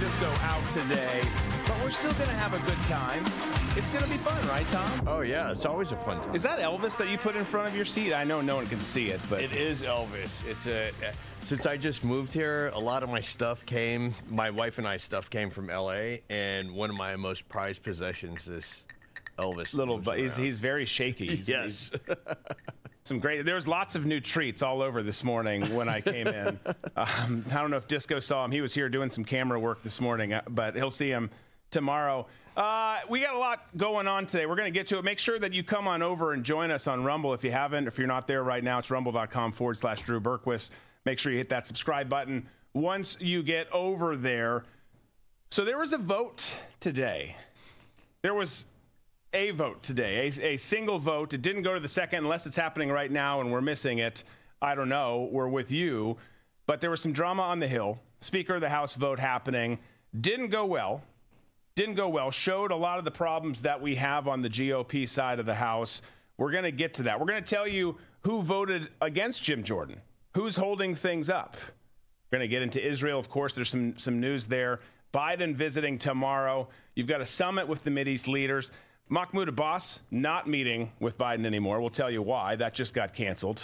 disco out today, but we're still going to have a good time. It's going to be fun, right, Tom? Oh yeah, it's always a fun time. Is that Elvis that you put in front of your seat? I know no one can see it, but It is Elvis. It's a since I just moved here, a lot of my stuff came. My wife and I stuff came from L.A. and one of my most prized possessions is Elvis. little, but he's, he's very shaky. He's- yes. he's- some great. There's lots of new treats all over this morning when I came in. Um, I don't know if Disco saw him. He was here doing some camera work this morning, uh, but he'll see him tomorrow. Uh, we got a lot going on today. We're going to get to it. Make sure that you come on over and join us on Rumble if you haven't. If you're not there right now, it's rumble.com forward slash Drew Berquist. Make sure you hit that subscribe button once you get over there. So there was a vote today. There was a vote today, a, a single vote. It didn't go to the second unless it's happening right now and we're missing it. I don't know. We're with you. But there was some drama on the Hill. Speaker of the House vote happening. Didn't go well. Didn't go well. Showed a lot of the problems that we have on the GOP side of the House. We're going to get to that. We're going to tell you who voted against Jim Jordan, who's holding things up. We're going to get into Israel. Of course, there's some, some news there. Biden visiting tomorrow. You've got a summit with the Mideast leaders. Mahmoud Abbas not meeting with Biden anymore. We'll tell you why. That just got canceled.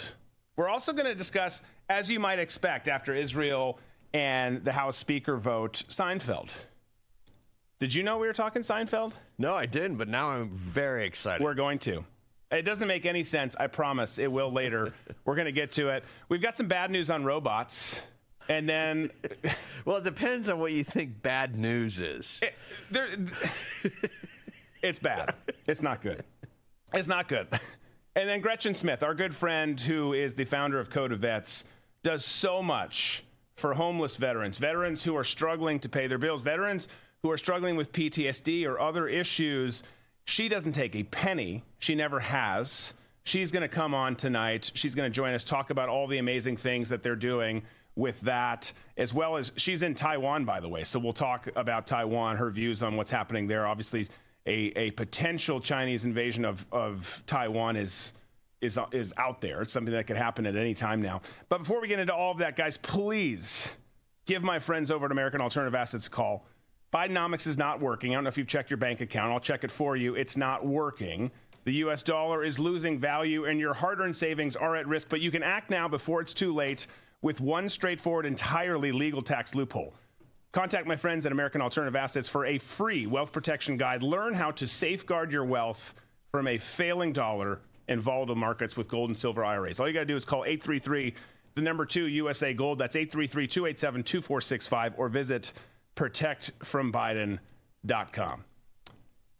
We're also going to discuss, as you might expect, after Israel and the House Speaker vote, Seinfeld. Did you know we were talking Seinfeld? no, I didn't, but now I'm very excited. We're going to. It doesn't make any sense. I promise it will later. We're going to get to it. We've got some bad news on robots. And then well, it depends on what you think bad news is. there, it's bad. It's not good. It's not good. And then Gretchen Smith, our good friend who is the founder of Code of Vets, does so much for homeless veterans, veterans who are struggling to pay their bills, veterans who are struggling with PTSD or other issues. She doesn't take a penny. She never has. She's going to come on tonight. She's going to join us, talk about all the amazing things that they're doing with that, as well as she's in Taiwan, by the way. So we'll talk about Taiwan, her views on what's happening there. Obviously, a, a potential Chinese invasion of, of Taiwan is is is out there. It's something that could happen at any time now. But before we get into all of that, guys, please give my friends over at American Alternative Assets a call. Bidenomics is not working. I don't know if you've checked your bank account. I'll check it for you. It's not working. The US dollar is losing value and your hard earned savings are at risk, but you can act now before it's too late with one straightforward, entirely legal tax loophole. Contact my friends at American Alternative Assets for a free wealth protection guide. Learn how to safeguard your wealth from a failing dollar and volatile markets with gold and silver IRAs. All you got to do is call 833 the number 2 USA Gold. That's 833-287-2465 or visit protectfrombiden.com.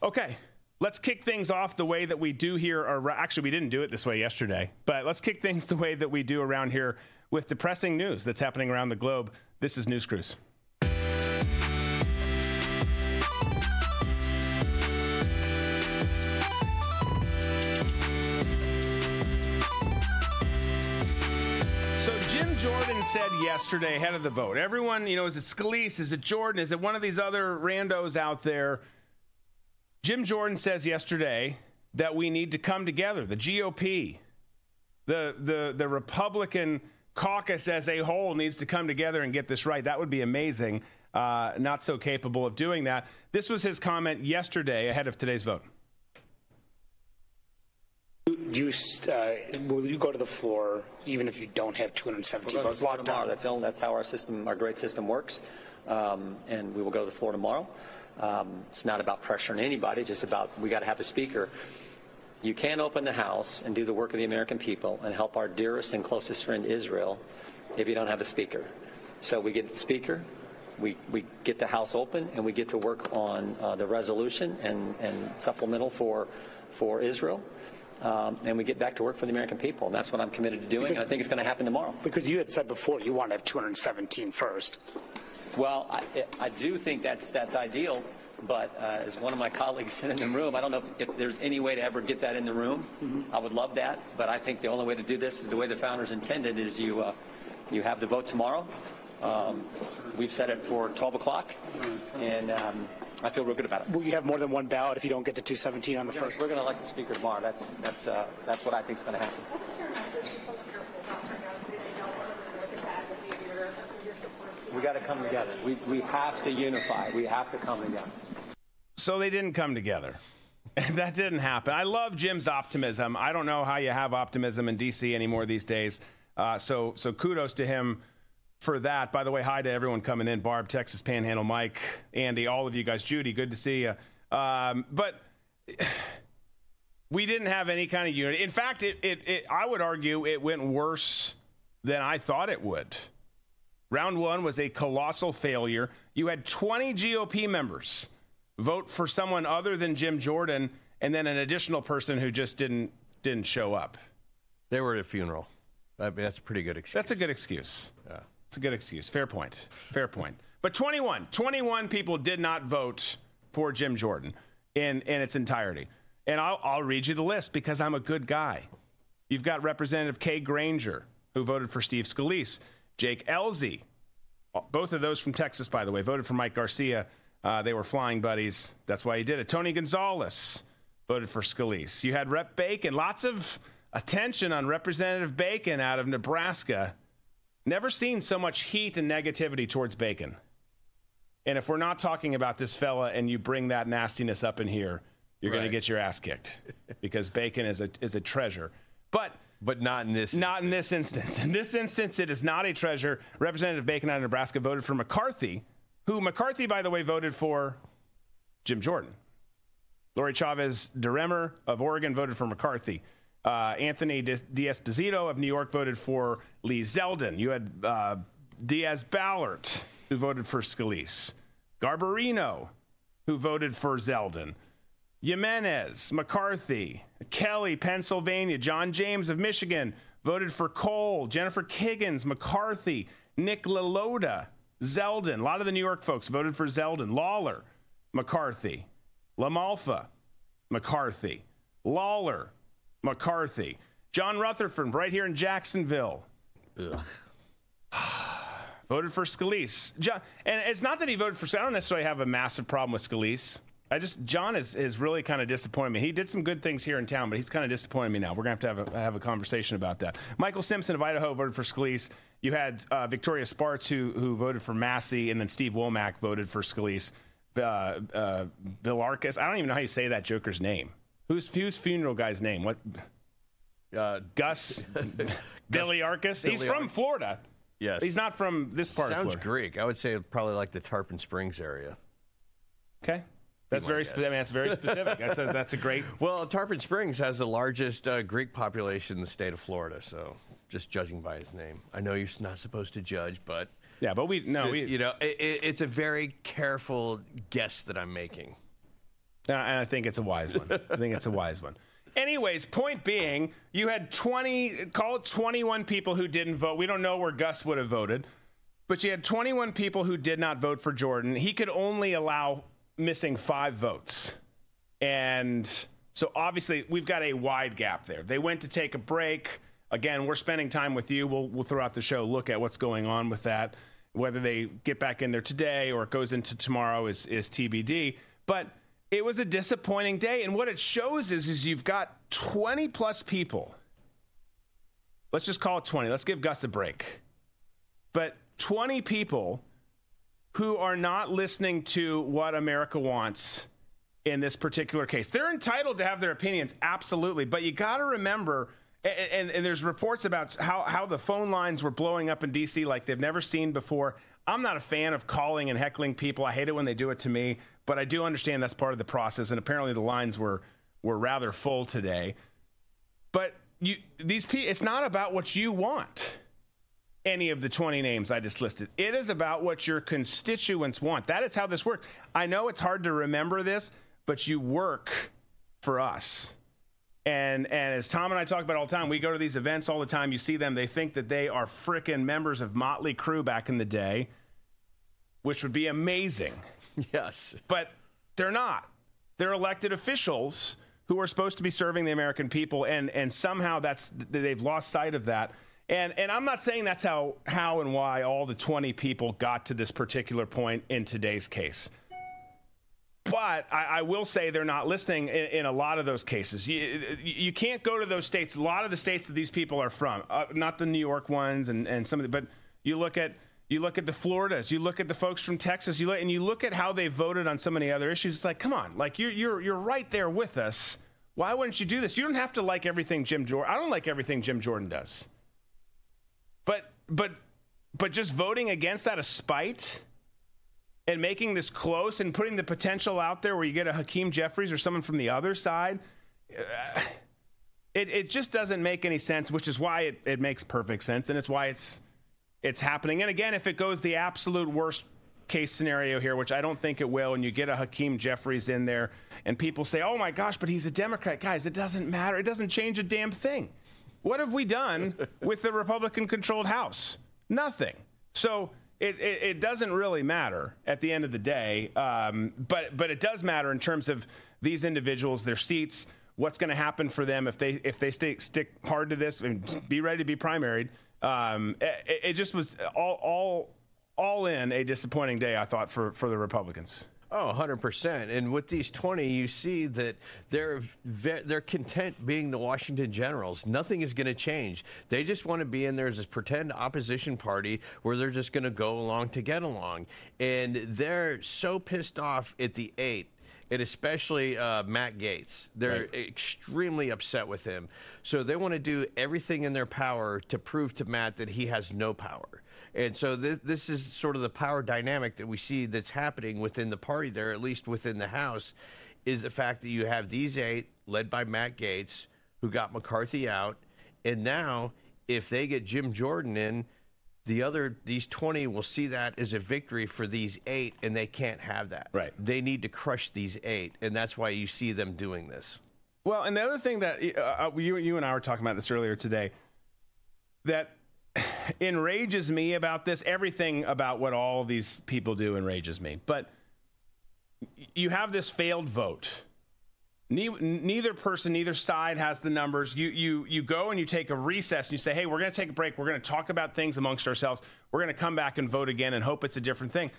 Okay, let's kick things off the way that we do here. Or actually, we didn't do it this way yesterday, but let's kick things the way that we do around here with depressing news that's happening around the globe. This is News Cruise. Said yesterday ahead of the vote, everyone, you know, is it Scalise? Is it Jordan? Is it one of these other randos out there? Jim Jordan says yesterday that we need to come together, the GOP, the the the Republican caucus as a whole needs to come together and get this right. That would be amazing. Uh, not so capable of doing that. This was his comment yesterday ahead of today's vote. You uh, will you go to the floor even if you don't have 217 votes locked tomorrow. down? That's, that's how our system, our great system works. Um, and we will go to the floor tomorrow. Um, it's not about pressuring anybody, it's just about we got to have a speaker. You can't open the House and do the work of the American people and help our dearest and closest friend Israel if you don't have a speaker. So we get the speaker, we, we get the House open, and we get to work on uh, the resolution and, and supplemental for, for Israel. Um, and we get back to work for the American people. And that's what I'm committed to doing. And I think it's going to happen tomorrow. Because you had said before you want to have 217 first. Well, I, I do think that's that's ideal, but uh, as one of my colleagues said in the room, I don't know if, if there's any way to ever get that in the room. I would love that, but I think the only way to do this is the way the founders intended: is you uh, you have the vote tomorrow. Um, we've set it for 12 o'clock, and um, I feel real good about it. Will you have more than one ballot if you don't get to 217 on the first. We're first? going to elect the speaker tomorrow. That's that's uh, that's what I think is going to happen. What's your message to some of your polls out there now? Do they know what to look at bad behavior we got to come together. We, we have to unify. We have to come together. So they didn't come together. that didn't happen. I love Jim's optimism. I don't know how you have optimism in DC anymore these days. Uh, so so kudos to him for that. By the way, hi to everyone coming in: Barb, Texas Panhandle, Mike, Andy, all of you guys. Judy, good to see you. Um, but we didn't have any kind of unity. In fact, it, it, it I would argue it went worse than I thought it would. Round one was a colossal failure. You had 20 GOP members vote for someone other than Jim Jordan, and then an additional person who just didn't didn't show up. They were at a funeral. I mean, that's a pretty good excuse. That's a good excuse. Yeah. It's a good excuse. Fair point. Fair point. But 21, 21 people did not vote for Jim Jordan in, in its entirety. And I'll, I'll read you the list because I'm a good guy. You've got Representative Kay Granger, who voted for Steve Scalise. Jake Ellzey, both of those from Texas, by the way, voted for Mike Garcia. Uh, they were flying buddies. That's why he did it. Tony Gonzalez voted for Scalise. You had Rep Bacon. Lots of attention on Representative Bacon out of Nebraska. Never seen so much heat and negativity towards Bacon. And if we're not talking about this fella and you bring that nastiness up in here, you're right. going to get your ass kicked because Bacon is a is a treasure. But but not in this not instance. in this instance. In this instance, it is not a treasure. Representative Bacon out of Nebraska voted for McCarthy, who McCarthy, by the way, voted for Jim Jordan. Lori Chavez DeRemer of Oregon voted for McCarthy. Uh, Anthony D'Esposito of New York voted for Lee Zeldin. You had uh, Diaz Balart, who voted for Scalise. Garbarino, who voted for Zeldin. Gimenez, McCarthy, Kelly, Pennsylvania, John James of Michigan voted for Cole, Jennifer Kiggans, McCarthy, Nick LaLota, Zeldin. A lot of the New York folks voted for Zeldin. Lawler, McCarthy, LaMalfa, McCarthy, Lawler, McCarthy, John Rutherford, right here in Jacksonville. voted for Scalise. John, and it's not that he voted for. I don't necessarily have a massive problem with Scalise. I just John is is really kind of disappointed me. He did some good things here in town, but he's kind of disappointed me now. We're gonna have to have a, have a conversation about that. Michael Simpson of Idaho voted for Scalise. You had uh, Victoria Spartz who who voted for Massey, and then Steve Womack voted for Scalise. Uh, uh, Bilirakis. I don't even know how you say that Joker's name. Who's whose funeral guy's name? What? Uh, Gus Bilirakis. Billy he's from Arcus. Florida. Yes. He's not from this part of Sounds Florida. Greek. I would say probably like the Tarpon Springs area. Okay. That's very. Spe- I mean, that's very specific. that's a, that's a great. Well, Tarpon Springs has the largest uh, Greek population in the state of Florida. So, just judging by his name, I know you're not supposed to judge, but Yeah, but we no so, we. you know, it, it's a very careful guess that I'm making. Uh, and I think it's a wise one. I think it's a wise one. Anyways, point being, you had 20, call it 21 people who didn't vote. We don't know where Gus would have voted, but you had 21 people who did not vote for Jordan. He could only allow missing five votes. And so obviously, we've got a wide gap there. They went to take a break. Again, we're spending time with you. We'll, we'll throughout the show look at what's going on with that. Whether they get back in there today or it goes into tomorrow is, is TBD. But it was a disappointing day. And what it shows is, is you've got 20 plus people. Let's just call it 20. Let's give Gus a break. But 20 people who are not listening to what America wants in this particular case. They're entitled to have their opinions, absolutely. But you got to remember, and, and, and there's reports about how, how the phone lines were blowing up in D.C. like they've never seen before. I'm not a fan of calling and heckling people. I hate it when they do it to me, but I do understand that's part of the process. And apparently the lines were were rather full today. But you these people, it's not about what you want. Any of the 20 names I just listed. It is about what your constituents want. That is how this works. I know it's hard to remember this, but you work for us. And and as Tom and I talk about all the time, we go to these events all the time. You see them, they think that they are frickin' members of Motley Crue back in the day, which would be amazing. Yes. But they're not. They're elected officials who are supposed to be serving the American people, and and somehow that's they've lost sight of that. And and I'm not saying that's how how and why all the 20 people got to this particular point in today's case. But I, I will say they're not listening in, in a lot of those cases. You, you can't go to those states. A lot of the states that these people are from, uh, not the New York ones, and, and some of the, but you look at You look at the Floridas, you look at the folks from Texas, you look, and you look at how they voted on so many other issues. It's like, come on, like you're you're you're right there with us. Why wouldn't you do this? You don't have to like everything Jim Jordan. I don't like everything Jim Jordan does. But but but just voting against that of spite and making this close and putting the potential out there where you get a Hakeem Jeffries or someone from the other side, uh, it, it just doesn't make any sense, which is why it, it makes perfect sense. And it's why it's it's happening. And again, if it goes the absolute worst case scenario here, which I don't think it will, and you get a Hakeem Jeffries in there, and people say, oh my gosh, but he's a Democrat. Guys, it doesn't matter. It doesn't change a damn thing. What have we done with the Republican controlled House? Nothing. So it, it, it, doesn't really matter at the end of the day. Um, but, but it does matter in terms of these individuals, their seats, what's going to happen for them if they, if they stay, stick hard to this and be ready to be primaried. Um, it, it, just was all, all, all in a disappointing day, I thought, for, for the Republicans. Oh, 100%. And with these 20, you see that they're they're content being the Washington Generals. Nothing is going to change. They just want to be in there as a pretend opposition party where they're just going to go along to get along. And they're so pissed off at the 8 and especially uh, Matt Gaetz. They're right. extremely upset with him. So they want to do everything in their power to prove to Matt that he has no power. And so th- this is sort of the power dynamic that we see that's happening within the party there, at least within the House, is the fact that you have these eight led by Matt Gaetz who got McCarthy out, and now if they get Jim Jordan in, the other these 20 will see that as a victory for these eight and they can't have that. Right. They need to crush these eight and that's why you see them doing this. Well and the other thing that uh, uh you, you and i were talking about this earlier today that enrages me about this. Everything about what all these people do enrages me. But you have this failed vote. Neither person, neither side has the numbers. You you you go and you take a recess and you say, "Hey, we're going to take a break. We're going to talk about things amongst ourselves. We're going to come back and vote again and hope it's a different thing."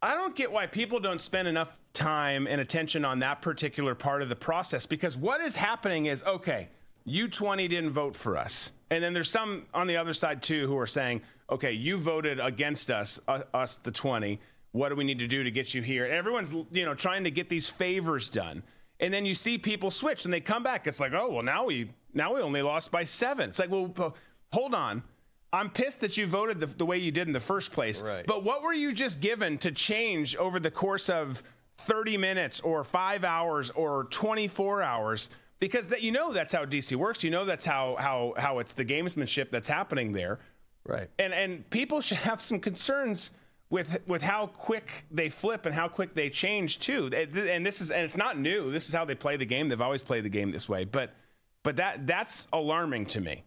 I don't get why people don't spend enough time and attention on that particular part of the process because what is happening is okay, you 20 didn't vote for us. And then there's some on the other side too who are saying, okay, you voted against us, uh, us the 20. What do we need to do to get you here? And everyone's you know trying to get these favors done. And then you see people switch and they come back. It's like, oh well, now we now we only lost by seven. It's like, well, hold on. I'm pissed that you voted the, the way you did in the first place. Right. But what were you just given to change over the course of 30 minutes or five hours or 24 hours? Because that you know that's how DC works. You know that's how how how it's the gamesmanship that's happening there. Right. And and people should have some concerns with with how quick they flip and how quick they change too. And this is and it's not new. This is how they play the game. They've always played the game this way. But but that that's alarming to me.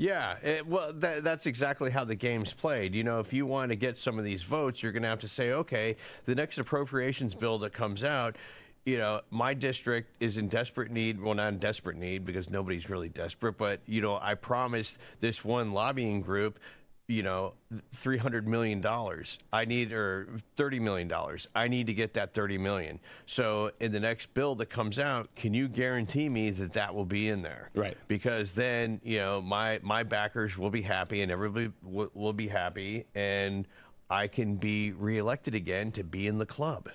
Yeah, it, well, that, that's exactly how the game's played. You know, if you want to get some of these votes, you're going to have to say, okay, the next appropriations bill that comes out, you know, my district is in desperate need. Well, not in desperate need because nobody's really desperate, but, you know, I promised this one lobbying group, you know, $300 million. I need, or $30 million. I need to get that 30 million. So in the next bill that comes out, can you guarantee me that that will be in there? Right. Because then, you know, my, my backers will be happy and everybody will, will be happy and I can be reelected again to be in the club.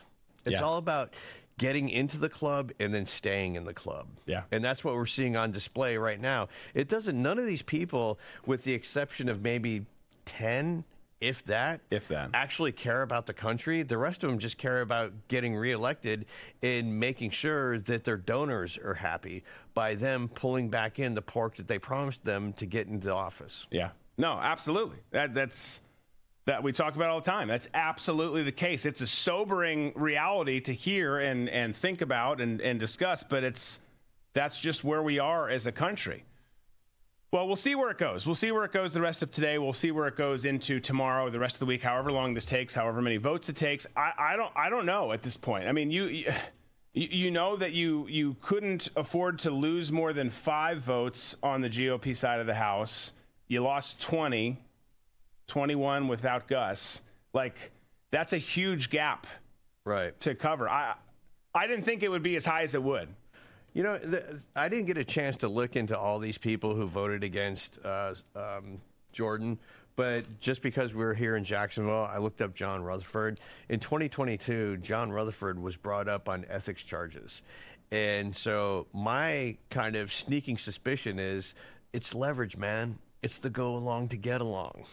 It's yeah. all about getting into the club and then staying in the club. Yeah. And that's what we're seeing on display right now. It doesn't, none of these people, with the exception of maybe 10, if that, if that, actually care about the country. The rest of them just care about getting reelected and making sure that their donors are happy by them pulling back in the pork that they promised them to get into office. Yeah. No, absolutely. That, that's that we talk about all the time. That's absolutely the case. It's a sobering reality to hear and, and think about and, and discuss, but it's that's just where we are as a country. Well, we'll see where it goes. We'll see where it goes the rest of today. We'll see where it goes into tomorrow, the rest of the week, however long this takes, however many votes it takes. I, I don't I don't know at this point. I mean, you, you know that you you couldn't afford to lose more than five votes on the GOP side of the House. You lost 20 21 without Gus. Like that's a huge gap right to cover. I I didn't think it would be as high as it would. You know, the, I didn't get a chance to look into all these people who voted against uh, um, Jordan, but just because we're here in Jacksonville, I looked up John Rutherford. In 2022, John Rutherford was brought up on ethics charges. And so my kind of sneaking suspicion is it's leverage, man. It's the go along to get along.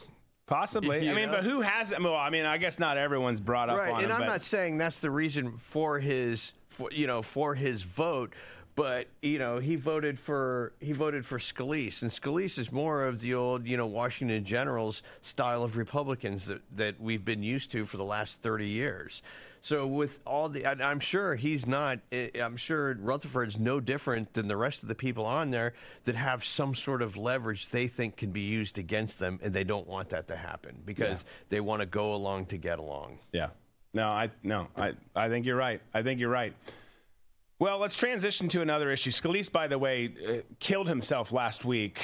Possibly. You I mean, know? but who has? Well, I mean, I guess not everyone's brought up right on and him. i'm but- not saying that's the reason for his for, you know for his vote but you know he voted for he voted for Scalise, and Scalise is more of the old you know Washington Generals style of Republicans that, that we've been used to for the last thirty years. So with all the, I'm sure he's not. eh, I'm sure Rutherford's no different than the rest of the people on there that have some sort of leverage they think can be used against them, and they don't want that to happen because they want to go along to get along. Yeah. No, I no, I I think you're right. I think you're right. Well, let's transition to another issue. Scalise, by the way, uh, killed himself last week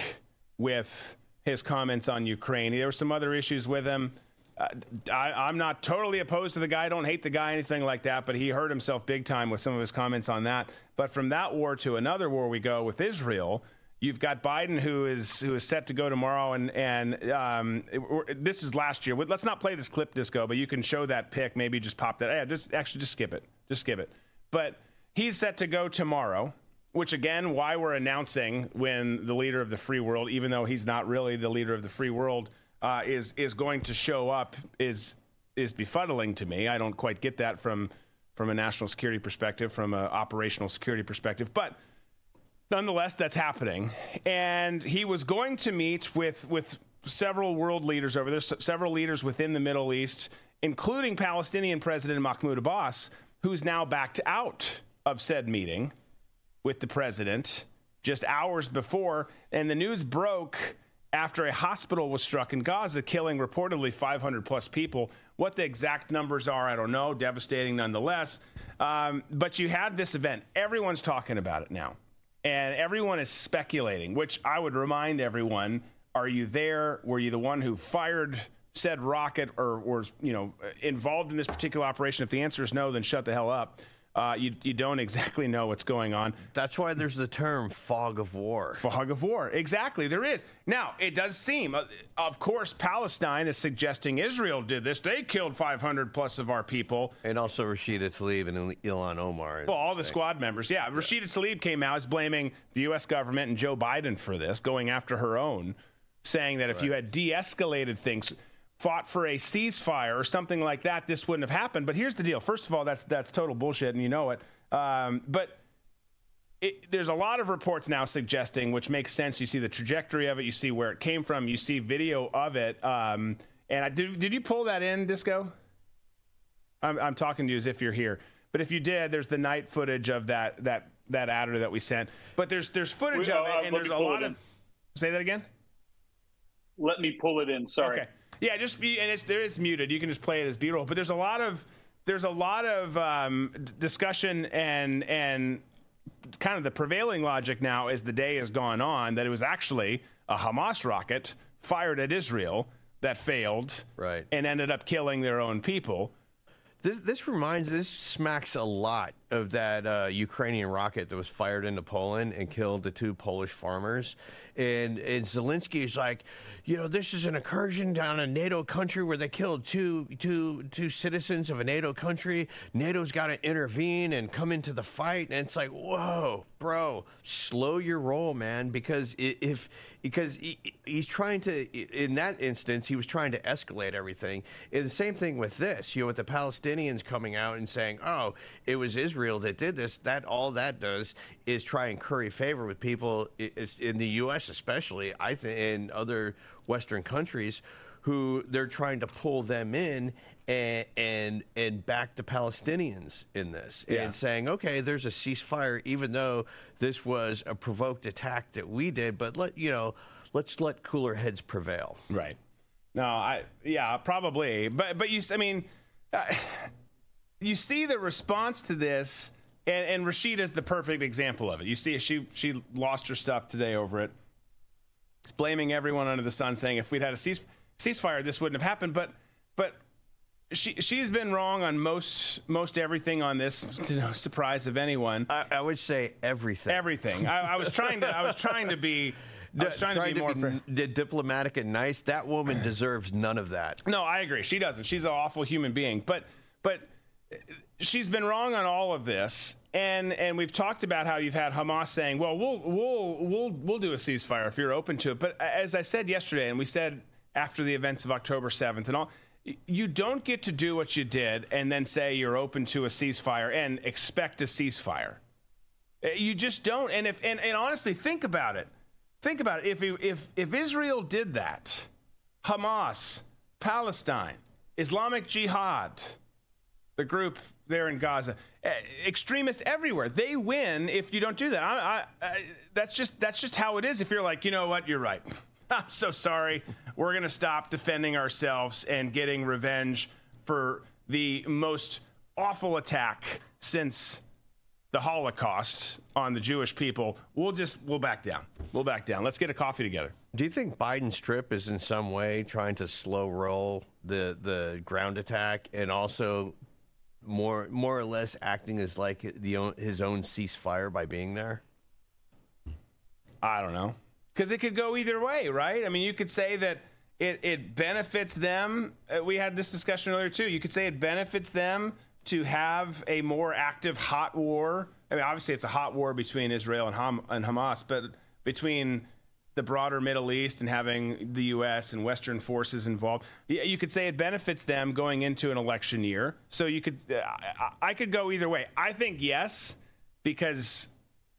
with his comments on Ukraine. There were some other issues with him. Uh, I, I'm not totally opposed to the guy. I don't hate the guy, anything like that. But he hurt himself big time with some of his comments on that. But from that war to another war, we go with Israel. You've got Biden, who is who is set to go tomorrow, and and um, it- this is last year. Let's not play this clip, Disco, but you can show that pic. Maybe just pop that. Yeah, just actually just skip it. Just skip it. But he's set to go tomorrow. Which again, why we're announcing when the leader of the free world, even though he's not really the leader of the free world, uh, is is going to show up is is befuddling to me. I don't quite get that from from a national security perspective, from an operational security perspective, but nonetheless, that's happening. And he was going to meet with with several world leaders over there, several leaders within the Middle East, including Palestinian President Mahmoud Abbas, who's now backed out of said meeting with the president just hours before. And the news broke after a hospital was struck in Gaza, killing reportedly 500 plus people. What the exact numbers are, I don't know. Devastating nonetheless. Um, but you had this event. Everyone's talking about it now. And everyone is speculating, which I would remind everyone are you there? Were you the one who fired said rocket or was you know involved in this particular operation? If the answer is no, then shut the hell up. Uh, you, you don't exactly know what's going on. That's why there's the term fog of war. Fog of war. Exactly, there is. Now, it does seem, uh, of course, Palestine is suggesting Israel did this. They killed 500 plus of our people. And also Rashida Tlaib and Ilhan Omar. Well, all the squad members. Yeah, Rashida Tlaib came out as blaming the U.S. government and Joe Biden for this, going after her own, saying that if you had de escalated things, fought for a ceasefire or something like that, this wouldn't have happened. But here's the deal. First of all, that's, that's total bullshit, and you know it. Um, but it, there's a lot of reports now suggesting, which makes sense. You see the trajectory of it, you see where it came from, you see video of it. Um, and I, did, did you pull that in, Disco? I'm, I'm talking to you as if you're here. But if you did, there's the night footage of that that that adder that we sent. But there's there's footage We- of uh, it, let and there's a lot of. Say that again. Let me pull it in. Sorry. Okay. Yeah, just be, and it's there is muted. You can just play it as B-roll. But there's a lot of there's a lot of um, discussion and and kind of the prevailing logic now as the day has gone on that it was actually a Hamas rocket fired at Israel that failed Right. and ended up killing their own people. This, this reminds, this smacks a lot of that uh, Ukrainian rocket that was fired into Poland and killed the two Polish farmers. And, and Zelensky is like, you know, this is an incursion down a NATO country where they killed two, two, two citizens of a NATO country. NATO's got to intervene and come into the fight. And it's like, whoa, bro, slow your roll, man, because if because he, he's trying to in that instance he was trying to escalate everything. And the same thing with this, you know, with the Palestinians coming out and saying, "Oh, it was Israel that did this." That all that does is try and curry favor with people is- in the U.S. especially. I think in other Western countries who they're trying to pull them in and and and back the Palestinians in this Yeah. and saying, okay, there's a ceasefire, even though this was a provoked attack that we did, but let you know, let's let cooler heads prevail. Right. No, I yeah, probably. But but you I mean uh, you see the response to this and and Rashida is the perfect example of it. You see she she lost her stuff today over it. She's blaming everyone under the sun saying if we'd had a cease, ceasefire this wouldn't have happened, but but she she's been wrong on most most everything on this to no surprise of anyone. I, I would say everything. Everything. I, I was trying to I was trying to be I was trying, to be more. fair. n- diplomatic and nice. That woman deserves none of that. No, I agree. She doesn't. She's an awful human being. But but she's been wrong on all of this. And and we've talked about how you've had Hamas saying, "Well, we'll we'll we'll we'll do a ceasefire if you're open to it." But as I said yesterday, and we said after the events of October 7th and all, you don't get to do what you did and then say you're open to a ceasefire and expect a ceasefire. Eh, you just don't. And if and, and honestly, think about it. Think about it. If if if Israel did that, Hamas, Palestine, Islamic Jihad, the group there in Gaza, eh, extremists everywhere, they win if you don't do that. I, I, I, that's just that's just how it is. If you're like, you know what, you're right. I'm so sorry. We're to stop defending ourselves and getting revenge for the most awful attack since the Holocaust on the Jewish people. We'll just we'll back down. We'll back down. Let's get a coffee together. Do you think Biden's trip is in some way trying to slow roll the the ground attack and also more more or less acting as like the his own ceasefire by being there? I don't know. Cuz it could go either way, right? I mean, you could say that it, it benefits them. Uh, we had this discussion earlier too. You could say it benefits them to have a more active hot war. I mean, obviously, it's a hot war between Israel and, Ham- and Hamas, but between the broader Middle East and having the U.S. and Western forces involved, you could say it benefits them going into an election year. So you could, uh, I could go either way. I think yes, because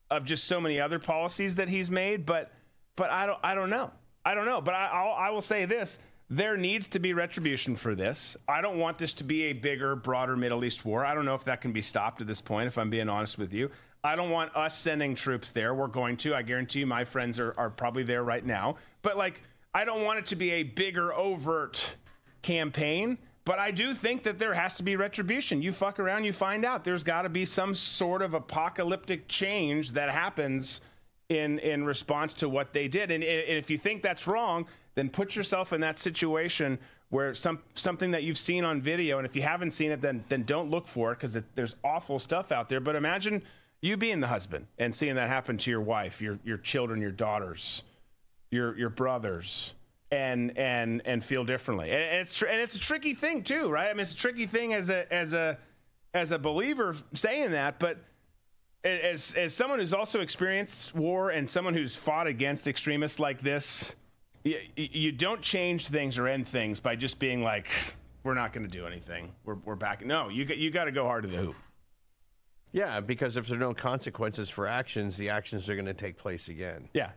of just so many other policies that he's made, but but I don't I don't know. I don't know. But I I'll, I will say this: there needs to be retribution for this. I don't want this to be a bigger, broader Middle East war. I don't know if that can be stopped at this point, if I'm being honest with you. I don't want us sending troops there. We're going to. I guarantee you my friends are, are probably there right now. But, like, I don't want it to be a bigger, overt campaign. But I do think that there has to be retribution. You fuck around, you find out. There's got to be some sort of apocalyptic change that happens in in response to what they did. And, and if you think that's wrong, then put yourself in that situation where some something that you've seen on video, and if you haven't seen it, then then don't look for it because there's awful stuff out there. But imagine you being the husband and seeing that happen to your wife, your your children, your daughters, your your brothers, and and and feel differently. And it's tr- and it's a tricky thing too, right? I mean, it's a tricky thing as a as a as a believer saying that, but as as someone who's also experienced war and someone who's fought against extremists like this you, you don't change things or end things by just being like, we're not going to do anything. We're, we're back. No, you you got to go hard to the hoop. Yeah, because if there are no consequences for actions, the actions are going to take place again. Yeah.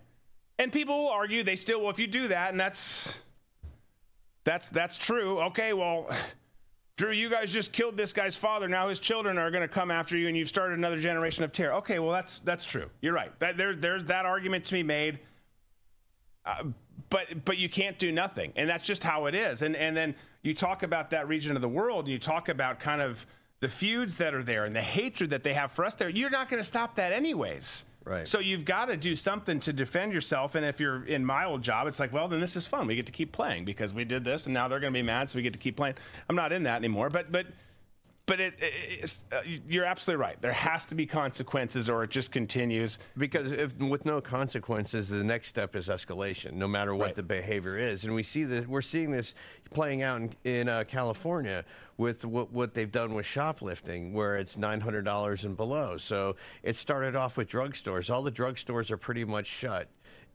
And people argue they still, well, if you do that, and that's that's that's true. Okay, well, Drew, you guys just killed this guy's father. Now his children are going to come after you, and you've started another generation of terror. Okay, well, that's that's true. You're right. That, there, there's that argument to be made. Uh, but but you can't do nothing, and that's just how it is. And and then you talk about that region of the world, and you talk about kind of the feuds that are there and the hatred that they have for us there. You're not going to stop that anyways. Right. So you've got to do something to defend yourself. And if you're in my old job, it's like, well, then this is fun. We get to keep playing because we did this, and now they're going to be mad, so we get to keep playing. I'm not in that anymore, but but but it, it uh, you're absolutely right. There has to be consequences, or it just continues. Because if, with no consequences, the next step is escalation, no matter what Right. the behavior is. And we see that we're seeing this playing out in, in uh, California with what, what they've done with shoplifting, where it's nine hundred dollars and below. So it started off with drugstores. All the drugstores are pretty much shut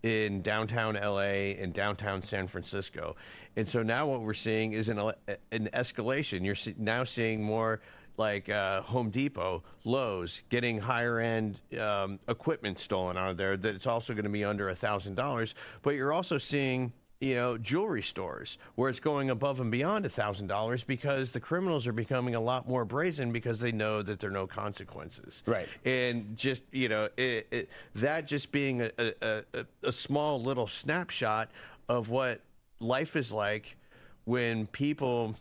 in downtown LA and downtown San Francisco. And so now what we're seeing is an, an escalation. You're now seeing more like uh, Home Depot, Lowe's getting higher end um, equipment stolen out of there that it's also going to be under $1,000. But you're also seeing you know, jewelry stores where it's going above and beyond $1,000 because the criminals are becoming a lot more brazen because they know that there are no consequences. Right. And just, you know, it, it, that just being a, a, a, a small little snapshot of what life is like when people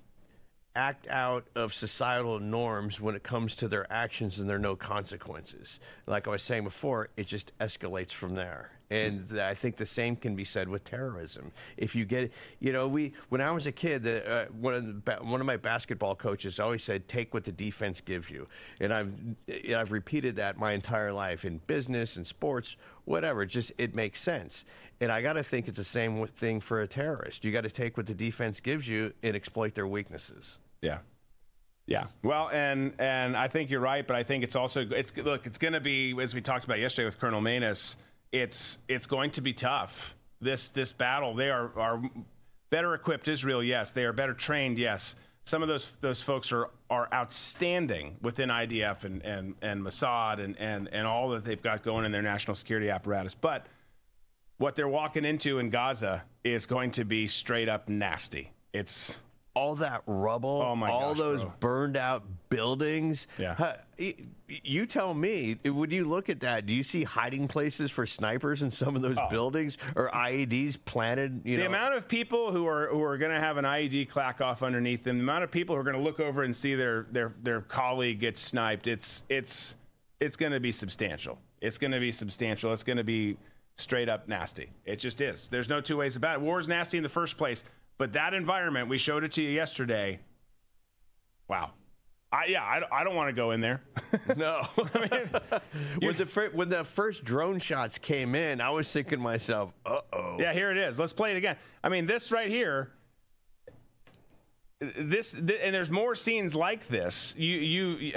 act out of societal norms when it comes to their actions and there are no consequences. Like I was saying before, it just escalates from there. And I think the same can be said with terrorism. If you get, you know, we when I was a kid, uh, one of the, one of my basketball coaches always said, "Take what the defense gives you," and I've I've repeated that my entire life in business and sports, whatever. Just it makes sense. And I got to think it's the same thing for a terrorist. You got to take what the defense gives you and exploit their weaknesses. Yeah. Yeah. Well, and and I think you're right, but I think it's also it's look, it's going to be as we talked about yesterday with Colonel Manus, it's it's going to be tough. This this battle, they are are better equipped Israel, yes. They are better trained, yes. Some of those those folks are are outstanding within IDF and and and Mossad and and and all that they've got going in their national security apparatus. But what they're walking into in Gaza is going to be straight up nasty. It's all that rubble, Oh all gosh, those bro. burned out buildings. Yeah. Huh, You tell me, when you look at that, do you see hiding places for snipers in some of those oh. buildings or IEDs planted? You Oh. the know, amount of people who are who are going to have an IED clack off underneath them, the amount of people who are going to look over and see their their their colleague get sniped, it's it's it's going to be substantial. It's going to be substantial. It's going to be straight up nasty. It just is. There's no two ways about it. War is nasty in the first place, but that environment, we showed it to you yesterday. Wow. I, yeah, I, don't- I don't want to go in there. no. when the fir- when the first drone shots came in, I was thinking to myself, "Uh oh." Yeah, here it is. Let's play it again. I mean, this right here. This th- and there's more scenes like this. You you.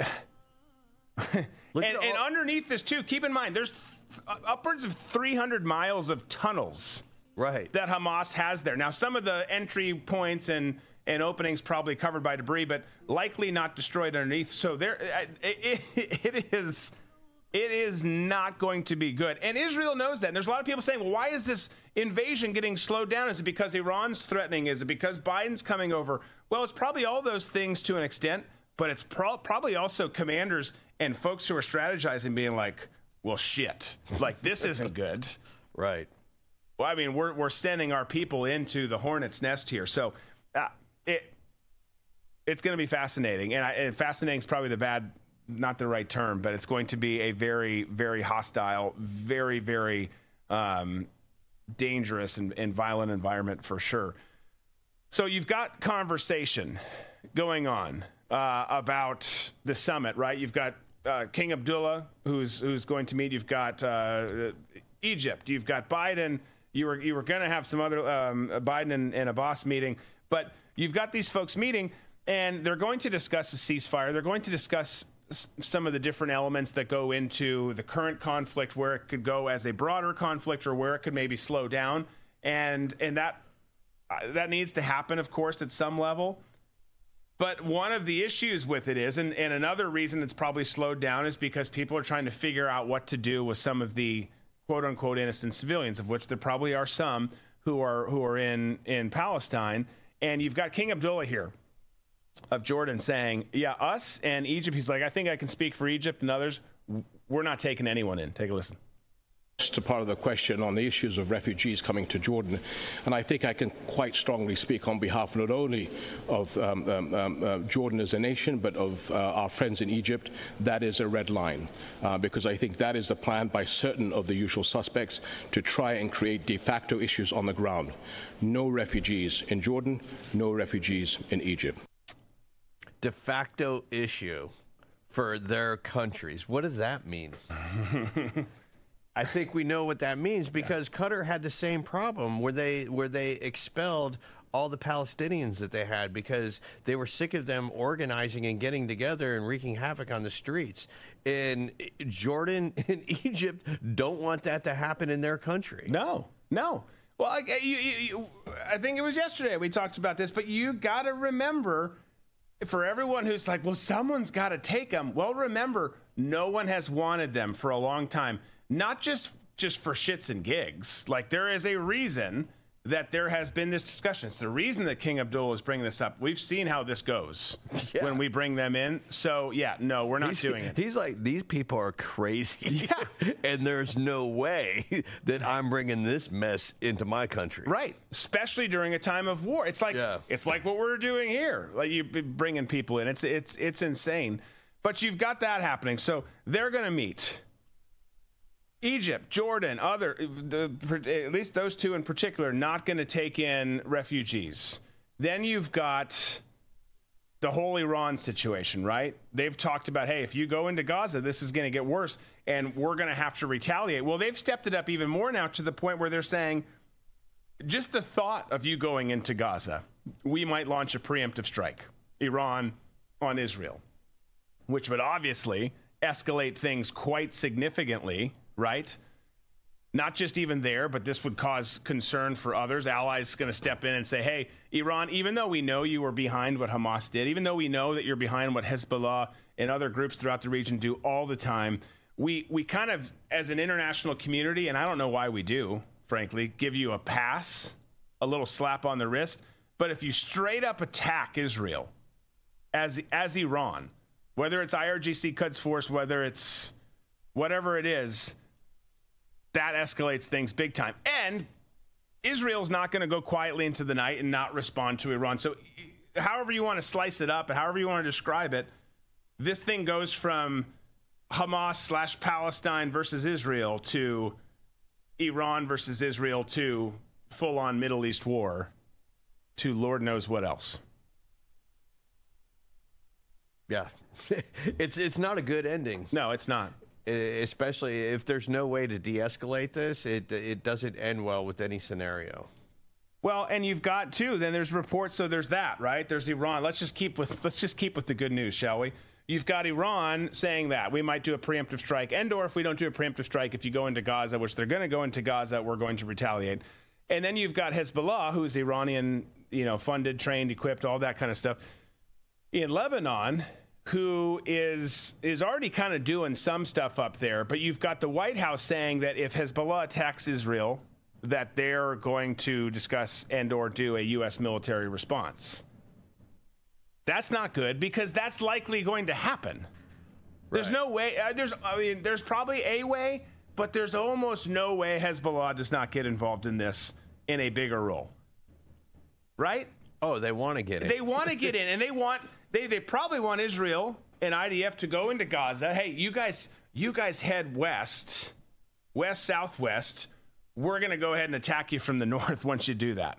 Look and, and all- underneath this too, keep in mind there's th- upwards of 300 miles of tunnels Right. that Hamas has there. Now, some of the entry points and and openings probably covered by debris, but likely not destroyed underneath. So there, it, it, it is. It is not going to be good. And Israel knows that. And there's a lot of people saying, well, why is this invasion getting slowed down? Is it because Iran's threatening? Is it because Biden's coming over? Well, it's probably all those things to an extent, but it's pro- probably also commanders and folks who are strategizing being like, well, shit, like this isn't good. right. Well, I mean, we're we're sending our people into the hornet's nest here, so uh, it it's going to be fascinating, and, I, and fascinating is probably the bad, not the right term, but it's going to be a very very hostile, very very um, dangerous and, and violent environment for sure. So you've got conversation going on uh, about the summit, right? You've got uh, King Abdullah, who's who's going to meet. You've got uh, Egypt. You've got Biden. You were you were going to have some other um, Biden and, and Abbas meeting, but you've got these folks meeting, and they're going to discuss a ceasefire. They're going to discuss some of the different elements that go into the current conflict, where it could go as a broader conflict, or where it could maybe slow down, and and that uh, that needs to happen, of course, at some level. But one of the issues with it is, and, and another reason it's probably slowed down is because people are trying to figure out what to do with some of the quote unquote innocent civilians, of which there probably are some who are who are in in Palestine. And you've got King Abdullah here of Jordan saying, "Yeah, us and Egypt." He's like, "I think I can speak for Egypt and others. We're not taking anyone in." Take a listen. Just a part of the question on the issues of refugees coming to Jordan, and I think I can quite strongly speak on behalf not only of um, um, um, uh, Jordan as a nation, but of uh, our friends in Egypt. That is a red line, uh, because I think that is the plan by certain of the usual suspects to try and create de facto issues on the ground. No refugees in Jordan, no refugees in Egypt. De facto issue for their countries. What does that mean? I think we know what that means because Qatar had the same problem where they where they expelled all the Palestinians that they had because they were sick of them organizing and getting together and wreaking havoc on the streets. And Jordan and Egypt don't want that to happen in their country. No, no. Well, I, you, you, you, I think it was yesterday we talked about this, but you got to remember for everyone who's like, well, someone's got to take them. Well, remember, no one has wanted them for a long time, not just just for shits and gigs. Like there is a reason that there has been this discussion. It's the reason that King Abdul is bringing this up. We've seen how this goes Yeah. when we bring them in. So yeah, no, we're not He's, doing it. he's like, these people are crazy. Yeah. and there's no way that I'm bringing this mess into my country. Right, especially during a time of war. It's like Yeah. it's like what we're doing here. Like you be bringing people in. It's it's it's insane. But you've got that happening. So they're going to meet. Egypt, Jordan, other the, at least those two in particular, not going to take in refugees. Then you've got the whole Iran situation, right? They've talked about, hey, if you go into Gaza, this is going to get worse and we're going to have to retaliate. Well, they've stepped it up even more now to the point where they're saying, just the thought of you going into Gaza, we might launch a preemptive strike, Iran on Israel, which would obviously escalate things quite significantly, right? Not just even there, but this would cause concern for others. Allies going to step in and say, "Hey, Iran, even though we know you were behind what Hamas did, even though we know that you're behind what Hezbollah and other groups throughout the region do all the time, we we kind of as an international community, and I don't know why we do, frankly, give you a pass, a little slap on the wrist. But if you straight up attack Israel as as Iran, whether it's IRGC Quds Force, whether it's whatever it is, that escalates things big time. And Israel's not going to go quietly into the night and not respond to Iran. So, however you want to slice it up and however you want to describe it, this thing goes from Hamas slash Palestine versus Israel to Iran versus Israel to full on Middle East war to Lord knows what else. Yeah. it's it's not a good ending. No, it's not. Especially if there's no way to de-escalate this, it it doesn't end well with any scenario. Well, and you've got too. Then there's reports. So there's that, right? There's Iran. Let's just keep with let's just keep with the good news, shall we? You've got Iran saying that we might do a preemptive strike, and or if we don't do a preemptive strike, if you go into Gaza, which they're going to go into Gaza, we're going to retaliate. And then you've got Hezbollah, who's Iranian, you know, funded, trained, equipped, all that kind of stuff. In Lebanon, who is is already kind of doing some stuff up there, but you've got the White House saying that if Hezbollah attacks Israel, that they're going to discuss and or do a US military response. That's not good because that's likely going to happen. There's no way uh, there's I mean there's probably a way, but there's almost no way Hezbollah does not get involved in this in a bigger role. Right? Oh, they want to get in. They want to get in, and they want they they probably want Israel and IDF to go into Gaza. Hey, you guys, you guys head west, west southwest. We're going to go ahead and attack you from the north once you do that,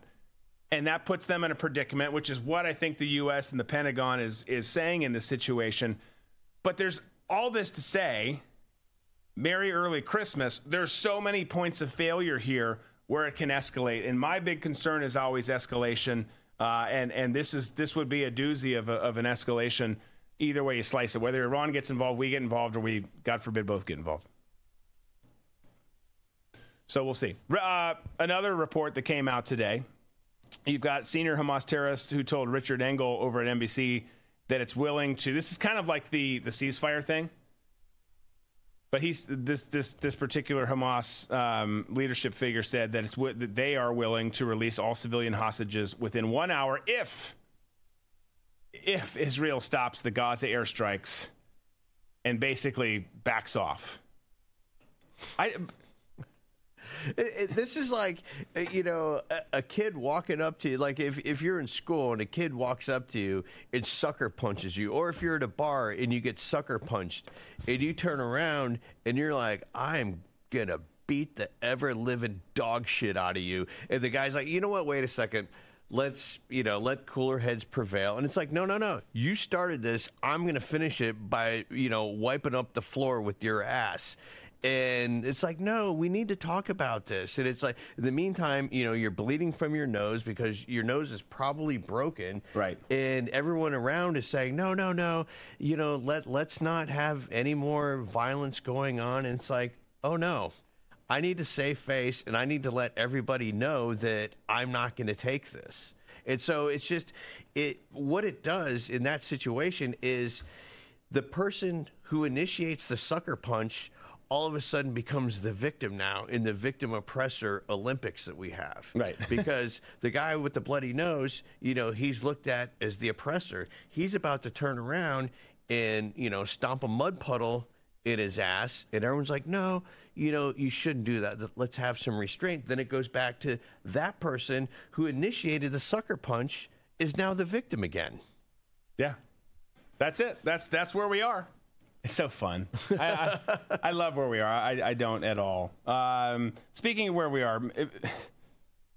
and that puts them in a predicament, which is what I think the U.S. and the Pentagon is is saying in this situation. But there's all this to say. Merry early Christmas. There's so many points of failure here where it can escalate, and my big concern is always escalation. Uh, and and this is this would be a doozy of, a, of an escalation. Either way you slice it, whether Iran gets involved, we get involved, or we, God forbid, both get involved. So we'll see. Uh, another report that came out today. You've got senior Hamas terrorist who told Richard Engel over at NBC that it's willing to. This is kind of like the the ceasefire thing. But he's this this this particular Hamas um, leadership figure said that it's wi- that they are willing to release all civilian hostages within one hour if if Israel stops the Gaza airstrikes and basically backs off. I It- it- this is like uh, you know a, a kid walking up to you like if, if you're in school and a kid walks up to you and sucker punches you. Or if you're at a bar and you get sucker punched and you turn around and you're like i'm gonna beat the ever living dog shit out of you. And the guy's like you know what? Wait a second. Let's you know let cooler heads prevail. And it's like no no no. You started this. I'm gonna finish it by you know wiping up the floor with your ass and it's like no we need to talk about this. And it's like in the meantime you know you're bleeding from your nose because your nose is probably broken. Right. and everyone around is saying no no no you know let let's not have any more violence going on. And it's like oh no. I need to save face and i need to let everybody know that i'm not going to take this. And so it's just it what it does in that situation is the person who initiates the sucker punch all of a sudden becomes the victim now in the victim oppressor Olympics that we have. Right. because the guy with the bloody nose, you know, he's looked at as the oppressor. He's about to turn around and, you know, stomp a mud puddle in his ass. And everyone's like, no, you know, you shouldn't do that. Let's have some restraint. Then it goes back to that person who initiated the sucker punch is now the victim again. Yeah, that's it. That's that's where we are. It's so fun. I, I, I love where we are. I, I don't at all. Um, speaking of where we are, it-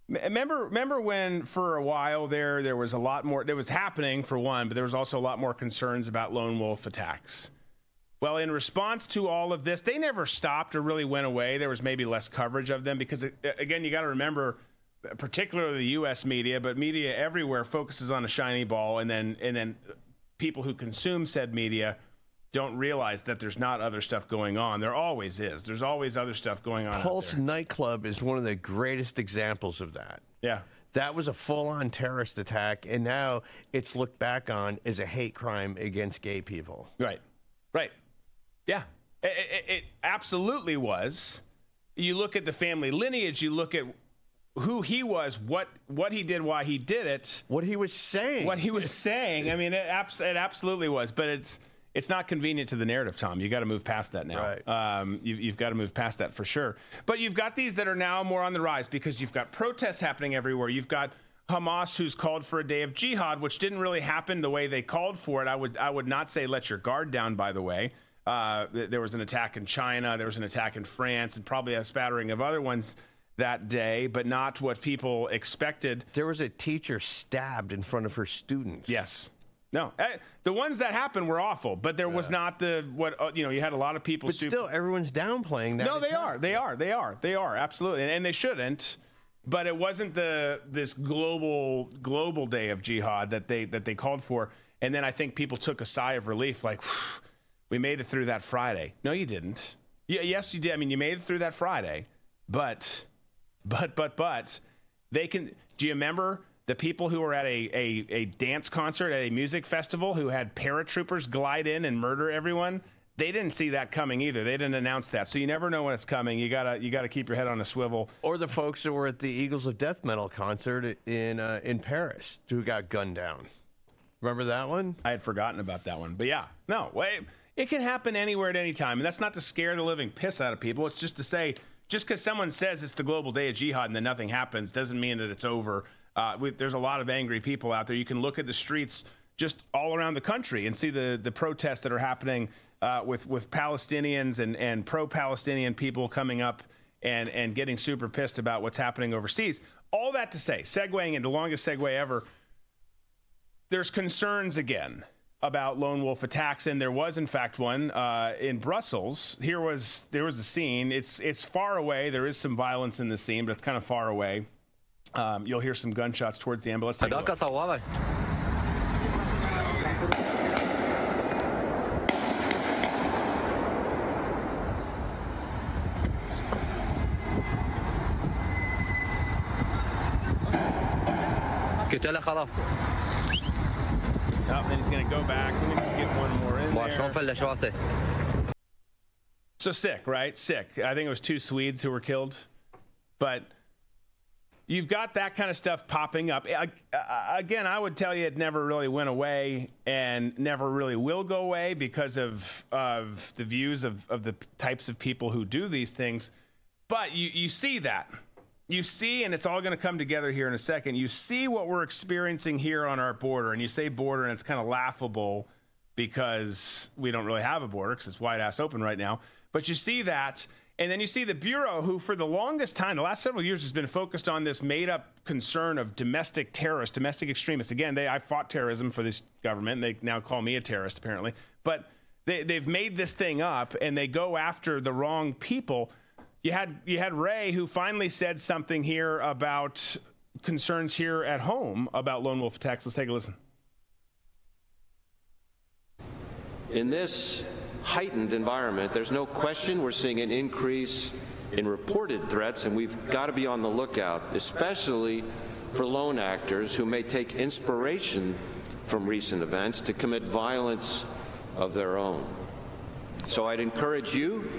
Remember, remember when for a while there there was a lot more. There was happening for one, but there was also a lot more concerns about lone wolf attacks. Well, in response to all of this, they never stopped or really went away. There was maybe less coverage of them because, again, you got to remember, particularly the U.S. media, but media everywhere focuses on a shiny ball, and then and then people who consume said media don't realize that there's not other stuff going on. There always is. There's always other stuff going on. Pulse nightclub is one of the greatest examples of that. Yeah. That was a full on terrorist attack, and now it's looked back on as a hate crime against gay people. Right. Right. Yeah. It, it, it absolutely was. You look at the family lineage, you look at who he was, what what he did, why he did it, what he was saying, what he was saying. I mean, it, abs- it absolutely was, but it's it's not convenient to the narrative, Tom. You got to move past that now. Right. Um, you, you've got to move past that for sure. But you've got these that are now more on the rise because you've got protests happening everywhere. You've got Hamas who's called for a day of jihad, which didn't really happen the way they called for it. I would I would not say let your guard down. By the way, uh, there was an attack in China, there was an attack in France, and probably a spattering of other ones that day, but not what people expected. There was a teacher stabbed in front of her students. Yes. No, eh, the ones that happened were awful, but there was not the what uh, you know. You had a lot of people. But super- still, everyone's downplaying that. no, they are, they are, they are, they are absolutely, and they shouldn't. But it wasn't the this global global day of jihad that they that they called for. And then I think people took a sigh of relief, like we made it through that Friday. No, you didn't. Yeah, yes, you did. I mean, you made it through that Friday, but, but, but, but, they can. Do you remember the people who were at a, a, a dance concert at a music festival who had paratroopers glide in and murder everyone? They didn't see that coming either. They didn't announce that, so you never know when it's coming. You gotta you gotta keep your head on a swivel. Or the folks that were at the Eagles of Death Metal concert in uh, in Paris who got gunned down. Remember that one? I had forgotten about that one, but yeah, no, wait, it can happen anywhere at any time, and that's not to scare the living piss out of people. It's just to say, just because someone says it's the global day of jihad and then nothing happens, doesn't mean that it's over. Uh, we, there's a lot of angry people out there. You can look at the streets just all around the country and see the the protests that are happening uh, with with Palestinians and and pro-Palestinian people coming up and and getting super pissed about what's happening overseas. All that to say, segueing into the longest segue ever. There's concerns again about lone wolf attacks, and there was in fact one uh, in Brussels. Here was there was a scene. It's it's far away. There is some violence in the scene, but it's kind of far away. Um, you'll hear some gunshots towards the end. But let's take a look. قلت له خلاص Oh, then he's going to go back. Let me just get one more in ما شلون there. فلش راسه So sick, right? Sick. I think it was two Swedes who were killed. But you've got that kind of stuff popping up. Again, I would tell you it never really went away and never really will go away because of of the views of, of the types of people who do these things. But you, you see that. You see, and it's all going to come together here in a second. You see what we're experiencing here on our border, and you say border, and it's kind of laughable because we don't really have a border because it's wide ass open right now. But you see that, and then you see the Bureau, who for the longest time, the last several years, has been focused on this made up concern of domestic terrorists, domestic extremists. Again, they I fought terrorism for this government, and they now call me a terrorist, apparently. But they, they've made this thing up, and they go after the wrong people. You had you had Wray, who finally said something here about concerns here at home about lone wolf attacks. Let's take a listen. In this heightened environment, there's no question we're seeing an increase in reported threats, and we've got to be on the lookout, especially for lone actors who may take inspiration from recent events to commit violence of their own. So I'd encourage you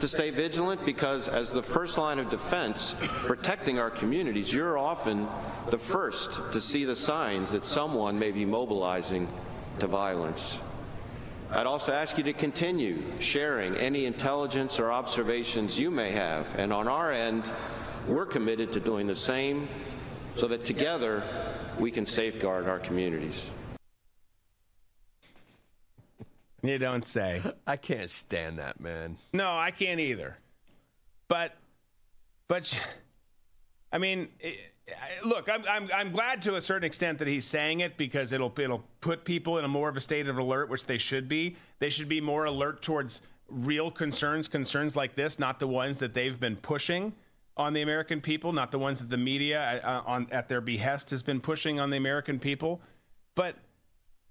to stay vigilant because, as the first line of defense, protecting our communities, you're often the first to see the signs that someone may be mobilizing to violence. I'd also ask you to continue sharing any intelligence or observations you may have. And on our end, we're committed to doing the same so that together we can safeguard our communities. You don't say. I can't stand that man. No, I can't either. But, but, I mean, it, look, I'm, I'm, I'm glad to a certain extent that he's saying it because it'll it'll put people in a more of a state of alert, which they should be. They should be more alert towards real concerns, concerns like this, not the ones that they've been pushing on the American people, not the ones that the media uh, on at their behest has been pushing on the American people. But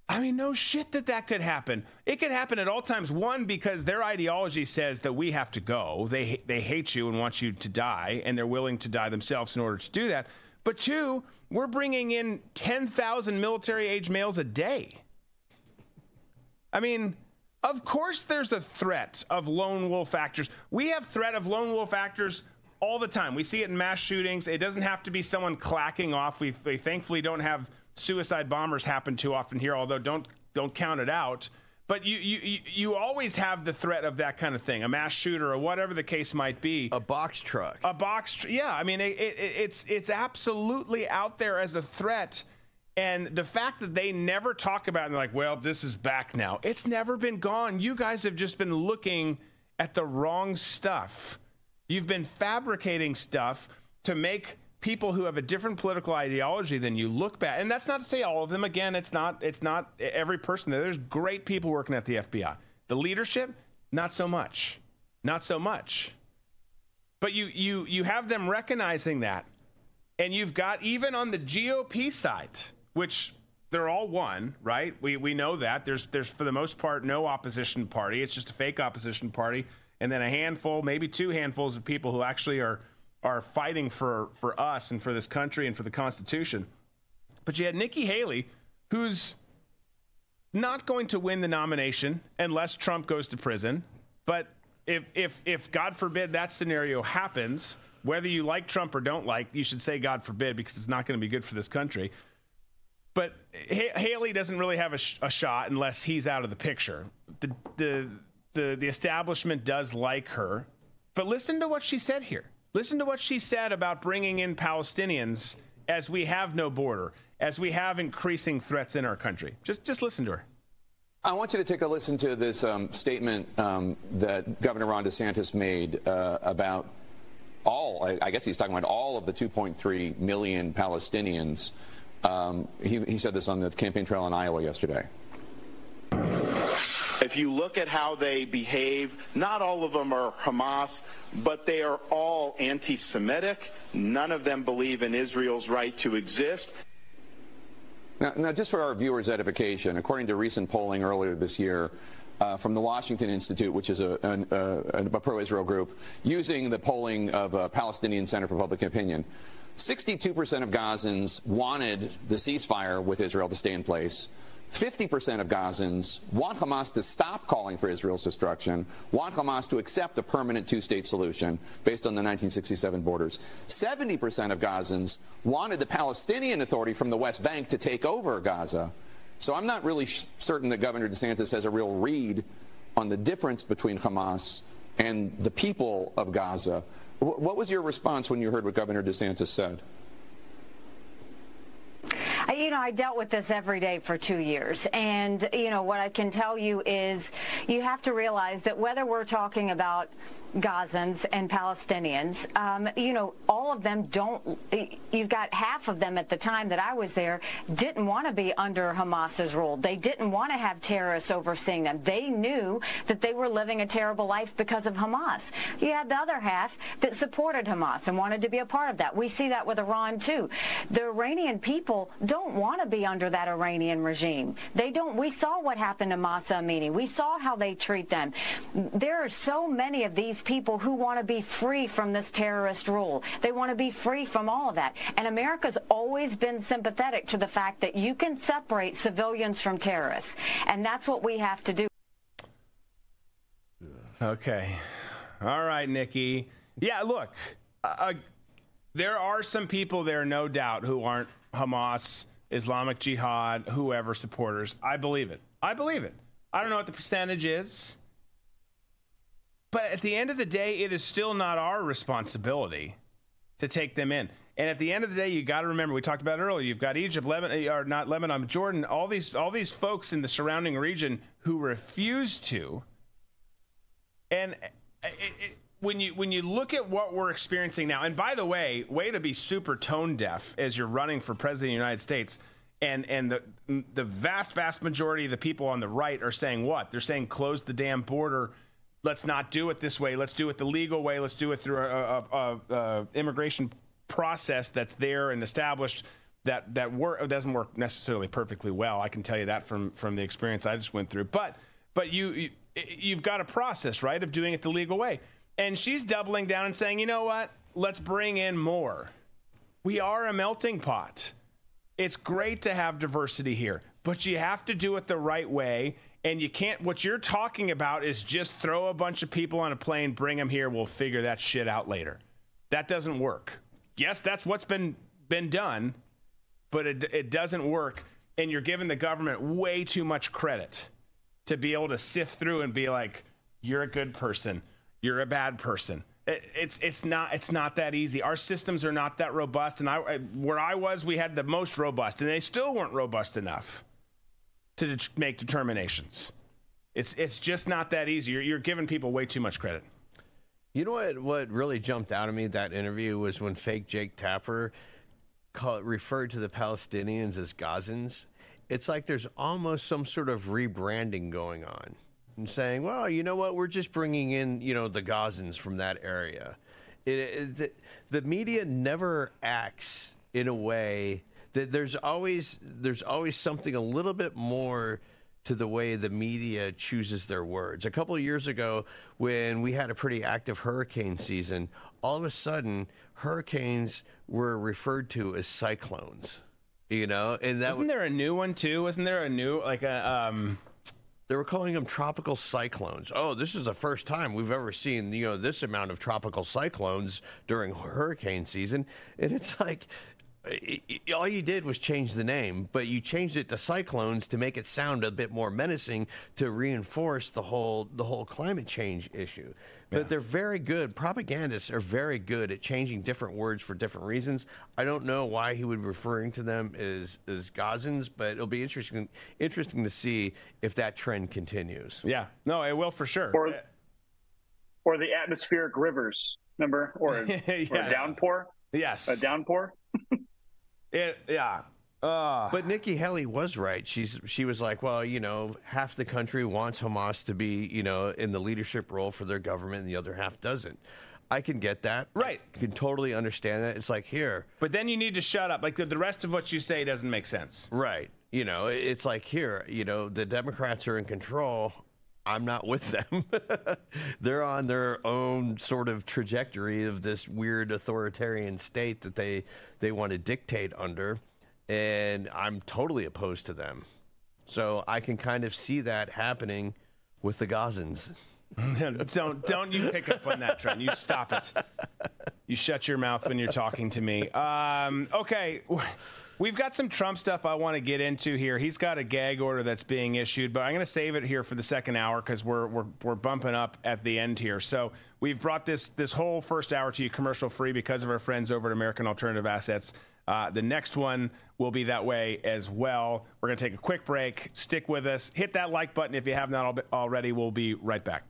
I mean, no shit that that could happen. It could happen at all times. One, because their ideology says that we have to go. They they hate you and want you to die, and they're willing to die themselves in order to do that. But two, we're bringing in ten thousand military age males a day. I mean, of course, there's a threat of lone wolf actors. We have threat of lone wolf actors all the time. We see it in mass shootings. It doesn't have to be someone clacking off. We, we thankfully don't have suicide bombers happen too often here, although don't don't count it out. But you, you you always have the threat of that kind of thing, a mass shooter or whatever the case might be. A box truck. A box, tr- yeah. I mean, it, it, it's it's absolutely out there as a threat, and the fact that they never talk about it, and they're like, well, this is back now. It's never been gone. You guys have just been looking at the wrong stuff. You've been fabricating stuff to make people who have a different political ideology than you look back and that's not to say all of them again it's not it's not every person there there's great people working at the FBI the leadership not so much not so much. But you you you have them recognizing that and you've got even on the GOP side which they're all one right? We we know that. There's there's for the most part no opposition party. It's just a fake opposition party and then a handful maybe two handfuls of people who actually are are fighting for, for us and for this country and for the Constitution. But you had Nikki Haley, who's not going to win the nomination unless Trump goes to prison. But if, if, if God forbid that scenario happens, whether you like Trump or don't like, you should say God forbid because it's not going to be good for this country. But Haley doesn't really have a, sh- a, shot unless he's out of the picture. The, the, the, the establishment does like her. But listen to what she said here. Listen to what she said about bringing in Palestinians as we have no border, as we have increasing threats in our country. Just, just listen to her. I want you to take a listen to this um, statement um, that Governor Ron DeSantis made uh, about all, I, I, guess he's talking about all of the 2.3 million Palestinians. Um, he, he said this on the campaign trail in Iowa yesterday. If you look at how they behave, not all of them are Hamas, but they are all anti Semitic. None of them believe in Israel's right to exist. Now, now, just for our viewers' edification, according to recent polling earlier this year, uh, from the Washington Institute, which is a, a, a pro-Israel group, using the polling of a Palestinian Center for Public Opinion, 62% of Gazans wanted the ceasefire with Israel to stay in place. 50% of Gazans want Hamas to stop calling for Israel's destruction, want Hamas to accept a permanent two state solution based on the 1967 borders. 70% of Gazans wanted the Palestinian Authority from the West Bank to take over Gaza. So I'm not really certain that Governor DeSantis has a real read on the difference between Hamas and the people of Gaza. What was your response when you heard what Governor DeSantis said? You know, I dealt with this every day for two years. And, you know, what I can tell you is you have to realize that whether we're talking about Gazans and Palestinians. Um, you know, all of them don't, you've got half of them at the time that I was there didn't want to be under Hamas's rule. They didn't want to have terrorists overseeing them. They knew that they were living a terrible life because of Hamas. You had the other half that supported Hamas and wanted to be a part of that. We see that with Iran too. The Iranian people don't want to be under that Iranian regime. They don't, we saw what happened to Mahsa Amini. We saw how they treat them. There are so many of these people who want to be free from this terrorist rule. They want to be free from all of that. And America's always been sympathetic to the fact that you can separate civilians from terrorists. And that's what we have to do. Okay. All right, Nikki. Yeah, look, uh, there are some people there, no doubt, who aren't Hamas, Islamic Jihad, whoever supporters. I believe it. I believe it. I don't know what the percentage is. But at the end of the day, it is still not our responsibility to take them in. And at the end of the day, you got to remember we talked about earlier. You've got Egypt, Lebanon, eh, or not Lebanon, Jordan, all these all these folks in the surrounding region who refuse to. And it, it, when you when you look at what we're experiencing now, and by the way, way to be super tone deaf as you're running for president of the United States, and and the the vast vast majority of the people on the right are saying what? They're saying close the damn border. Let's not do it this way. Let's do it the legal way. Let's do it through a, a, a, a immigration process that's there and established that that work doesn't work necessarily perfectly well. I can tell you that from from the experience I just went through. But but you, you you've got a process right of doing it the legal way. And she's doubling down and saying, you know what? Let's bring in more. We are a melting pot. It's great to have diversity here, but you have to do it the right way. And you can't, what you're talking about is just throw a bunch of people on a plane, bring them here, we'll figure that shit out later. That doesn't work. Yes, that's what's been been done, but it, it doesn't work. And you're giving the government way too much credit to be able to sift through and be like, you're a good person you're a bad person. It, it's it's not it's not that easy. Our systems are not that robust, and I where I was, we had the most robust, and they still weren't robust enough to de- make determinations. It's it's just not that easy. You're, you're giving people way too much credit. You know what? What really jumped out at me that interview was when fake Jake Tapper referred to the Palestinians as Gazans. It's like there's almost some sort of rebranding going on and saying, well, you know what, we're just bringing in, you know, the Gazans from that area. It, it, the, the media never acts in a way that there's always there's always something a little bit more to the way the media chooses their words. A couple of years ago, when we had a pretty active hurricane season, all of a sudden hurricanes were referred to as cyclones. You know, and that wasn't there a new one too? Wasn't there a new like a um they were calling them tropical cyclones. Oh, this is the first time we've ever seen you know this amount of tropical cyclones during hurricane season, and it's like all you did was change the name, but you changed it to cyclones to make it sound a bit more menacing to reinforce the whole the whole climate change issue. But yeah. they're very good. Propagandists are very good at changing different words for different reasons. I don't know why he would be referring to them as as Gazans, but it'll be interesting interesting to see if that trend continues. Yeah, no, it will for sure. Or, or the atmospheric rivers, remember, or, yes. or a downpour. Yes, a downpour. It yeah. Uh. But Nikki Haley was right. She's she was like, well, you know, half the country wants Hamas to be, you know, in the leadership role for their government, and the other half doesn't. I can get that. Right. I can totally understand that. It's like here. But then you need to shut up. Like the, the rest of what you say doesn't make sense. Right. You know, it's like here, you know, the Democrats are in control. I'm not with them. They're on their own sort of trajectory of this weird authoritarian state that they they want to dictate under and I'm totally opposed to them. So I can kind of see that happening with the Gazans. don't don't you pick up on that trend. You stop it. You shut your mouth when you're talking to me. Um, okay. We've got some Trump stuff I want to get into here. He's got a gag order that's being issued, but I'm going to save it here for the second hour because we're, we're we're bumping up at the end here. So we've brought this this whole first hour to you commercial free because of our friends over at American Alternative Assets. Uh, the next one will be that way as well. We're going to take a quick break. Stick with us. Hit that like button if you have not already. We'll be right back.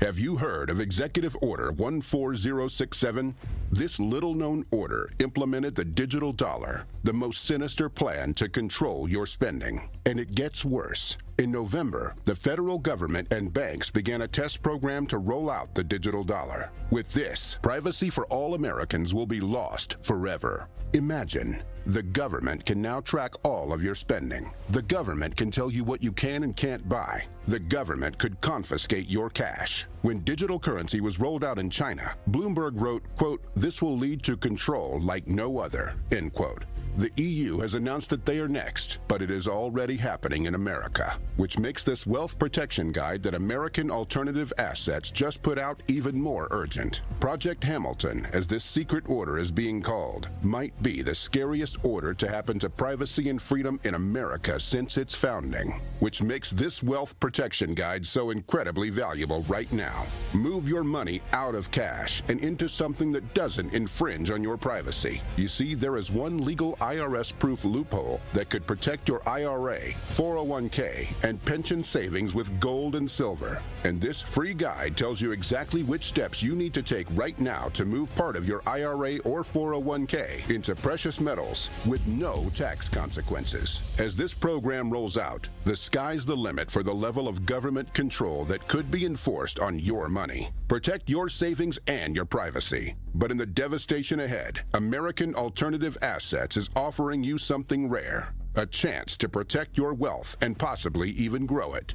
Have you heard of Executive Order 14067? This little known order implemented the digital dollar, the most sinister plan to control your spending. And it gets worse. In November, the federal government and banks began a test program to roll out the digital dollar. With this, privacy for all Americans will be lost forever. Imagine the government can now track all of your spending. The government can tell you what you can and can't buy. The government could confiscate your cash. When digital currency was rolled out in China, Bloomberg wrote, quote, this will lead to control like no other, end quote. The EU has announced that they are next, but it is already happening in America, which makes this wealth protection guide that American Alternative Assets just put out even more urgent. Project Hamilton, as this secret order is being called, might be the scariest order to happen to privacy and freedom in America since its founding, which makes this wealth protection guide so incredibly valuable right now. Move your money out of cash and into something that doesn't infringe on your privacy. You see, there is one legal IRS proof loophole that could protect your IRA, 401k, and pension savings with gold and silver. And this free guide tells you exactly which steps you need to take right now to move part of your IRA or 401k into precious metals with no tax consequences. As this program rolls out, the sky's the limit for the level of government control that could be enforced on your money. Protect your savings and your privacy. But in the devastation ahead, American Alternative Assets is offering you something rare a chance to protect your wealth and possibly even grow it.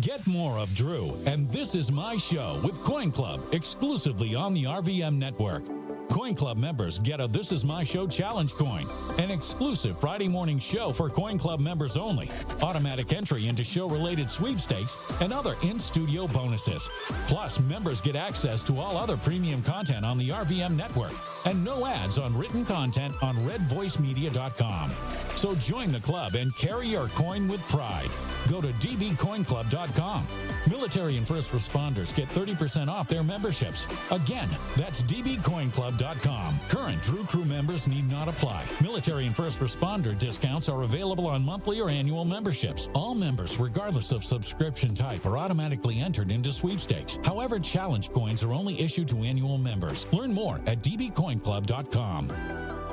Get more of Drew and This Is My Show with Coin Club exclusively on the RVM network. Coin Club members get a This Is My Show challenge coin, an exclusive Friday morning show for Coin Club members only, automatic entry into show related sweepstakes, and other in studio bonuses. Plus, members get access to all other premium content on the RVM network and no ads on written content on redvoicemedia.com. So join the club and carry your coin with pride. Go to dbcoinclub.com. Military and first responders get 30% off their memberships. Again, that's dbcoinclub.com. Current Drew Crew members need not apply. Military and first responder discounts are available on monthly or annual memberships. All members, regardless of subscription type, are automatically entered into sweepstakes. However, challenge coins are only issued to annual members. Learn more at dbcoinclub.com.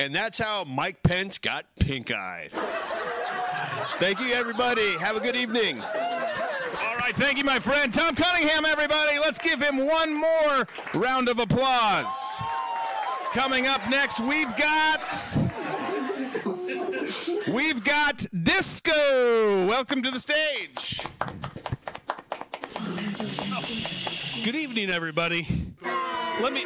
And that's how Mike Pence got pink eyed. Thank you, everybody. Have a good evening. All right, thank you, my friend Tom Cunningham, everybody. Let's give him one more round of applause. Coming up next, we've got. We've got Disco. Welcome to the stage. Good evening, everybody. Let me.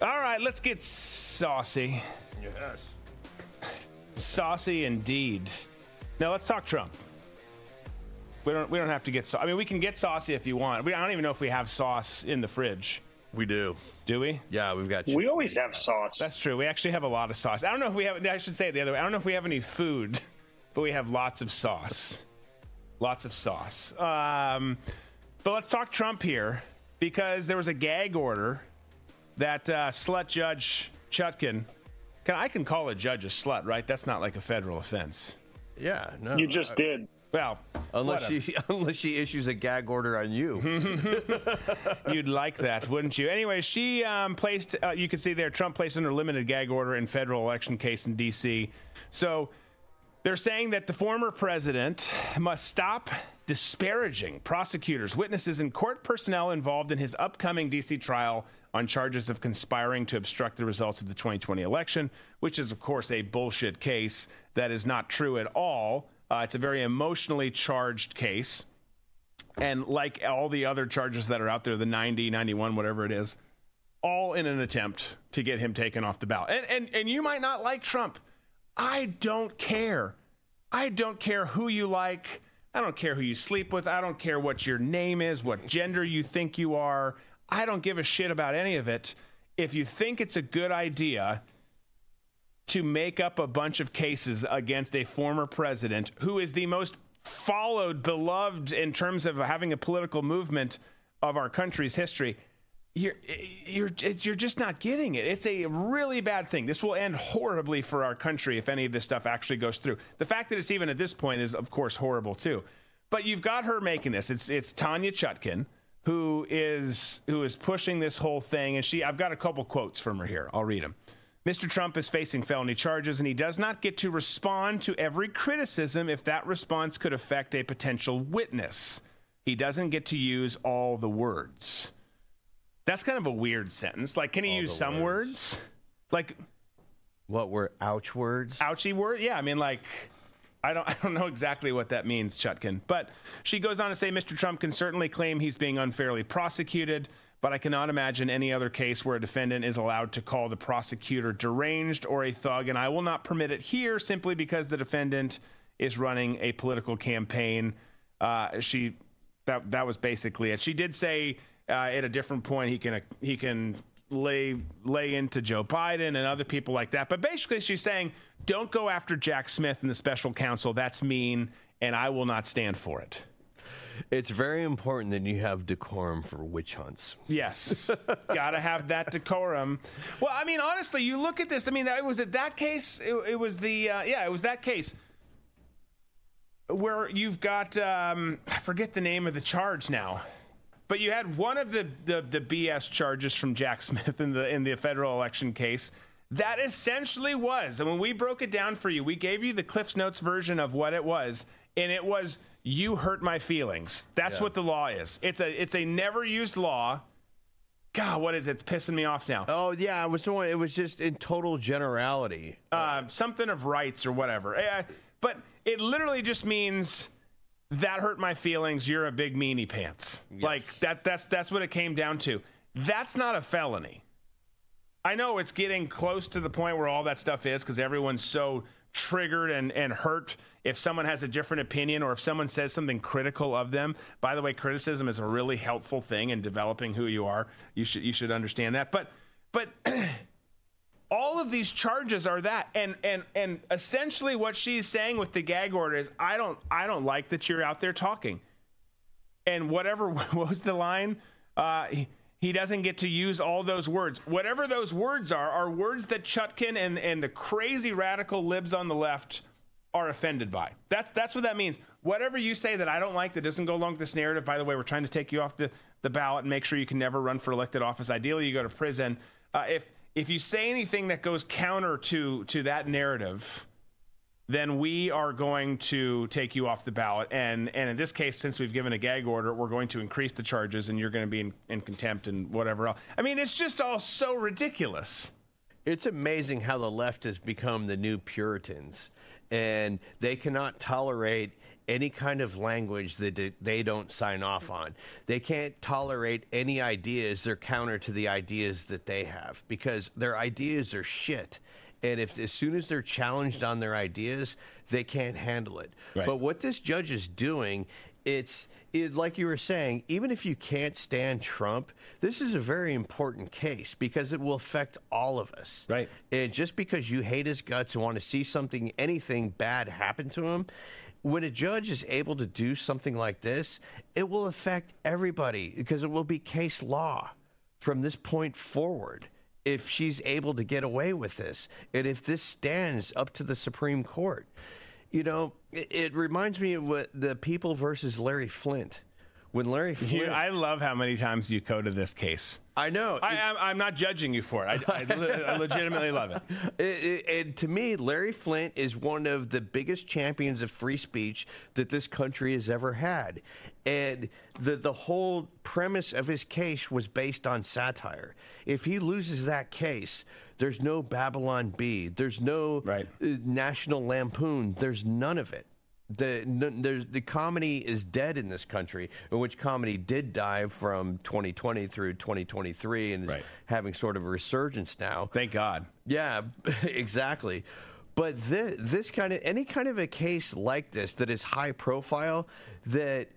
All right, let's get saucy. Yes. Saucy indeed. Now let's talk Trump. We don't. We don't have to get. Sa- I mean, we can get saucy if you want. We, I don't even know if we have sauce in the fridge. We do. Do we? Yeah, we've got. We always have sauce. That's true. We actually have a lot of sauce. I don't know if we have. I should say it the other way. I don't know if we have any food but we have lots of sauce. Lots of sauce. Um, but let's talk Trump here because there was a gag order that uh, slut judge Chutkan. Can, I can call a judge a slut, right? That's not like a federal offense. Yeah, no. You just did. Well, unless whatever. she unless she issues a gag order on you. You'd like that, wouldn't you? Anyway, she um, placed, uh, you can see there, Trump placed under limited gag order in federal election case in D.C. So they're saying that the former president must stop disparaging prosecutors, witnesses, and court personnel involved in his upcoming D.C. trial on charges of conspiring to obstruct the results of the 2020 election, which is, of course, a bullshit case that is not true at all. Uh, it's a very emotionally charged case. And like all the other charges that are out there, the 90, 91, whatever it is, all in an attempt to get him taken off the ballot. And, and, and you might not like Trump. I don't care. I don't care who you like. I don't care who you sleep with. I don't care what your name is, what gender you think you are. I don't give a shit about any of it. If you think it's a good idea to make up a bunch of cases against a former president who is the most followed, beloved in terms of having a political movement of our country's history, you're you're you're just not getting it. It's a really bad thing. This will end horribly for our country if any of this stuff actually goes through. The fact that it's even at this point is, of course, horrible too. But you've got her making this. It's it's Tanya Chutkan who is who is pushing this whole thing, and she. I've got a couple quotes from her here. I'll read them. Mr. Trump is facing felony charges, and he does not get to respond to every criticism if that response could affect a potential witness. He doesn't get to use all the words. That's kind of a weird sentence. Like, can he use some words? Like, what were ouch words? Ouchy word? Yeah, I mean, like, I don't, I don't know exactly what that means, Chutkan. But she goes on to say Mr. Trump can certainly claim he's being unfairly prosecuted, but I cannot imagine any other case where a defendant is allowed to call the prosecutor deranged or a thug, and I will not permit it here simply because the defendant is running a political campaign. Uh, she that that was basically it. She did say uh, at a different point he can he can lay lay into Joe Biden and other people like that. But basically, she's saying don't go after Jack Smith and the special counsel. That's mean, and I will not stand for it. It's very important that you have decorum for witch hunts. Yes, gotta have that decorum. Well, I mean, honestly, you look at this. I mean, it was it that case. It, it was the uh, yeah, it was that case where you've got um, I forget the name of the charge now, but you had one of the, the the BS charges from Jack Smith in the in the federal election case. That essentially was, and when we broke it down for you, we gave you the Cliff's Notes version of what it was, and it was you hurt my feelings. That's Yeah. what the law is. It's a it's a never used law. God, what is it? It's pissing me off now. Oh yeah, it was the one. It was just in total generality. uh, something of rights or whatever. Uh, but it literally just means that hurt my feelings. You're a big meanie pants. Like that. That's that's what it came down to. That's not a felony. I know it's getting close to the point where all that stuff is because everyone's so triggered and, and hurt if someone has a different opinion or if someone says something critical of them. By the way, criticism is a really helpful thing in developing who you are. You should you should understand that. But but all of these charges are that and and and essentially what she's saying with the gag order is I don't I don't like that you're out there talking. And whatever what was the line? Uh, he, he doesn't get to use all those words. Whatever those words are, are words that Chutkan and, and the crazy radical libs on the left are offended by. That's that's what that means. Whatever you say that I don't like that doesn't go along with this narrative. By the way, we're trying to take you off the, the ballot and make sure you can never run for elected office. Ideally, you go to prison. Uh, if if you say anything that goes counter to to that narrative, then we are going to take you off the ballot. And and in this case, since we've given a gag order, we're going to increase the charges, and you're going to be in, in contempt and whatever else. I mean, it's just all so ridiculous. It's amazing how the left has become the new Puritans, and they cannot tolerate any kind of language that they- they don't sign off on. They can't tolerate any ideas that are counter to the ideas that they have because their ideas are shit. And if as soon as they're challenged on their ideas, they can't handle it. But what this judge is doing it's it, like you were saying, even if you can't stand Trump, this is a very important case because it will affect all of us. Right. And just because you hate his guts and want to see something, anything bad happen to him, when a judge is able to do something like this, it will affect everybody because it will be case law from this point forward if she's able to get away with this and if this stands up to the Supreme Court. You know, it, it reminds me of what the people versus Larry Flynt. When Larry Flynt, You, I love how many times you coded this case. I know. I, I'm, I'm not judging you for it. I, I, le- I legitimately love it. It- it- and to me, Larry Flynt is one of the biggest champions of free speech that this country has ever had. And the, the whole premise of his case was based on satire. If he loses that case, there's no Babylon Bee, there's no uh, National Lampoon, there's none of it. The n- there's the comedy is dead in this country, in which comedy did die from 2020 through 2023, and is having sort of a resurgence now. Thank God. Yeah, exactly. But this, this kind of any kind of a case like this that is high profile that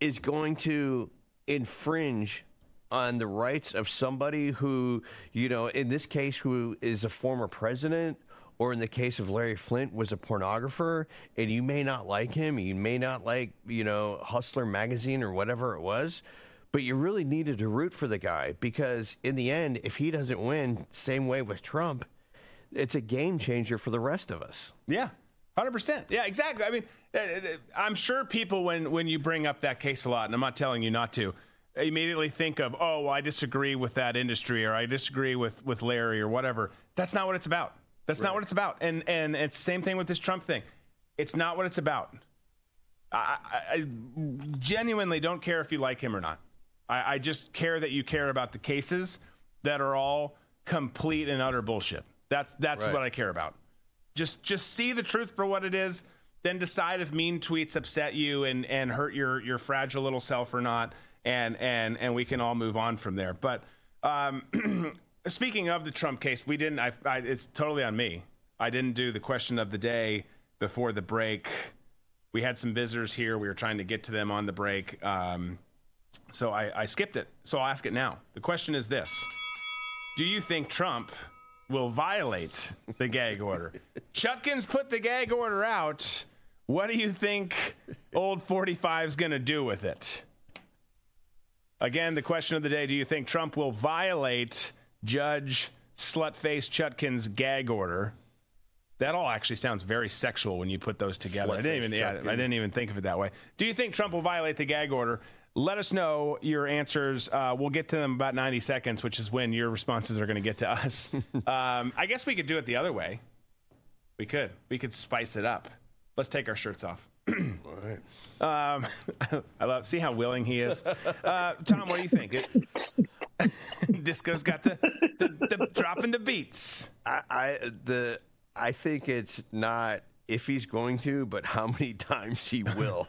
is going to infringe on the rights of somebody who, you know, in this case, who is a former president, or in the case of Larry Flynt, was a pornographer, and you may not like him, you may not like, you know, Hustler magazine or whatever it was, but you really needed to root for the guy because in the end, if he doesn't win, same way with Trump, it's a game changer for the rest of us. Yeah, hundred percent. Yeah, exactly. I mean, uh, uh, I'm sure people when when you bring up that case a lot, and I'm not telling you not to, immediately think of, oh, well, I disagree with that industry, or I disagree with with Larry, or whatever. That's not what it's about. That's not what it's about. And and it's the same thing with this Trump thing. It's not what it's about. I, I, I genuinely don't care if you like him or not. I, I just care that you care about the cases that are all complete and utter bullshit. That's that's Right. what I care about. Just just see the truth for what it is, then decide if mean tweets upset you and and hurt your your fragile little self or not, and and and we can all move on from there. But um, speaking of the Trump case, we didn't. I, I it's totally on me. I didn't do the question of the day before the break. We had some visitors here. We were trying to get to them on the break. Um, so I, I skipped it. So I'll ask it now. The question is this Do you think Trump will violate the gag order? Chutkan's put the gag order out. What do you think old 45 is going to do with it? Again, the question of the day Do you think Trump will violate Judge Slutface Chutkan's gag order? That all actually sounds very sexual when you put those together. I didn't even yeah, I didn't even think of it that way. Do you think Trump will violate the gag order? Let us know your answers. Uh, we'll get to them about 90 seconds, which is when your responses are going to get to us. um, I guess we could do it the other way. We could. We could spice it up. Let's take our shirts off. All right. Um, I love see how willing he is. Uh, Tom, what do you think? It, Disco's got the, the, the dropping the beats. I, I the I think it's not if he's going to, but how many times he will,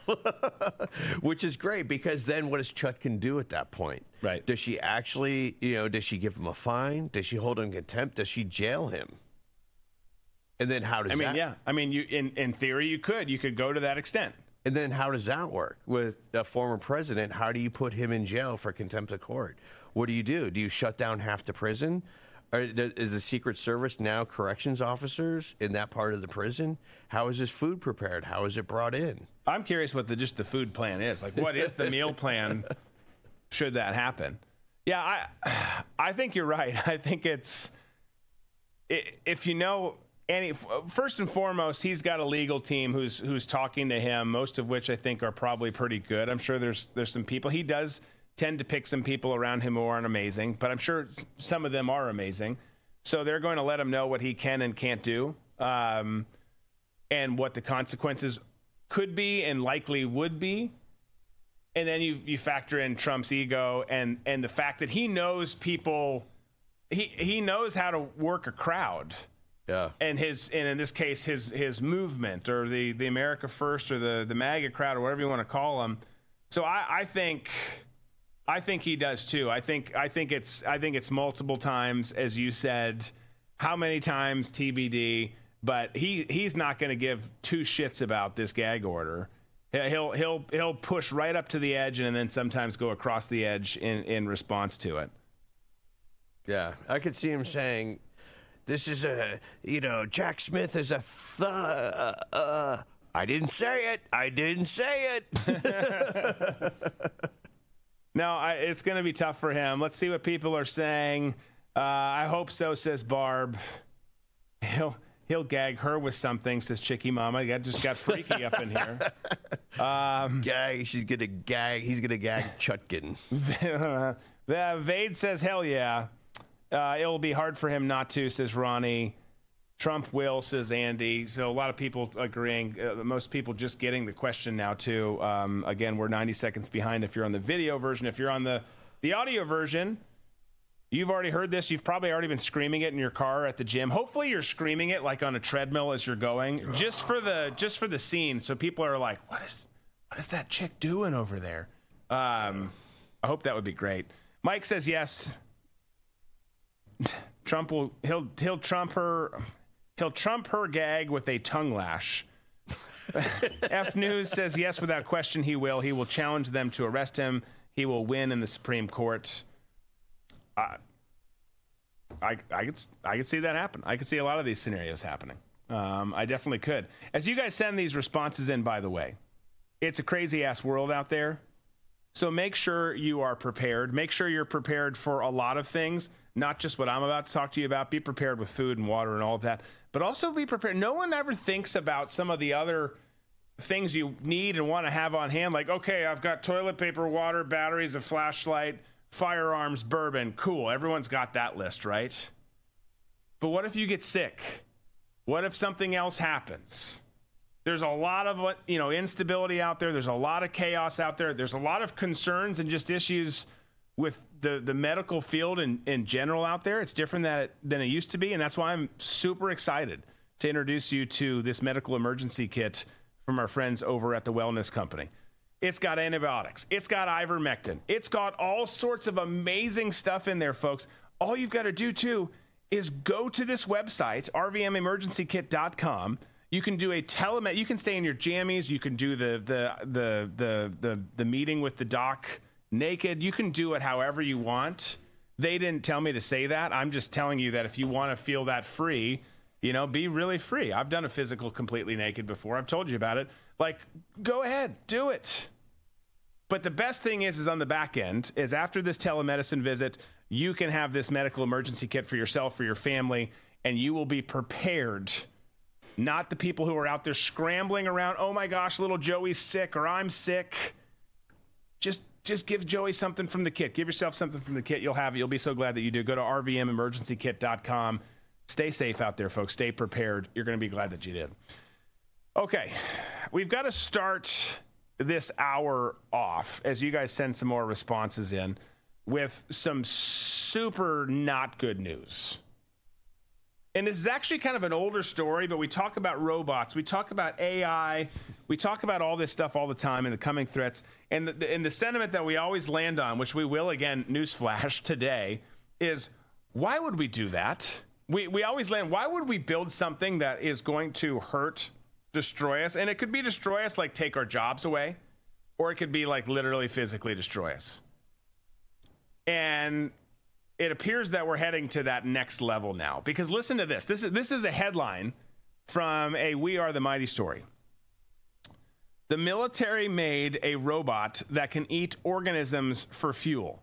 which is great because then what does Chutkan do at that point? Right? Does she actually, you know, does she give him a fine? Does she hold him in contempt? Does she jail him? And then how does that I mean, that? yeah. I mean, you in in theory you could you could go to that extent. And then how does that work with a former president? How do you put him in jail for contempt of court? What do you do? Do you shut down half the prison? Or is the Secret Service now corrections officers in that part of the prison? How is this food prepared? How is it brought in? I'm curious what the just the food plan is. Like, what is the meal plan? Should that happen? Yeah, I I think you're right. I think it's if you know any first and foremost, he's got a legal team who's who's talking to him. Most of which I think are probably pretty good. I'm sure there's there's some people he does tend to pick some people around him who aren't amazing, but I'm sure some of them are amazing. So they're going to let him know what he can and can't do. Um, and what the consequences could be and likely would be. And then you you factor in Trump's ego and and the fact that he knows people he he knows how to work a crowd. Yeah. And his and in this case his his movement or the the America First or the the MAGA crowd or whatever you want to call them. So I I think I think he does too. I think I think it's I think it's multiple times as you said. How many times TBD? But he he's not going to give two shits about this gag order. He'll he'll he'll push right up to the edge and then sometimes go across the edge in in response to it. Yeah, I could see him saying, "This is a you know Jack Smith is a th- uh, I didn't say it. I didn't say it." no, I, it's going to be tough for him. Let's see what people are saying. Uh, I hope so, says Barb. He'll he'll gag her with something, says Chicky Mama. That just got freaky up in here. Um, gag. She's gonna gag. He's gonna gag Chutkan. Vade says, "Hell yeah." Uh, it'll be hard for him not to, says Ronnie. Trump will, says Andy. So a lot of people agreeing. Uh, most people just getting the question now too. Um, again, we're 90 seconds behind if you're on the video version. If you're on the the audio version, you've already heard this. You've probably already been screaming it in your car at the gym. Hopefully, you're screaming it like on a treadmill as you're going, just for the just for the scene. So people are like, "What is what is that chick doing over there?" Um, I hope that would be great. Mike says yes. Trump will he'll he'll trump her he'll trump her gag with a tongue lash. F News says yes, without question, he will. He will challenge them to arrest him. He will win in the Supreme Court. Uh, I I could I could see that happen. I could see a lot of these scenarios happening. Um, I definitely could. As you guys send these responses in, by the way, it's a crazy ass world out there. So make sure you are prepared. Make sure you're prepared for a lot of things not just what I'm about to talk to you about. Be prepared with food and water and all of that, but also be prepared. No one ever thinks about some of the other things you need and want to have on hand. Like, okay, I've got toilet paper, water, batteries, a flashlight, firearms, bourbon. Cool. Everyone's got that list, right? But what if you get sick? What if something else happens? There's a lot of you know instability out there. There's a lot of chaos out there. There's a lot of concerns and just issues with the, the medical field in, in general out there. It's different than it, than it used to be. And that's why I'm super excited to introduce you to this medical emergency kit from our friends over at the Wellness Company. It's got antibiotics, it's got ivermectin, it's got all sorts of amazing stuff in there, folks. All you've got to do, too, is go to this website, rvmemergencykit.com. You can do a telemed. You can stay in your jammies. You can do the the the the the, the meeting with the doc naked. You can do it however you want. They didn't tell me to say that. I'm just telling you that if you want to feel that free, you know, be really free. I've done a physical completely naked before. I've told you about it. Like, go ahead, do it. But the best thing is, is on the back end, is after this telemedicine visit, you can have this medical emergency kit for yourself, for your family, and you will be prepared. Not the people who are out there scrambling around, oh my gosh, little Joey's sick or I'm sick. Just just give Joey something from the kit. Give yourself something from the kit. You'll have it. You'll be so glad that you do. Go to rvmemergencykit.com. Stay safe out there, folks. Stay prepared. You're going to be glad that you did. Okay, we've got to start this hour off as you guys send some more responses in with some super not good news. And this is actually kind of an older story, but we talk about robots, we talk about AI, we talk about all this stuff all the time and the coming threats. And the, and the sentiment that we always land on, which we will again, newsflash today, is why would we do that? We, we always land, why would we build something that is going to hurt, destroy us? And it could be destroy us, like take our jobs away, or it could be like literally physically destroy us. And it appears that we're heading to that next level now. Because listen to this. This is this is a headline from a We Are the Mighty story. The military made a robot that can eat organisms for fuel.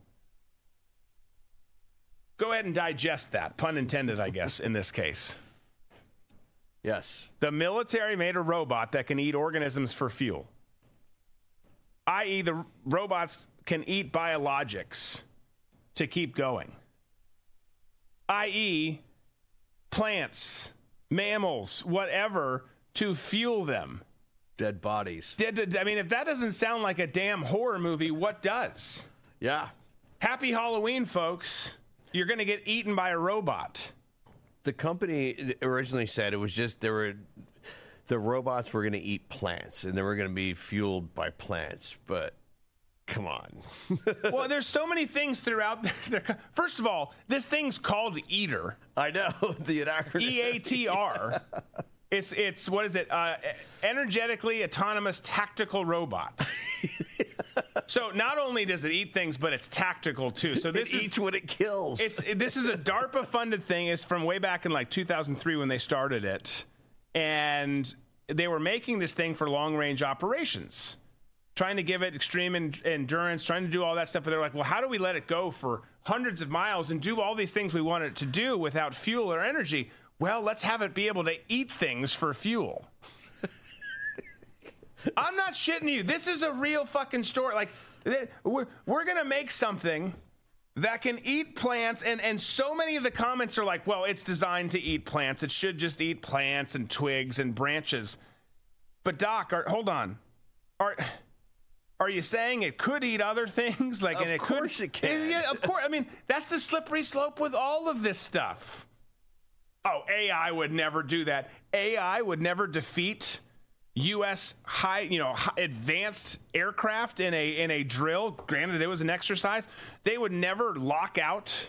Go ahead and digest that. Pun intended, I guess, in this case. Yes. The military made a robot that can eat organisms for fuel. I.e., the robots can eat biologics to keep going i.e., plants, mammals, whatever, to fuel them. Dead bodies. Dead, I mean, if that doesn't sound like a damn horror movie, what does? Yeah. Happy Halloween, folks. You're going to get eaten by a robot. The company originally said it was just there were the robots were going to eat plants and they were going to be fueled by plants, but come on. well, there's so many things throughout there. First of all, this thing's called Eater. I know the acronym. E A T R. It's it's what is it? Uh, energetically autonomous tactical robot. so not only does it eat things, but it's tactical too. So this it is, eats what it kills. It's this is a DARPA funded thing. It's from way back in like 2003 when they started it, and they were making this thing for long range operations, trying to give it extreme en- endurance, trying to do all that stuff. But they're like, well, how do we let it go for hundreds of miles and do all these things we want it to do without fuel or energy? Well, let's have it be able to eat things for fuel. I'm not shitting you. This is a real fucking story. Like, we're, we're going to make something that can eat plants and and so many of the comments are like well it's designed to eat plants it should just eat plants and twigs and branches but doc are, hold on are are you saying it could eat other things like Of and it course could, it can. yeah of course i mean that's the slippery slope with all of this stuff oh ai would never do that ai would never defeat U.S. high, you know, advanced aircraft in a in a drill. Granted, it was an exercise. They would never lock out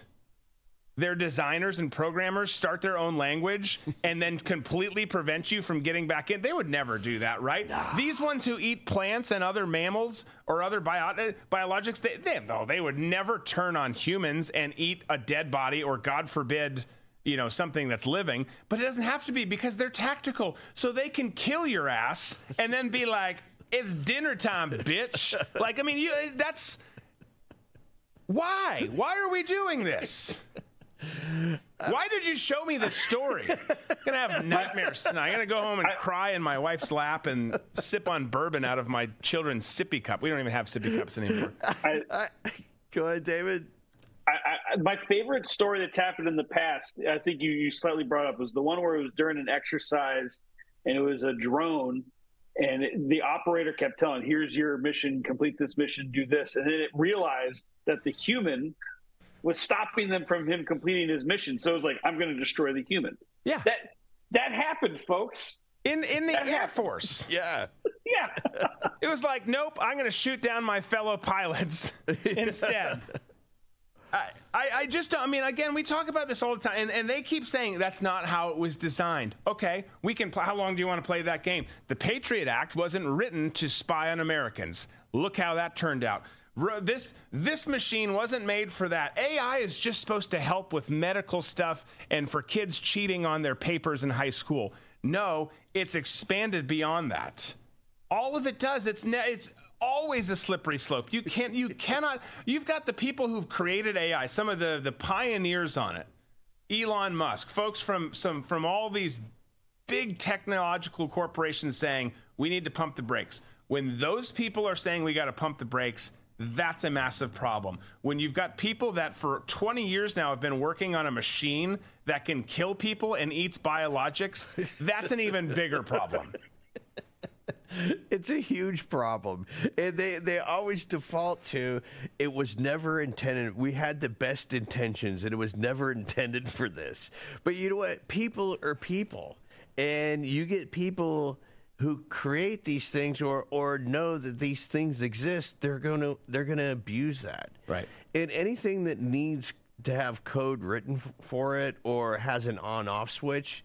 their designers and programmers, start their own language, and then completely prevent you from getting back in. They would never do that, right? These ones who eat plants and other mammals or other bio- uh, biologics, they, they no, they would never turn on humans and eat a dead body or, God forbid you know something that's living. But it doesn't have to be because they're tactical. So they can kill your ass and then be like it's dinner time bitch. Like i mean you that's why? Why are we doing this why did you show me this story? I'm gonna have nightmares tonight. I'm gonna go home and cry in my wife's lap and sip on bourbon out of my children's sippy cup. We don't even have sippy cups anymore. Go ahead, David. I, I, my favorite story that's happened in the past, I think you, you slightly brought up, was the one where it was during an exercise and it was a drone, and it, the operator kept telling, "Here's your mission. Complete this mission. Do this," and then it realized that the human was stopping them from him completing his mission. So it was like, "I'm going to destroy the human." Yeah, that that happened, folks. In in the That Air happened. Force. Yeah. Yeah. It was like, nope, I'm going to shoot down my fellow pilots instead. I, I, I just don't, I mean, again, we talk about this all the time, and, and they keep saying that's not how it was designed. Okay, we can, pl- how long do you want to play that game? The Patriot Act wasn't written to spy on Americans. Look how that turned out. This this machine wasn't made for that. AI is just supposed to help with medical stuff and for kids cheating on their papers in high school. No, it's expanded beyond that all of it does it's ne- it's always a slippery slope you can't you cannot you've got the people who've created ai some of the the pioneers on it elon musk folks from some from all these big technological corporations saying we need to pump the brakes when those people are saying we got to pump the brakes that's a massive problem when you've got people that for 20 years now have been working on a machine that can kill people and eats biologics that's an even bigger problem It's a huge problem. And they, they always default to it was never intended. We had the best intentions and it was never intended for this. But you know what? People are people. And you get people who create these things or, or know that these things exist, they're gonna they're gonna abuse that. Right. And anything that needs to have code written f- for it or has an on off switch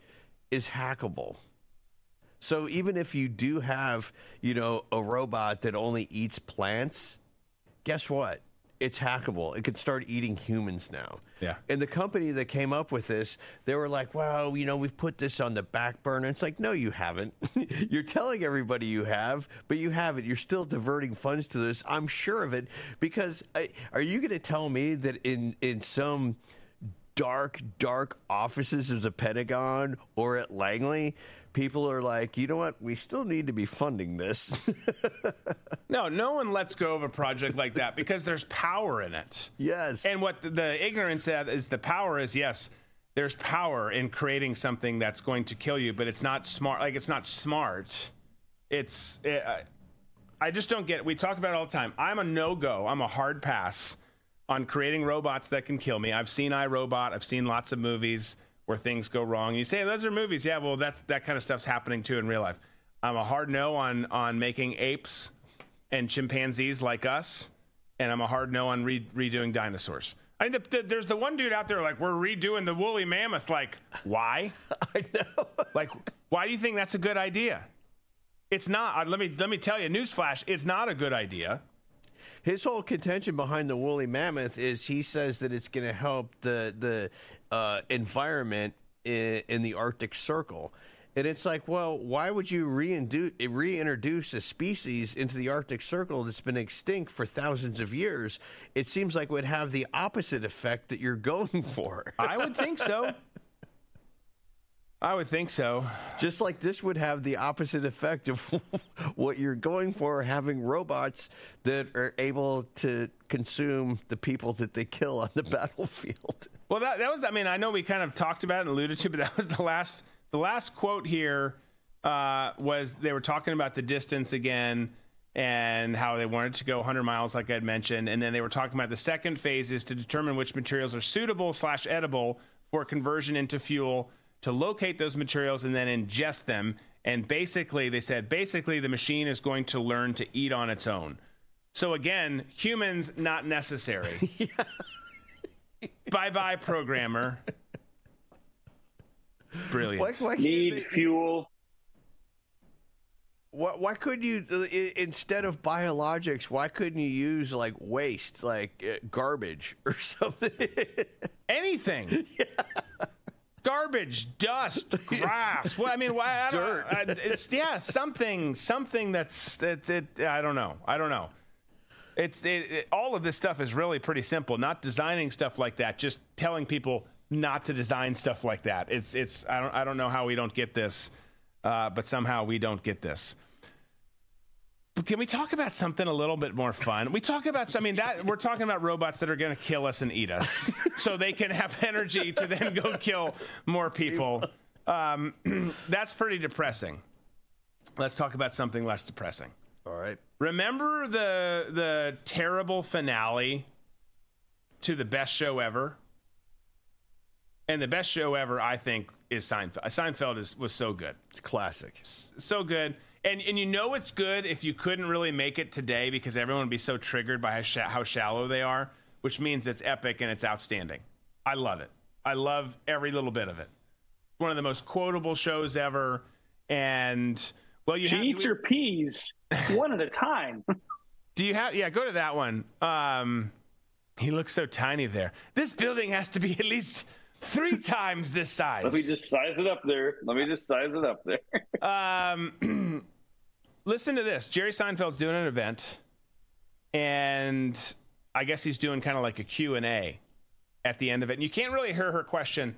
is hackable. So even if you do have, you know, a robot that only eats plants, guess what? It's hackable. It could start eating humans now. Yeah. And the company that came up with this, they were like, "Well, you know, we've put this on the back burner." It's like, "No, you haven't. You're telling everybody you have, but you haven't. You're still diverting funds to this. I'm sure of it because I, are you going to tell me that in in some dark, dark offices of the Pentagon or at Langley, people are like, you know what? We still need to be funding this. No, no one lets go of a project like that because there's power in it. Yes. And what the, the ignorance of is the power is yes, there's power in creating something that's going to kill you, but it's not smart. Like it's not smart. It's it, I- I just don't get. It. We talk about it all the time. I'm a no go. I'm a hard pass on creating robots that can kill me. I've seen iRobot. I've seen lots of movies where things go wrong. You say those are movies. Yeah, well, that's that kind of stuff's happening too in real life. I'm a hard no on on making apes and chimpanzees like us, and I'm a hard no on re- redoing dinosaurs. I mean, the, the, there's the one dude out there like we're redoing the woolly mammoth. Like, why? I know. Like, why do you think that's a good idea? It's not. uh, Let me let me tell you, newsflash. It's not a good idea. His whole contention behind the woolly mammoth is he says that it's going to help the the uh, environment in, in the Arctic Circle. And it's like, well, why would you reintroduce a species into the Arctic Circle that's been extinct for thousands of years? It seems like it would have the opposite effect that you're going for. I would think so. I would think so. Just like this would have the opposite effect of what you're going for, having robots that are able to consume the people that they kill on the battlefield. Well, that, that was. I mean, I know we kind of talked about it and alluded to, but that was the last. The last quote here uh, was they were talking about the distance again and how they wanted to go 100 miles, like I'd mentioned, and then they were talking about the second phase is to determine which materials are suitable slash edible for conversion into fuel, to locate those materials and then ingest them. And basically, they said basically the machine is going to learn to eat on its own. So again, humans not necessary. bye bye, programmer. Brilliant. Why, why can't Need they- fuel. Why, why couldn't you, uh, instead of biologics, why couldn't you use like waste, like uh, garbage or something? Anything. Yeah. Garbage, dust, grass. Well, I mean, why? I don't, Dirt. I, it's yeah, something, something that's that. It, I don't know. I don't know. It's it, it, all of this stuff is really pretty simple. Not designing stuff like that. Just telling people not to design stuff like that. It's it's. I don't I don't know how we don't get this, uh, but somehow we don't get this. But can we talk about something a little bit more fun? We talk about, I mean, that we're talking about robots that are going to kill us and eat us, so they can have energy to then go kill more people. Um, that's pretty depressing. Let's talk about something less depressing. All right. Remember the the terrible finale to the best show ever, and the best show ever, I think, is Seinfeld. Seinfeld is was so good It's classic. so good. And and you know it's good if you couldn't really make it today because everyone would be so triggered by how, sh- how shallow they are, which means it's epic and it's outstanding. I love it. I love every little bit of it. One of the most quotable shows ever. And well, you She have, eats her peas one at a time. do you have? Yeah, go to that one. Um, he looks so tiny there. This building has to be at least three times this size. Let me just size it up there. Let me just size it up there. Um, listen to this. Jerry Seinfeld's doing an event, and I guess he's doing kind of like a Q and A at the end of it. And you can't really hear her question,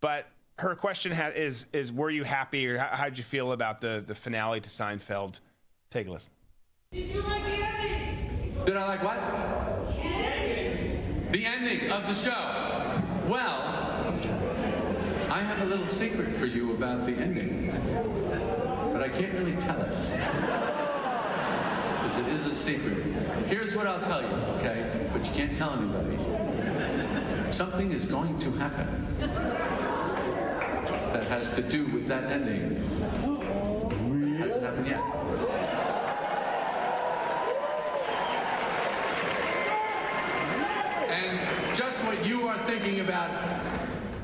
but her question ha- is is Were you happy, or how, how'd you feel about the the finale to Seinfeld? Take a listen. Did you like the ending? Did I like what? The ending of the show. Well, I have a little secret for you about the ending, but I can't really tell it. Because it is a secret. Here's what I'll tell you, okay? But you can't tell anybody. Something is going to happen that has to do with that ending. It hasn't happened yet. And just what you are thinking about,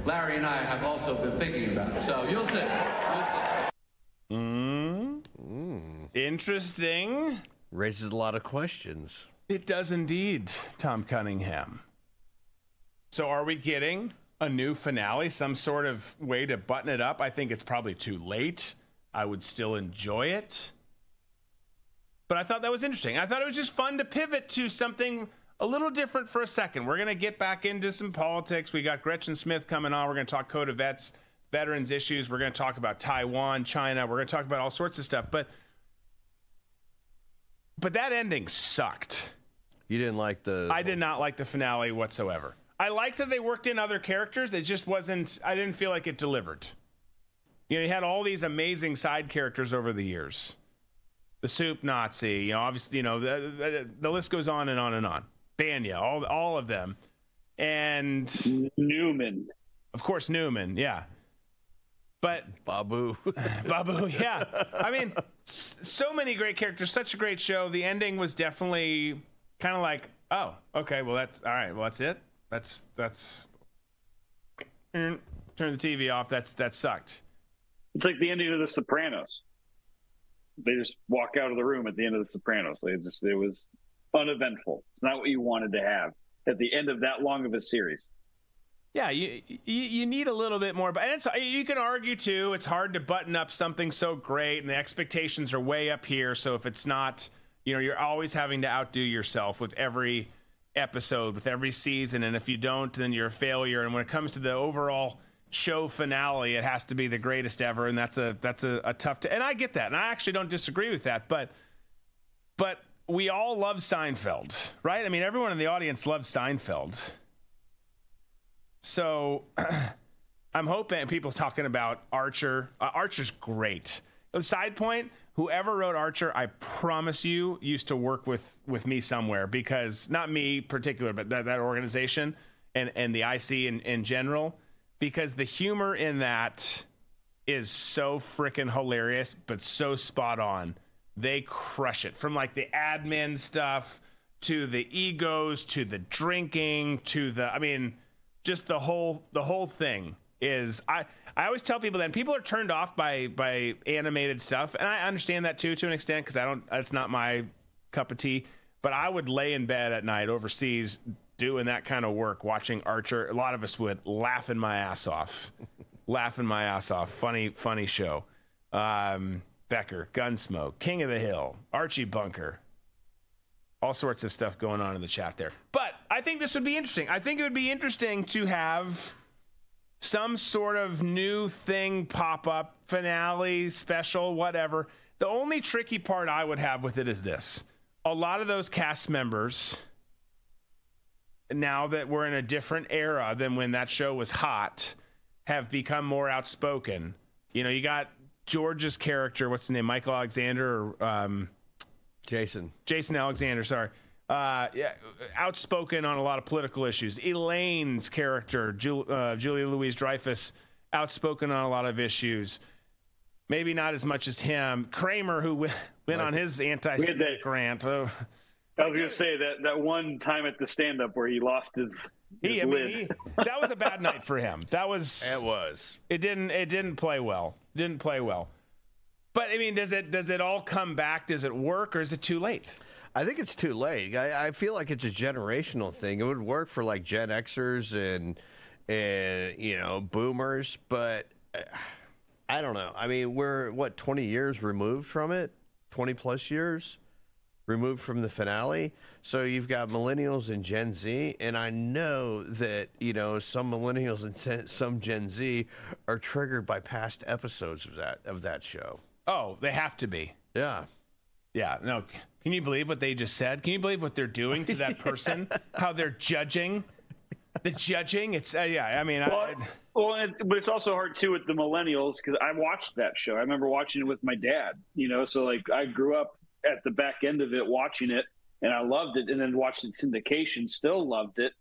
Larry and I have also been thinking about. So you'll see. You'll see. Mm. Interesting. Raises a lot of questions. It does indeed, Tom Cunningham. So, are we getting a new finale? Some sort of way to button it up? I think it's probably too late. I would still enjoy it. But I thought that was interesting. I thought it was just fun to pivot to something a little different for a second. We're going to get back into some politics. We got Gretchen Smith coming on. We're going to talk Code of Vets, veterans issues. We're going to talk about Taiwan, China. We're going to talk about all sorts of stuff. But but that ending sucked. You didn't like the. I did not like the finale whatsoever. I liked that they worked in other characters. It just wasn't. I didn't feel like it delivered. You know, you had all these amazing side characters over the years. The soup Nazi. You know, obviously, you know the the, the list goes on and on and on. Bania, all all of them, and Newman. Of course, Newman. Yeah. But Babu, Babu, yeah. I mean, so many great characters, such a great show. The ending was definitely kind of like, oh, okay, well that's all right. Well, that's it. That's that's mm, turn the TV off. That's that sucked. It's like the ending of The Sopranos. They just walk out of the room at the end of The Sopranos. They just it was uneventful. It's not what you wanted to have at the end of that long of a series. Yeah, you, you you need a little bit more, but and it's you can argue too. It's hard to button up something so great, and the expectations are way up here. So if it's not, you know, you're always having to outdo yourself with every episode, with every season, and if you don't, then you're a failure. And when it comes to the overall show finale, it has to be the greatest ever, and that's a that's a, a tough. To, and I get that, and I actually don't disagree with that, but but we all love Seinfeld, right? I mean, everyone in the audience loves Seinfeld. So I'm hoping people talking about Archer. Uh, Archer's great. The side point, whoever wrote Archer, I promise you, used to work with with me somewhere because not me particular, but that, that organization and and the IC in, in general, because the humor in that is so freaking hilarious, but so spot on. They crush it from like the admin stuff to the egos to the drinking to the I mean just the whole the whole thing is I I always tell people that people are turned off by by animated stuff, and I understand that too to an extent because I don't that's not my cup of tea. But I would lay in bed at night overseas doing that kind of work, watching Archer. A lot of us would laughing my ass off, laughing my ass off. Funny funny show. Um, Becker, Gunsmoke, King of the Hill, Archie Bunker, all sorts of stuff going on in the chat there. But I think this would be interesting. I think it would be interesting to have some sort of new thing pop up, finale, special, whatever. The only tricky part I would have with it is this a lot of those cast members, now that we're in a different era than when that show was hot, have become more outspoken. You know, you got George's character, what's his name, Michael Alexander or um, Jason. Jason Alexander, sorry. Uh, yeah, outspoken on a lot of political issues. Elaine's character, Ju- uh, Julia Louise Dreyfus, outspoken on a lot of issues. Maybe not as much as him. Kramer, who went, went on his anti-Semitic rant. Oh. I was going to say that that one time at the stand-up where he lost his, his He, I mean, he, that was a bad night for him. That was. It was. It didn't. It didn't play well. Didn't play well. But I mean, does it does it all come back? Does it work, or is it too late? I think it's too late. I, I feel like it's a generational thing. It would work for like Gen Xers and and you know boomers, but uh, I don't know. I mean, we're what twenty years removed from it, twenty plus years removed from the finale. So you've got millennials and Gen Z, and I know that you know some millennials and some Gen Z are triggered by past episodes of that of that show. Oh, they have to be. Yeah. Yeah. No. Can you believe what they just said? Can you believe what they're doing to that person? How they're judging? The judging. It's uh, yeah. I mean, Well, I, well, and, but it's also hard too with the millennials because I watched that show. I remember watching it with my dad. You know, so like I grew up at the back end of it watching it, and I loved it. And then watched it syndication, still loved it.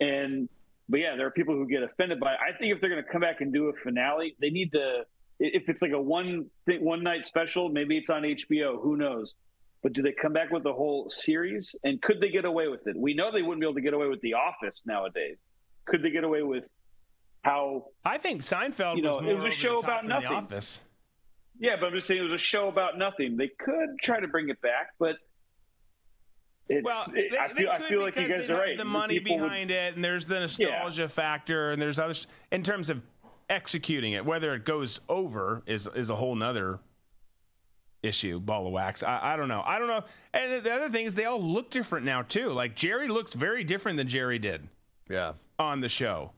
And but yeah, there are people who get offended by. it. I think if they're going to come back and do a finale, they need to. If it's like a one thing, one night special, maybe it's on HBO. Who knows? But do they come back with the whole series? And could they get away with it? We know they wouldn't be able to get away with The Office nowadays. Could they get away with how? I think Seinfeld You know, was more it was a show about nothing. The Office. Yeah, but I'm just saying it was a show about nothing. They could try to bring it back, but it's. Well, it- they, I they feel, I feel like you guys they are right. The money People would- behind it, and there's the nostalgia factor, and there's others in terms of executing it. Whether it goes over is is a whole nother issue. Ball of wax. I, I don't know. I don't know. And the other thing is they all look different now too. Like Jerry looks very different than Jerry did. Yeah. On the show.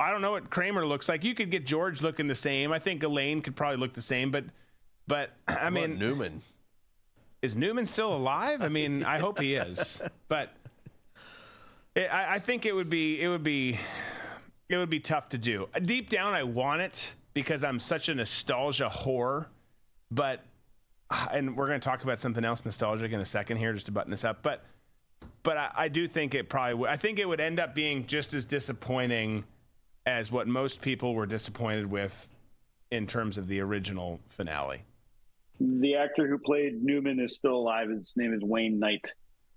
I don't know what Kramer looks like. You could get George looking the same. I think Elaine could probably look the same, but but I mean Newman. Is Newman still alive? I mean, I hope he is. But it, I, I think it would be it would be it would be tough to do. Deep down, I want it because I'm such a nostalgia whore. But and we're going to talk about something else nostalgic in a second here, just to button this up. But but I, I do think it probably would. I think it would end up being just as disappointing as what most people were disappointed with in terms of the original finale. The actor who played Newman is still alive. His name is Wayne Knight.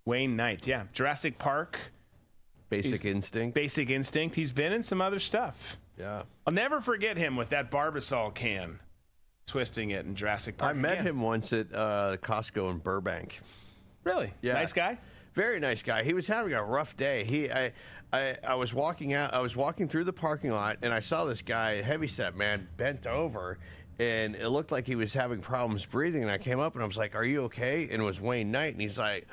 Wayne Knight, yeah. Jurassic Park. Basic He's- Instinct. Basic Instinct. He's been in some other stuff. Yeah. I'll never forget him with that Barbasol can, twisting it in Jurassic Park. I met again. him once at uh, Costco in Burbank. Really? Yeah. Nice guy. Very nice guy. He was having a rough day. He, I, I, I was walking out. I was walking through the parking lot, and I saw this guy, heavyset man, bent over, and it looked like he was having problems breathing. And I came up and I was like, "Are you okay?" And it was Wayne Knight, and he's like,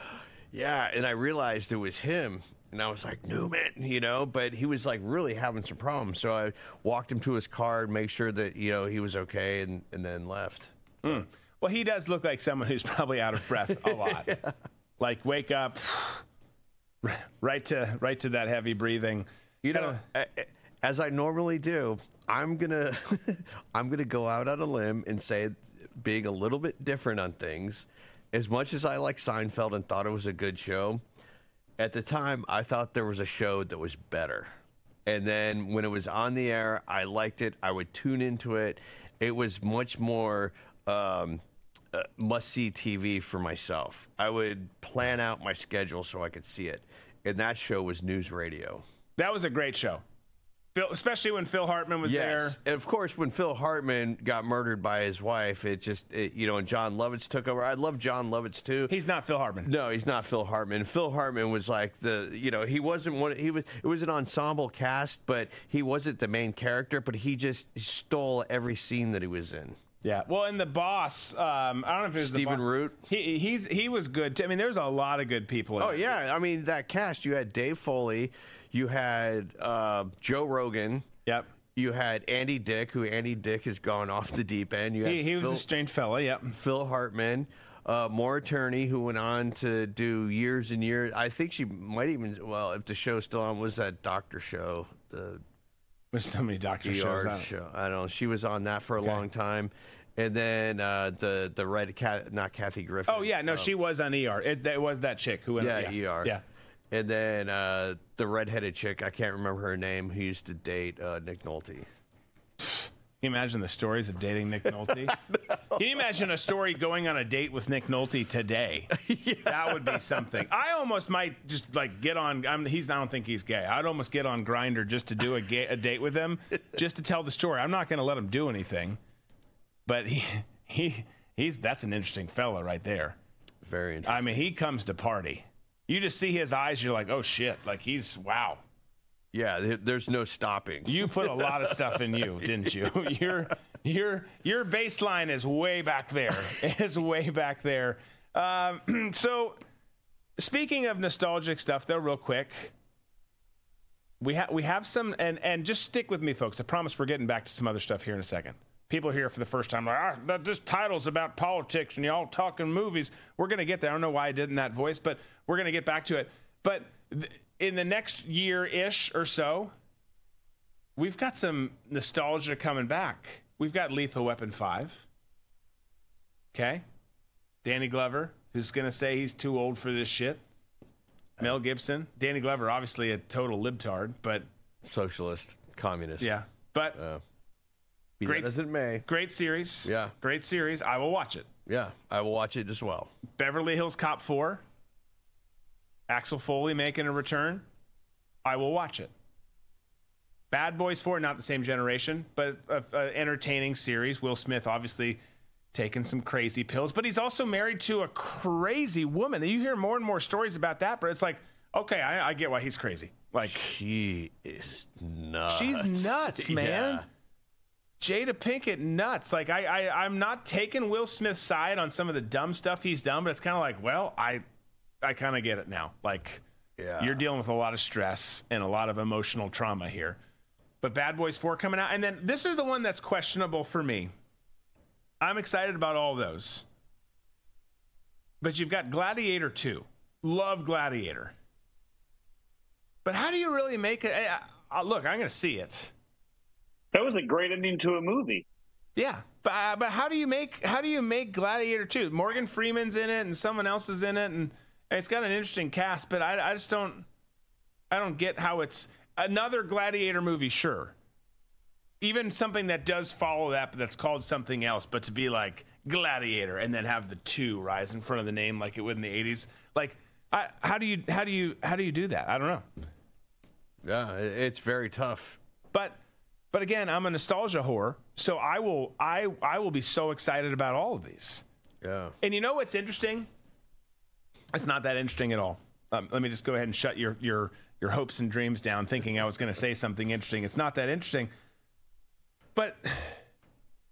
"Yeah." And I realized it was him. And I was like, Newman, you know, but he was like really having some problems. So I walked him to his car and make sure that, you know, he was okay and, and then left. Hmm. Well, he does look like someone who's probably out of breath a lot. Like wake up, right to right to that heavy breathing. You know, a- a- as I normally do, I'm gonna I'm gonna go out on a limb and say being a little bit different on things. As much as I like Seinfeld and thought it was a good show, at the time I thought there was a show that was better. And then when it was on the air, I liked it. I would tune into it. It was much more um, uh, must see TV for myself. I would plan out my schedule so I could see it. And that show was News Radio. That was a great show, Phil, especially when Phil Hartman was there. And of course, when Phil Hartman got murdered by his wife, it just, it, you know, and Jon Lovitz took over. I love Jon Lovitz too. He's not Phil Hartman. No, he's not Phil Hartman. Phil Hartman was like the, you know, he wasn't one. He was. It was an ensemble cast, but he wasn't the main character. But he just stole every scene that he was in. Yeah. Well, and the boss, um, I don't know if it was Stephen. Root. He he's he was good. Too. I mean, there's a lot of good people. In Oh it. yeah, I mean that cast. You had Dave Foley, you had uh, Joe Rogan. Yep. You had Andy Dick, who Andy Dick has gone off the deep end. You had He, he was Phil, a strange fella. Yep. Phil Hartman, uh, Maura Tierney, who went on to do years and years. I think she might even. Well, if the show's still on, was that Doctor Show? The There's so many doctor ER shows. I don't- show. I don't know. She was on that for a long time. And then uh, the the red cat, not Kathy Griffin. Oh yeah, no, uh, she was on ER. It, it was that chick who went. yeah, ER. Yeah. And then uh, the redheaded chick, I can't remember her name, who used to date uh, Nick Nolte. Can you imagine the stories of dating Nick Nolte? Can you imagine a story going on a date with Nick Nolte today? That would be something. I almost might just like get on. I'm, he's. I don't think he's gay. I'd almost get on Grindr just to do a, gay, a date with him, just to tell the story. I'm not going to let him do anything, but he he he's that's an interesting fella right there. Very interesting. I mean, he comes to party. You just see his eyes. You're like, oh shit! Like he's wow. Yeah, there's no stopping. You put a lot of stuff in you, didn't you? Your your your baseline is way back there. Is way back there. Um, so, speaking of nostalgic stuff, though, real quick, we have we have some, and and just stick with me, folks. I promise we're getting back to some other stuff here in a second. People here for the first time like, ah, this title's about politics and y'all talking movies. We're gonna get there. I don't know why I did in that voice, but we're gonna get back to it. But th- in the next year ish or so, we've got some nostalgia coming back. We've got Lethal Weapon 5. Okay. Danny Glover, who's going to say he's too old for this shit. Mel Gibson. Danny Glover, obviously a total libtard, but. Socialist, communist. Yeah. But. Uh, be great, as it may. Great series. Yeah. Great series. I will watch it. Yeah, I will watch it as well. Beverly Hills Cop 4. Axel Foley making a return. I will watch it. Bad Boys 4, not the same generation, but an entertaining series. Will Smith obviously taking some crazy pills, but he's also married to a crazy woman. You hear more and more stories about that, but it's like, okay, I, I get why he's crazy. Like she is nuts. She's nuts, man. Yeah. Jada Pinkett nuts. Like I, I I'm not taking Will Smith's side on some of the dumb stuff he's done, but it's kind of like, well, I I kind of get it now. Like Yeah. you're dealing with a lot of stress and a lot of emotional trauma here. But Bad Boys 4 coming out and then this is the one that's questionable for me. I'm excited about all those. But you've got Gladiator 2. Love Gladiator. But how do you really make it? I, I, look, I'm going to see it. That was a great ending to a movie. Yeah, but uh, but how do you make how do you make Gladiator two? Morgan Freeman's in it and someone else is in it, and it's got an interesting cast. But I, I just don't I don't get how it's another Gladiator movie. Sure, even something that does follow that, but that's called something else. But to be like Gladiator and then have the two rise in front of the name like it would in the eighties, like I, how do you how do you how do you do that? I don't know. Yeah, it's very tough. But but again, I'm a nostalgia whore, so I will I I will be so excited about all of these. Yeah. And you know what's interesting? It's not that interesting at all. Um, let me just go ahead and shut your your your hopes and dreams down, thinking I was going to say something interesting. It's not that interesting. But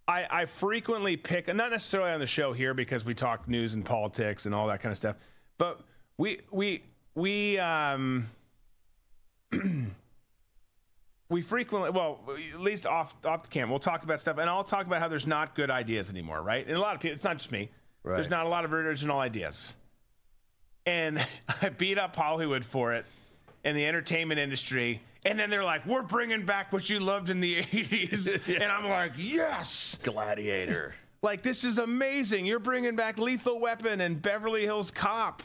I I frequently pick, not necessarily on the show here because we talk news and politics and all that kind of stuff, but we we we um we frequently well at least off off the camera we'll talk about stuff and i'll talk about how there's not good ideas anymore right? And a lot of people it's not just me. Right. there's not a lot of original ideas. And i beat up hollywood for it and the entertainment industry and then they're like we're bringing back what you loved in the 80s and i'm like yes! Gladiator. like this is amazing. You're bringing back lethal weapon and beverly hills cop.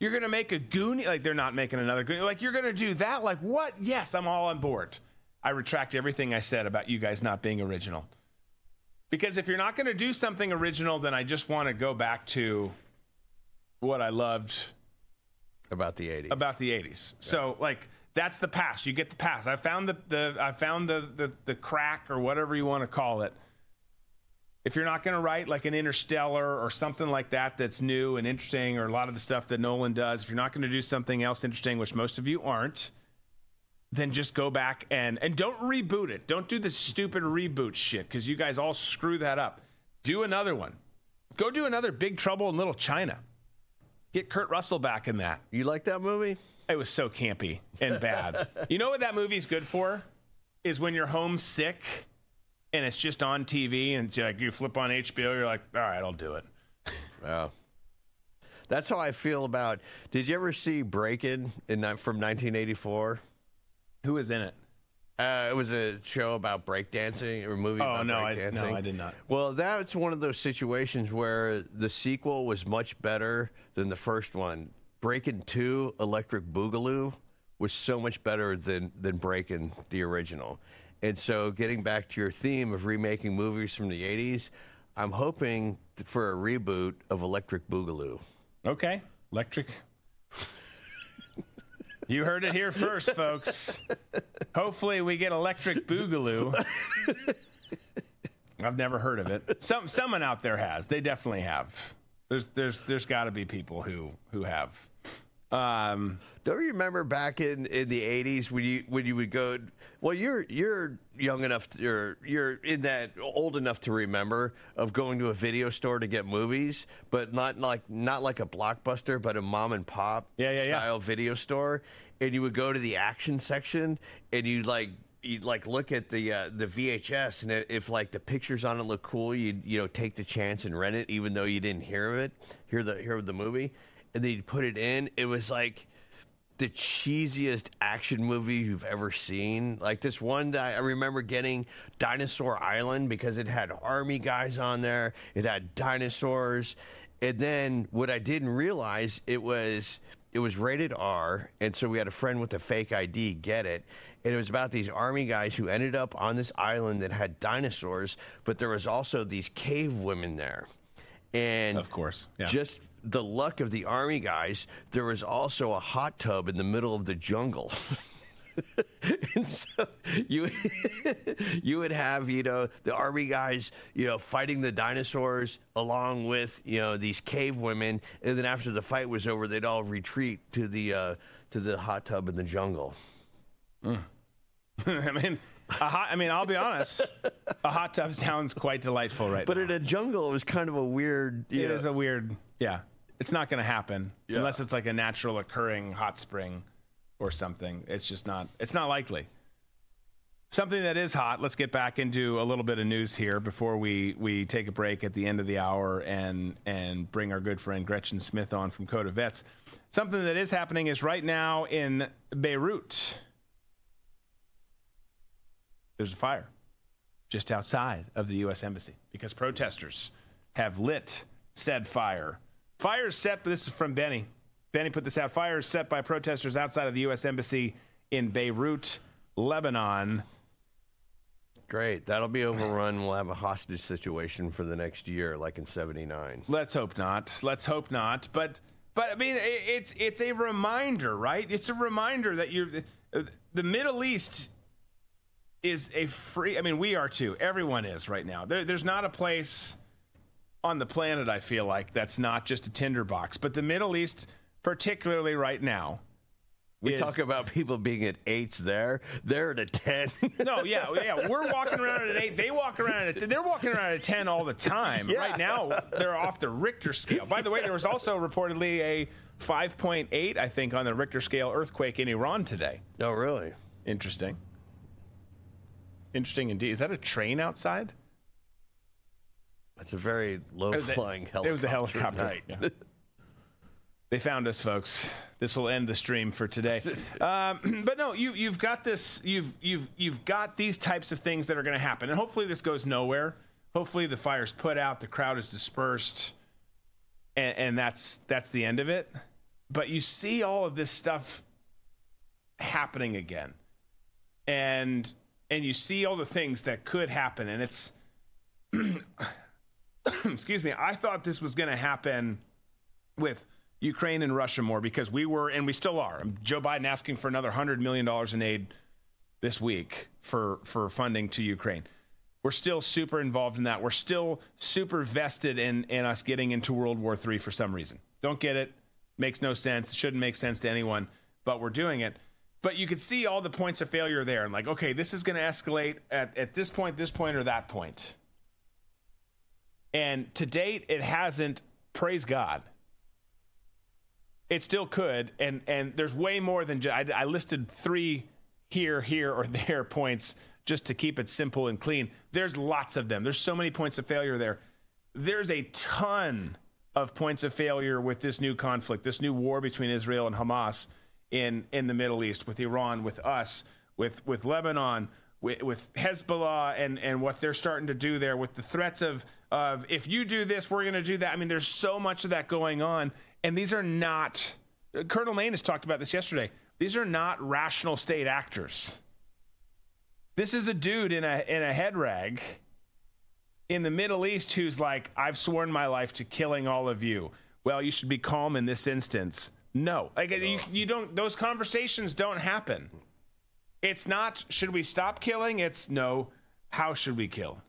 You're gonna make a Goonie like they're not making another Goonie like you're gonna do that? Like what? Yes i'm all on board i retract everything i said about you guys not being original. Because if you're not gonna do something original then i just want to go back to what i loved about the 80s about the 80s so like that's the pass you get the pass i found the, the i found the, the the crack or whatever you want to call it. If you're not going to write like an interstellar or something like that that's new and interesting or a lot of the stuff that nolan does if you're not going to do something else interesting which most of you aren't then just go back and and don't reboot it don't do the stupid reboot shit because you guys all screw that up do another one go do another big trouble in little china get kurt russell back in that You like that movie? it was so campy and bad. you know what that movie's good for? Is when you're homesick and it's just on TV and like you flip on HBO, you're like, all right, I'll do it. Yeah. That's how I feel about. Did you ever see Breakin' in from 1984? Who is in it? Uh, it was a show about breakdancing or a movie Oh, about no, I- breakdancing. no, I did not. Well, that's one of those situations where the sequel was much better than the first one. Breakin' 2 Electric Boogaloo was so much better than than Breakin' the original. And so, getting back to your theme of remaking movies from the 80s, I'm hoping for a reboot of Electric Boogaloo. Okay, electric. You heard it here first, folks. Hopefully, we get electric boogaloo. I've never heard of it. Some someone out there has. They definitely have. There's there's there's got to be people who who have. Um, Don't you remember back in, in the eighties when you when you would go? Well, you're you're young enough, to, you're you're in that old enough to remember of going to a video store to get movies, but not like not like a blockbuster, but a mom and pop Yeah, yeah, yeah. style video store, and you would go to the action section and you like. You'd like look at the uh, the VHS, and if like the pictures on it look cool, you'd you know take the chance and rent it, even though you didn't hear of it, hear the hear of the movie, and then you'd put it in. It was like the cheesiest action movie you've ever seen. Like this one that I remember getting Dinosaur Island because it had army guys on there. It had dinosaurs. And then what I didn't realize it was it was rated R, and so we had a friend with a fake ID get it. And it was about these army guys who ended up on this island that had dinosaurs, but there was also these cave women there. And Of course, yeah. just the luck of the army guys, there was also a hot tub in the middle of the jungle. and so you you would have you know the army guys you know fighting the dinosaurs along with you know these cave women and then after the fight was over they'd all retreat to the uh, to the hot tub in the jungle I mean, a hot, I mean, I'll be honest. A hot tub sounds quite delightful right but now. in a jungle it was kind of a weird It know, is a weird, yeah. It's not going to happen Yeah. unless it's like a natural occurring hot spring or something. It's just not. It's not likely. Something that is hot. Let's get back into a little bit of news here before we we take a break at the end of the hour and and bring our good friend Gretchen Smith on from Code of Vets. Something that is happening is right now in Beirut. There's a fire just outside of the U.S. Embassy because protesters have lit said fire. Fire is set, this is from Benny. Benny put this out. Fire is set by protesters outside of the U.S. Embassy in Beirut, Lebanon. great that'll be overrun we'll have a hostage situation for the next year like in 79 Let's hope not. Let's hope not. But but I mean, it's it's a reminder, right? It's a reminder that you're. the Middle East is a free. I mean, we are too. Everyone is right now. There, there's not a place on the planet I feel like that's not just a tinderbox. But the Middle East, particularly right now, We is- talk about people being at eights there. They're at a 10. No, yeah, yeah. We're walking around at an eight. They walk around at they're walking around at a ten all the time. Yeah. Right now, they're off the Richter scale. By the way, there was also reportedly a five point eight, I think, on the Richter scale earthquake in Iran today. Oh, really? Interesting. Interesting indeed. Is that a train outside? It's a very low It was a- flying helicopter. It was a helicopter. night. yeah. They found us, folks. This will end the stream for today. Um, but no, you you've got this. You've you've you've got these types of things that are going to happen, and hopefully this goes nowhere. Hopefully the fire's put out, the crowd is dispersed, and, and that's that's the end of it. But you see all of this stuff happening again, and and you see all the things that could happen, and it's excuse me. I thought this was going to happen with Ukraine and Russia more because we were, and we still are. Joe Biden asking for another hundred million dollars in aid this week for for funding to Ukraine. We're still super involved in that. We're still super vested in in us getting into World War III for some reason. Don't get it. Makes no sense. Shouldn't make sense to anyone, but we're doing it. But you could see all the points of failure there and like, okay, this is going to escalate at, at this point, this point, or that point. And to date, it hasn't. Praise God. It still could, and and there's way more than just. I, I listed three here, here, or there points just to keep it simple and clean. There's lots of them. There's so many points of failure there. There's a ton of points of failure with this new conflict, this new war between Israel and Hamas in in the Middle East, with Iran, with us, with with Lebanon, with, with Hezbollah, and and what they're starting to do there, with the threats of of if you do this, we're going to do that. I mean, there's so much of that going on, and these are not. Colonel Maine has talked about this yesterday. These are not rational state actors. This is a dude in a in a head rag in the Middle East who's like, I've sworn my life to killing all of you. Well, you should be calm in this instance. No, like you, you don't. Those conversations don't happen. It's not. Should we stop killing? It's no. How should we kill?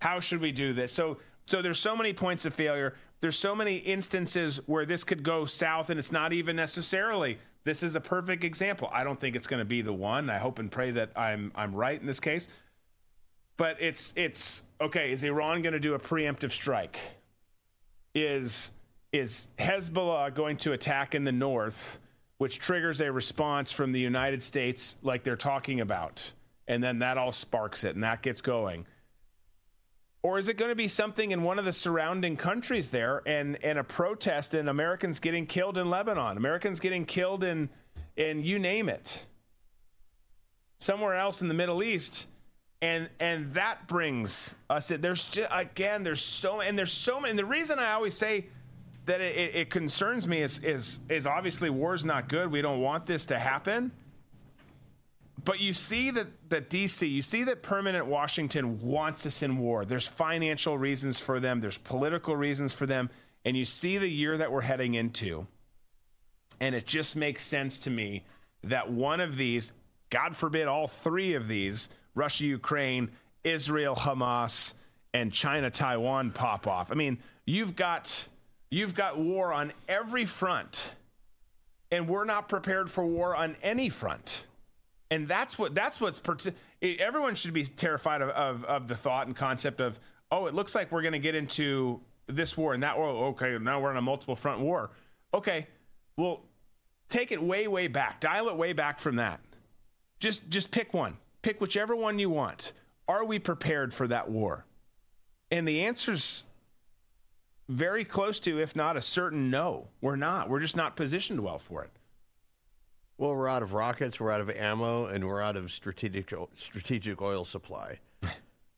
How should we do this? So, so there's so many points of failure. There's so many instances where this could go south, and it's not even necessarily. This is a perfect example. I don't think it's going to be the one. I hope and pray that I'm I'm right in this case. But it's it's okay. Is Iran going to do a preemptive strike? Is is Hezbollah going to attack in the north, which triggers a response from the United States, like they're talking about, and then that all sparks it and that gets going? Or is it going to be something in one of the surrounding countries there and, and a protest and Americans getting killed in Lebanon, Americans getting killed in, in you name it, somewhere else in the Middle East? And and that brings us in. There's just, again, there's so and there's so many. And the reason I always say that it, it, concerns me is is is obviously war's not good. We don't want this to happen. But you see that, that DC, you see that permanent Washington wants us in war. There's financial reasons for them, there's political reasons for them. And you see the year that we're heading into. And it just makes sense to me that one of these, God forbid, all three of these Russia, Ukraine, Israel, Hamas, and China, Taiwan pop off. I mean, you've got you've got war on every front, and we're not prepared for war on any front. And that's what that's what's everyone should be terrified of, of, of the thought and concept of oh it looks like we're going to get into this war and that war okay now we're on a multiple front war. Okay well take it way way back. Dial it way back from that. Just just pick one. Pick whichever one you want. Are we prepared for that war? And the answer's very close to if not a certain no we're not we're just not positioned well for it Well, we're out of rockets, we're out of ammo, and we're out of strategic strategic oil supply.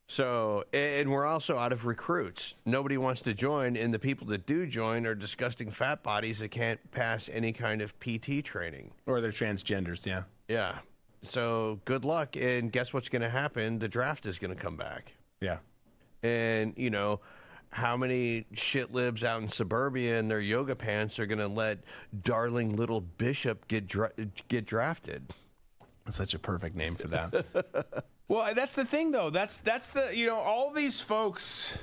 so, and we're also out of recruits. Nobody wants to join, and the people that do join are disgusting fat bodies that can't pass any kind of PT training. or they're transgenders yeah Yeah. So, good luck, and guess what's going to happen? The draft is going to come back. yeah And, you know, how many shit libs out in suburbia in their yoga pants are going to let darling little Bishop get dra- get drafted? That's such a perfect name for that. well, that's the thing, though. That's that's the you know all these folks.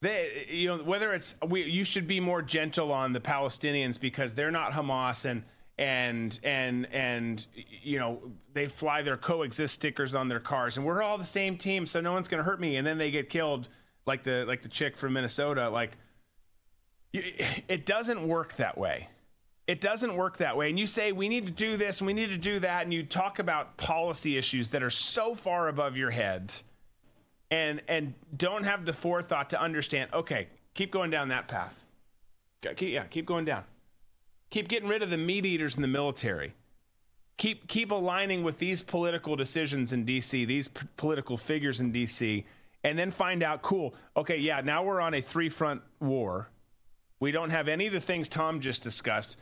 They you know whether it's we you should be more gentle on the Palestinians because they're not Hamas and and and and you know they fly their coexist stickers on their cars and we're all the same team so no one's going to hurt me and then they get killed like the like the chick from Minnesota like it doesn't work that way. It doesn't work that way. And you say we need to do this we need to do that and you talk about policy issues that are so far above your head and and don't have the forethought to understand okay keep going down that path. Keep, yeah keep going down. Keep getting rid of the meat eaters in the military. Keep keep aligning with these political decisions in DC, these p- political figures in DC, and then find out cool. Okay, yeah, now we're on a three-front war. We don't have any of the things Tom just discussed.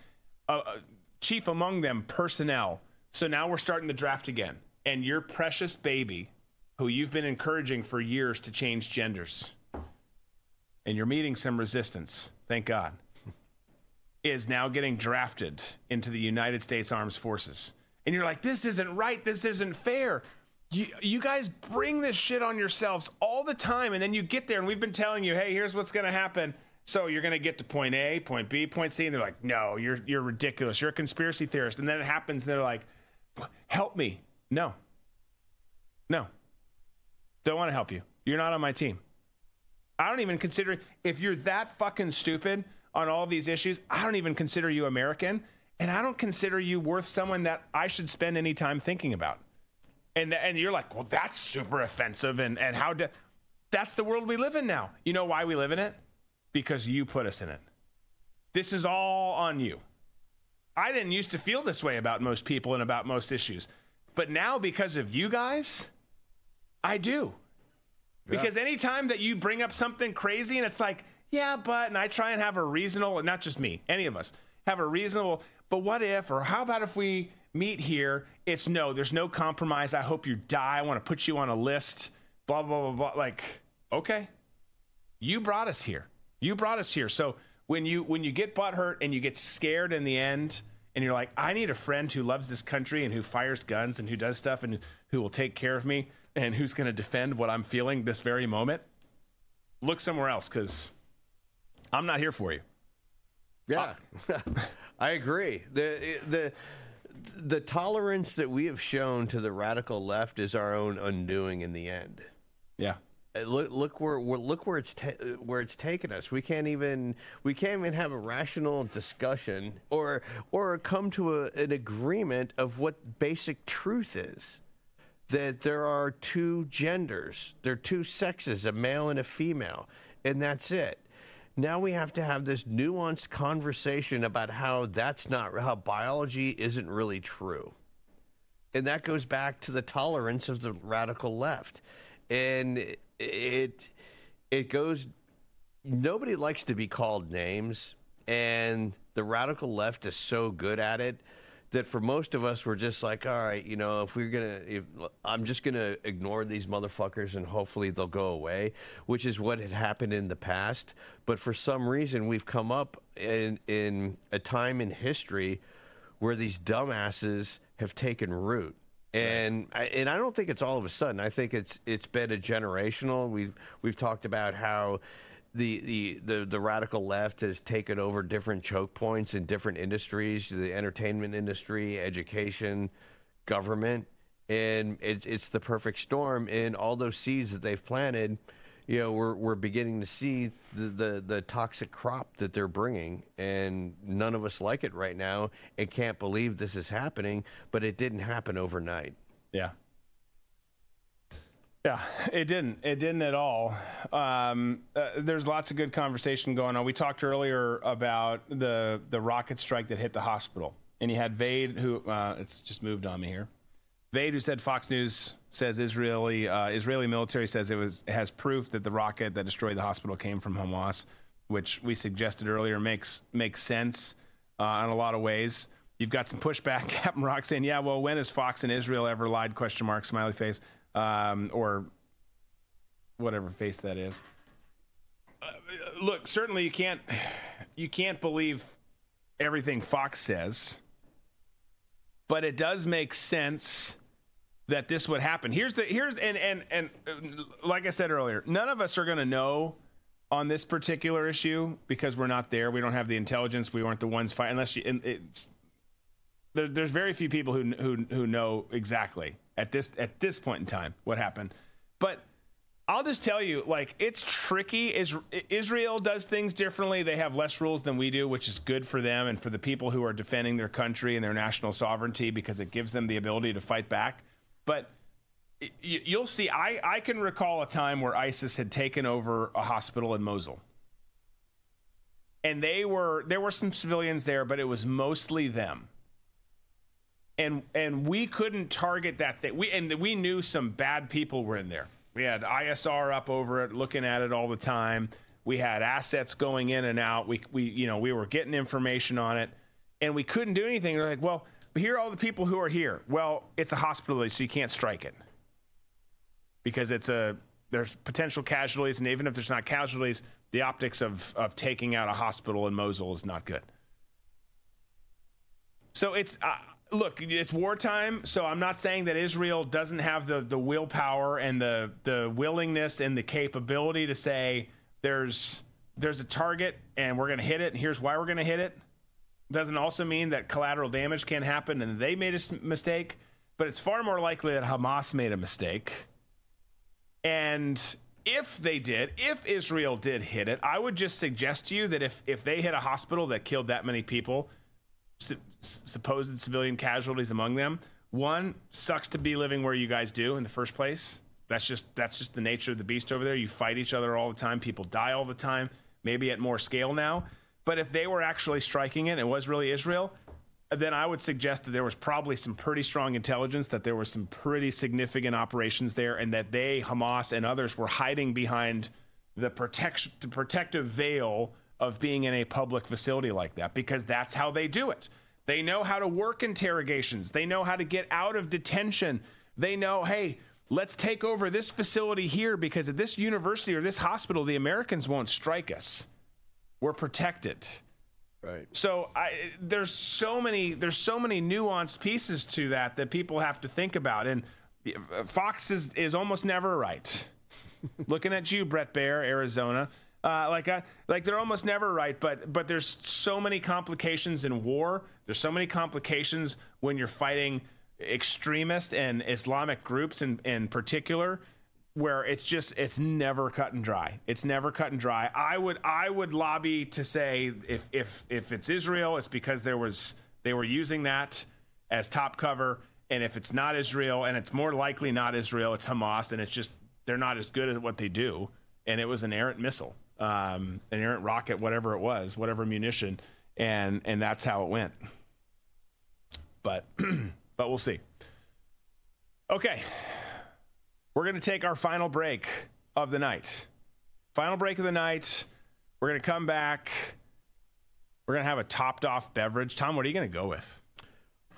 Uh, uh, chief among them, personnel. So now we're starting the draft again. And your precious baby, who you've been encouraging for years to change genders, and you're meeting some resistance. Thank God is now getting drafted into the United States Armed Forces. And you're like, this isn't right. This isn't fair. You, you guys bring this shit on yourselves all the time. And then you get there, and we've been telling you, hey, here's what's going to happen. So you're going to get to point A, point B, point C. And they're like, no, you're, you're ridiculous. You're a conspiracy theorist. And then it happens, and they're like, help me. No. No. Don't want to help you. You're not on my team. I don't even consider if you're that fucking stupid on all these issues, I don't even consider you American, and I don't consider you worth someone that I should spend any time thinking about. And and you're like, well, that's super offensive, and and how do? That's the world we live in now. You know why we live in it? Because you put us in it. This is all on you. I didn't used to feel this way about most people and about most issues, but now because of you guys, I do. Yeah. Because anytime that you bring up something crazy and it's like, yeah, but, and I try and have a reasonable, not just me, any of us, have a reasonable, but what if, or how about if we meet here? It's no, there's no compromise. I hope you die. I want to put you on a list, blah, blah, blah, blah. Like, okay, you brought us here. You brought us here. So when you, when you get butthurt and you get scared in the end, and you're like, I need a friend who loves this country and who fires guns and who does stuff and who will take care of me and who's going to defend what I'm feeling this very moment, look somewhere else because I'm not here for you. Yeah, uh, I agree. The the the tolerance that we have shown to the radical left is our own undoing in the end. Yeah. Uh, look, look where, look where it's ta- where it's taken us. We can't even we can't even have a rational discussion or or come to a, an agreement of what basic truth is. That there are two genders, there are two sexes, a male and a female, and that's it. Now we have to have this nuanced conversation about how that's not how biology isn't really true. And that goes back to the tolerance of the radical left. And it it goes nobody likes to be called names and the radical left is so good at it that for most of us, we're just like, all right, you know, if we're gonna, if, I'm just gonna ignore these motherfuckers and hopefully they'll go away, which is what had happened in the past. But for some reason, we've come up in in a time in history where these dumbasses have taken root. And I, and I don't think it's all of a sudden. I think it's it's been a generational. We've we've talked about how the, the, the, the radical left has taken over different choke points in different industries the entertainment industry, education, government. And it, it's the perfect storm. And all those seeds that they've planted, you know, we're, we're beginning to see the, the, the toxic crop that they're bringing. And none of us like it right now and can't believe this is happening, but it didn't happen overnight. Yeah. Yeah, it didn't. It didn't at all. Um, uh, there's lots of good conversation going on. We talked earlier about the the rocket strike that hit the hospital, and you had Vade, who uh, it's just moved on me here. Vade, who said Fox News says Israeli uh, Israeli military says it was has proof that the rocket that destroyed the hospital came from Hamas, which we suggested earlier makes makes sense uh, in a lot of ways. You've got some pushback, Captain Rock saying, "Yeah, well, when has Fox and Israel ever lied?" Question mark, smiley face um, or whatever face that is. Uh, look, certainly you can't you can't believe everything Fox says, but it does make sense that this would happen. Here's the here's and and and uh, like I said earlier, none of us are going to know on this particular issue because we're not there. We don't have the intelligence. We weren't the ones fighting. Unless you, there, there's very few people who who who know exactly at this at this point in time what happened. But I'll just tell you, like it's tricky. Is Israel does things differently. They have less rules than we do, which is good for them and for the people who are defending their country and their national sovereignty because it gives them the ability to fight back. But you'll see. I, I can recall a time where ISIS had taken over a hospital in Mosul, and they were there were some civilians there, but it was mostly them. And and we couldn't target that thing. We and we knew some bad people were in there. We had ISR up over it, looking at it all the time. We had assets going in and out. We we you know we were getting information on it, and we couldn't do anything. We're like, well, here are all the people who are here. Well, it's a hospital, so you can't strike it because it's a there's potential casualties, and even if there's not casualties, the optics of of taking out a hospital in Mosul is not good. So it's look, it's wartime. So I'm not saying that Israel doesn't have the the willpower and the the willingness and the capability to say there's there's a target and we're going to hit it, and here's why we're going to hit it. Doesn't also mean that collateral damage can happen and they made a mistake, but it's far more likely that Hamas made a mistake and if they did, if Israel did hit it, I would just suggest to you that if, if they hit a hospital that killed that many people, su- supposed civilian casualties among them, one sucks to be living where you guys do in the first place. That's just that's just the nature of the beast over there. You fight each other all the time. People die all the time. Maybe at more scale now. But if they were actually striking it, it was really Israel, then I would suggest that there was probably some pretty strong intelligence, that there were some pretty significant operations there, and that they, Hamas and others, were hiding behind the protection, the protective veil of being in a public facility like that, because that's how they do it. They know how to work interrogations. They know how to get out of detention. They know, hey, let's take over this facility here because at this university or this hospital, the Americans won't strike us. We're protected. Right. So I, there's so many there's so many nuanced pieces to that that people have to think about, and uh, Fox is is almost never right. Looking at you, Bret Baier, Arizona. Uh, like I, like they're almost never right, but but there's so many complications in war. There's so many complications when you're fighting extremist and Islamic groups in in particular where it's just it's never cut and dry. It's never cut and dry. I would I would lobby to say if if if it's Israel, it's because there was they were using that as top cover, and if it's not Israel, and it's more likely not Israel, it's Hamas, and it's just they're not as good at what they do, and it was an errant missile, um, an errant rocket, whatever it was, whatever munition, and and that's how it went. But but we'll see. Okay. We're going to take our final break of the night. Final break of the night. We're going to come back. We're going to have a topped off beverage. Tom, what are you going to go with?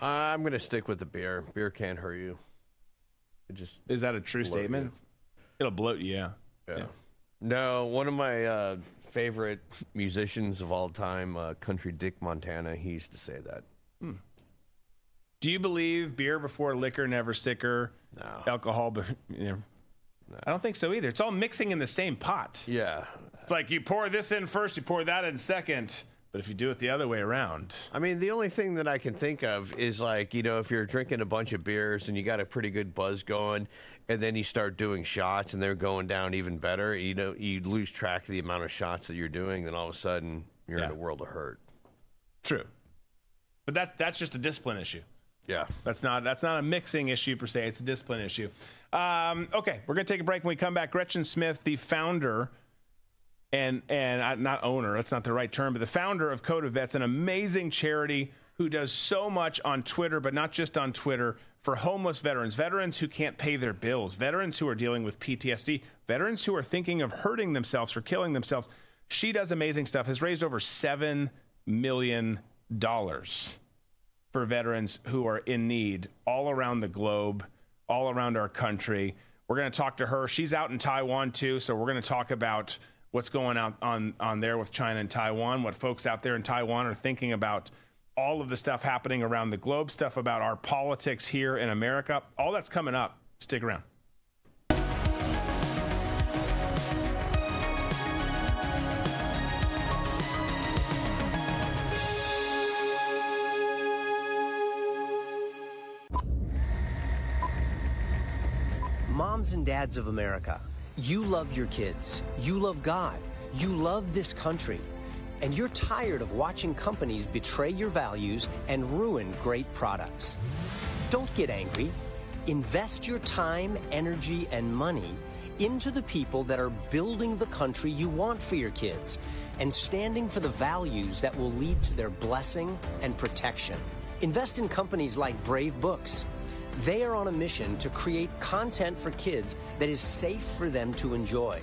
I'm going to stick with the beer. Beer can't hurt you. It just is that a true statement? You. It'll bloat you, yeah. yeah. yeah. No, one of my uh, favorite musicians of all time, uh, Country Dick Montana, he used to say that. Hmm. Do you believe beer before liquor, never sicker? No. Alcohol, but you know, no. I don't think so either. It's all mixing in the same pot. Yeah. It's like you pour this in first, you pour that in second. But if you do it the other way around, I mean, the only thing that I can think of is like, you know, if you're drinking a bunch of beers and you got a pretty good buzz going, and then you start doing shots and they're going down even better, you know, you lose track of the amount of shots that you're doing, then all of a sudden you're yeah. in a world of hurt. True. But that's that's just a discipline issue. Yeah, that's not that's not a mixing issue per se. It's a discipline issue. Um, okay, we're gonna take a break. When we come back, Gretchen Smith, the founder and and not owner, that's not the right term, but the founder of Code of Vets, an amazing charity who does so much on Twitter, but not just on Twitter, for homeless veterans, veterans who can't pay their bills, veterans who are dealing with PTSD, veterans who are thinking of hurting themselves or killing themselves. She does amazing stuff. Has raised over seven million dollars for veterans who are in need all around the globe, all around our country. We're going to talk to her. She's out in Taiwan too, so we're going to talk about what's going on on there with China and Taiwan, what folks out there in Taiwan are thinking about all of the stuff happening around the globe, stuff about our politics here in America. All that's coming up. Stick around. Moms and dads of America, you love your kids. You love God. You love this country. And you're tired of watching companies betray your values and ruin great products. Don't get angry. Invest your time, energy, and money into the people that are building the country you want for your kids and standing for the values that will lead to their blessing and protection. Invest in companies like Brave Books. They are on a mission to create content for kids that is safe for them to enjoy.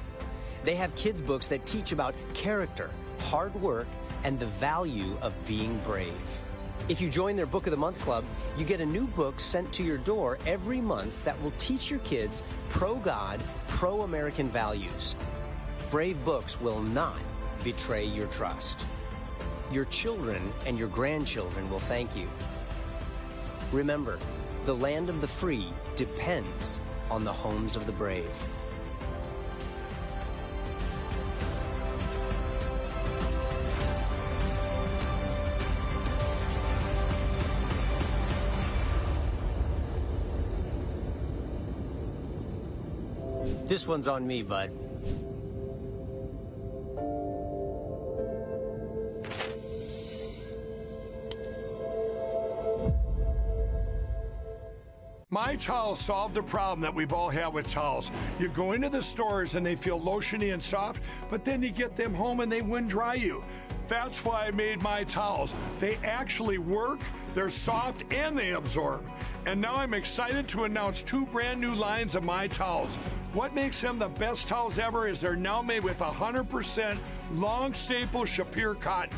They have kids' books that teach about character, hard work, and the value of being brave. If you join their Book of the Month Club, you get a new book sent to your door every month that will teach your kids pro God, pro American values. Brave Books will not betray your trust. Your children and your grandchildren will thank you. Remember, the land of the free depends on the homes of the brave. This one's on me, bud. My towels solved a problem that we've all had with towels. You go into the stores and they feel lotiony and soft, but then you get them home and they wind dry you. That's why I made my towels. They actually work, they're soft, and they absorb. And now I'm excited to announce two brand new lines of my towels. What makes them the best towels ever is they're now made with 100% long staple Shapir cotton.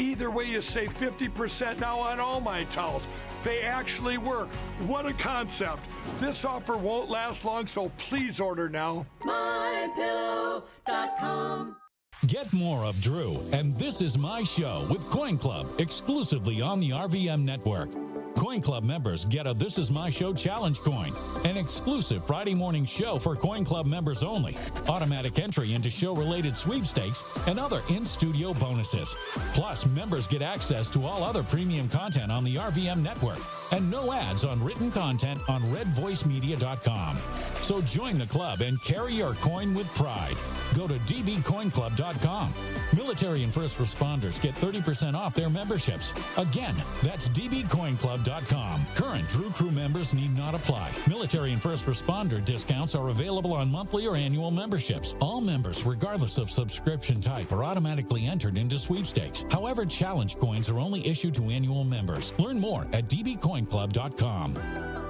Either way, you save 50% now on all my towels. They actually work. What a concept. This offer won't last long, so please order now. MyPillow.com. Get more of Drew, and this is my show with Coin Club exclusively on the RVM network. Coin Club members get a This Is My Show challenge coin, an exclusive Friday morning show for Coin Club members only, automatic entry into show related sweepstakes, and other in studio bonuses. Plus, members get access to all other premium content on the RVM network and no ads on written content on redvoicemedia.com. So join the club and carry your coin with pride. Go to dbcoinclub.com. Military and first responders get 30% off their memberships. Again, that's dbcoinclub.com. Current Drew Crew members need not apply. Military and first responder discounts are available on monthly or annual memberships. All members, regardless of subscription type, are automatically entered into sweepstakes. However, challenge coins are only issued to annual members. Learn more at dbcoinclub.com.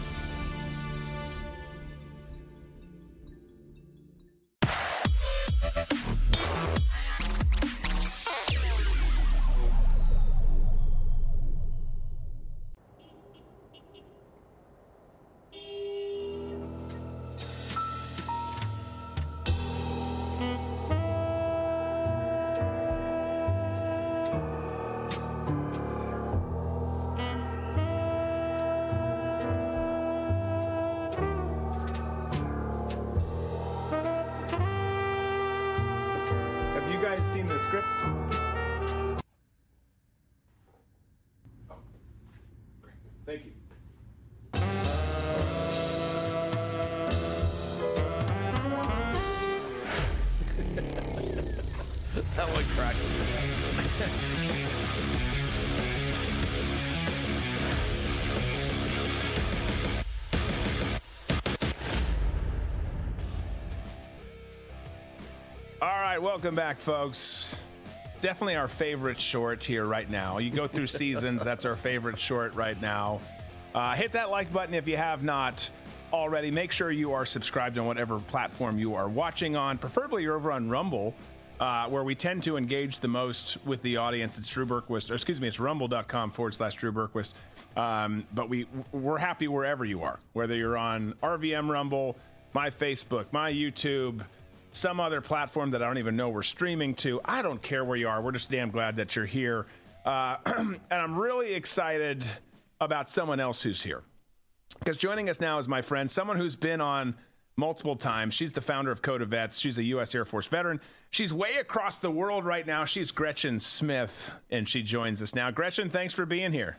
welcome back, folks. Definitely our favorite short here right now. You go through seasons, that's our favorite short right now. Uh, hit that like button if you have not already. Make sure you are subscribed on whatever platform you are watching on. Preferably you're over on Rumble, uh, where we tend to engage the most with the audience. It's Drew Berquist, or excuse me, it's rumble.com forward slash Drew Berquist. Um, but we, we're happy wherever you are, whether you're on RVM Rumble, my Facebook, my YouTube, some other platform that I don't even know we're streaming to. I don't care where you are. We're just damn glad that you're here. Uh, and I'm really excited about someone else who's here. Because joining us now is my friend, someone who's been on multiple times. She's the founder of Code of Vets. She's a U.S. Air Force veteran. She's way across the world right now. She's Gretchen Smith, and she joins us now. Gretchen, thanks for being here.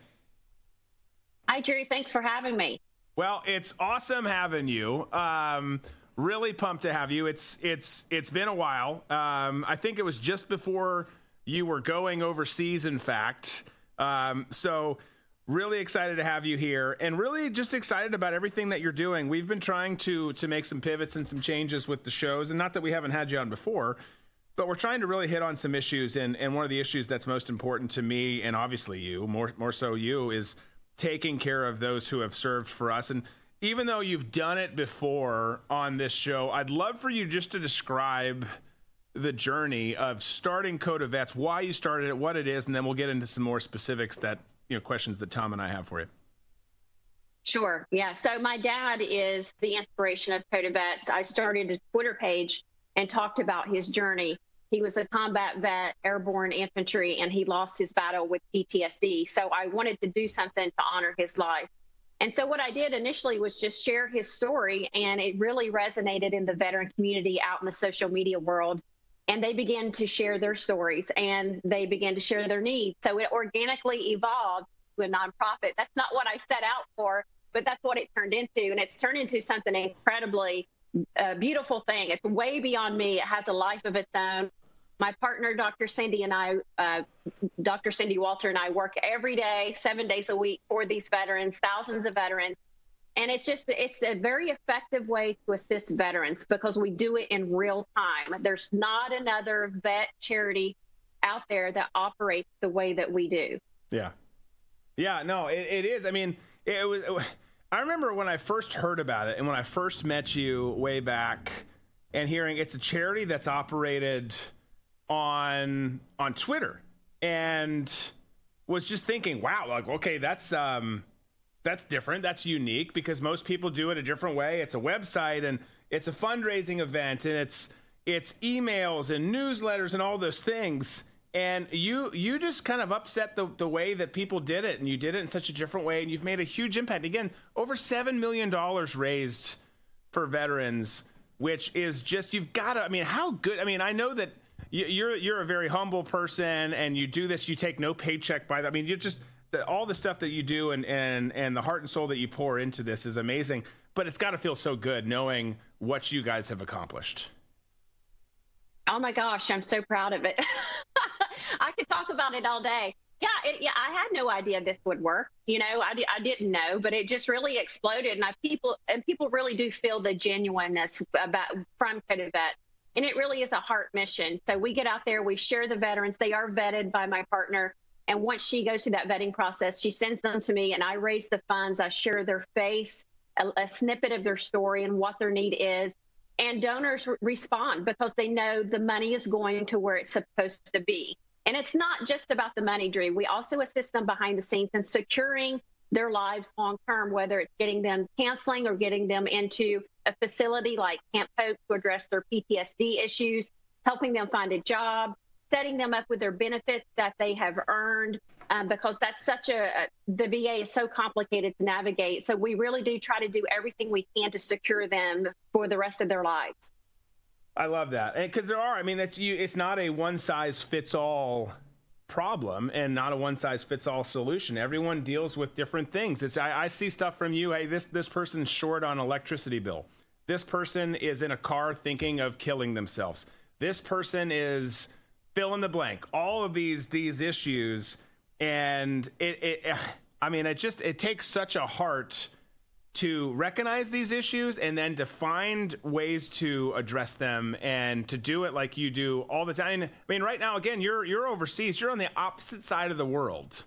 Hi, Jerry. Thanks for having me. Well, it's awesome having you. Um, really pumped to have you. It's it's it's been a while. Um, I think it was just before you were going overseas. In fact, um, so really excited to have you here, and really just excited about everything that you're doing. We've been trying to to make some pivots and some changes with the shows, and not that we haven't had you on before. But we're trying to really hit on some issues, and, and one of the issues that's most important to me, and obviously you, more more so you, is taking care of those who have served for us. And even though you've done it before on this show, I'd love for you just to describe the journey of starting Code of Vets, why you started it, what it is, and then we'll get into some more specifics that you know questions that Tom and I have for you. Sure. Yeah. So my dad is the inspiration of Code of Vets. I started a Twitter page and talked about his journey. He was a combat vet, airborne infantry, and he lost his battle with PTSD. So I wanted to do something to honor his life. And so what I did initially was just share his story, and it really resonated in the veteran community out in the social media world. And they began to share their stories and they began to share their needs. So it organically evolved to a nonprofit. That's not what I set out for, but that's what it turned into. And it's turned into something incredibly uh, beautiful thing. It's way beyond me. It has a life of its own. My partner, Dr. Cindy, and I, uh, Dr. Cindy Walter, and I work every day, seven days a week for these veterans, thousands of veterans. And it's just, it's a very effective way to assist veterans because we do it in real time. There's not another vet charity out there that operates the way that we do. Yeah. Yeah, no, it, it is. I mean, it was. It, I remember when I first heard about it and when I first met you way back and hearing it's a charity that's operated on on Twitter and was just thinking, wow, like okay, that's um that's different, that's unique because most people do it a different way. It's a website and it's a fundraising event and it's it's emails and newsletters and all those things. And you you just kind of upset the, the way that people did it and you did it in such a different way and you've made a huge impact. Again over seven million dollars raised for veterans which is just you've got to i mean how good i mean i know that you're you're a very humble person and you do this you take no paycheck by that i mean you're just the, all the stuff that you do and and and the heart and soul that you pour into this is amazing but it's got to feel so good knowing what you guys have accomplished Oh my gosh, I'm so proud of it. I could talk about it all day. Yeah, it, yeah, I had no idea this would work. You know, I, I didn't know, but it just really exploded, and I people and people really do feel the genuineness about from Code of Vet, and it really is a heart mission. So we get out there, we share the veterans. They are vetted by my partner, and once she goes through that vetting process, she sends them to me, and I raise the funds. I share their face, a, a snippet of their story, and what their need is and donors re- respond because they know the money is going to where it's supposed to be. And it's not just about the money, Drew. We also assist them behind the scenes in securing their lives long term, whether it's getting them counseling or getting them into a facility like Camp Hope to address their PTSD issues, helping them find a job, setting them up with their benefits that they have earned, um, because that's such a, the VA is so complicated to navigate. So we really do try to do everything we can to secure them for the rest of their lives. I love that, because there are. I mean, it's you. It's not a one size fits all problem and not a one size fits all solution. Everyone deals with different things. It's I, I see stuff from you. Hey, this this person's short on electricity bill. This person is in a car thinking of killing themselves. This person is fill in the blank. All of these these issues, and it, it I mean, it just it takes such a heart to recognize these issues and then to find ways to address them and to do it like you do all the time. I mean, right now, again, you're you're overseas. You're on the opposite side of the world,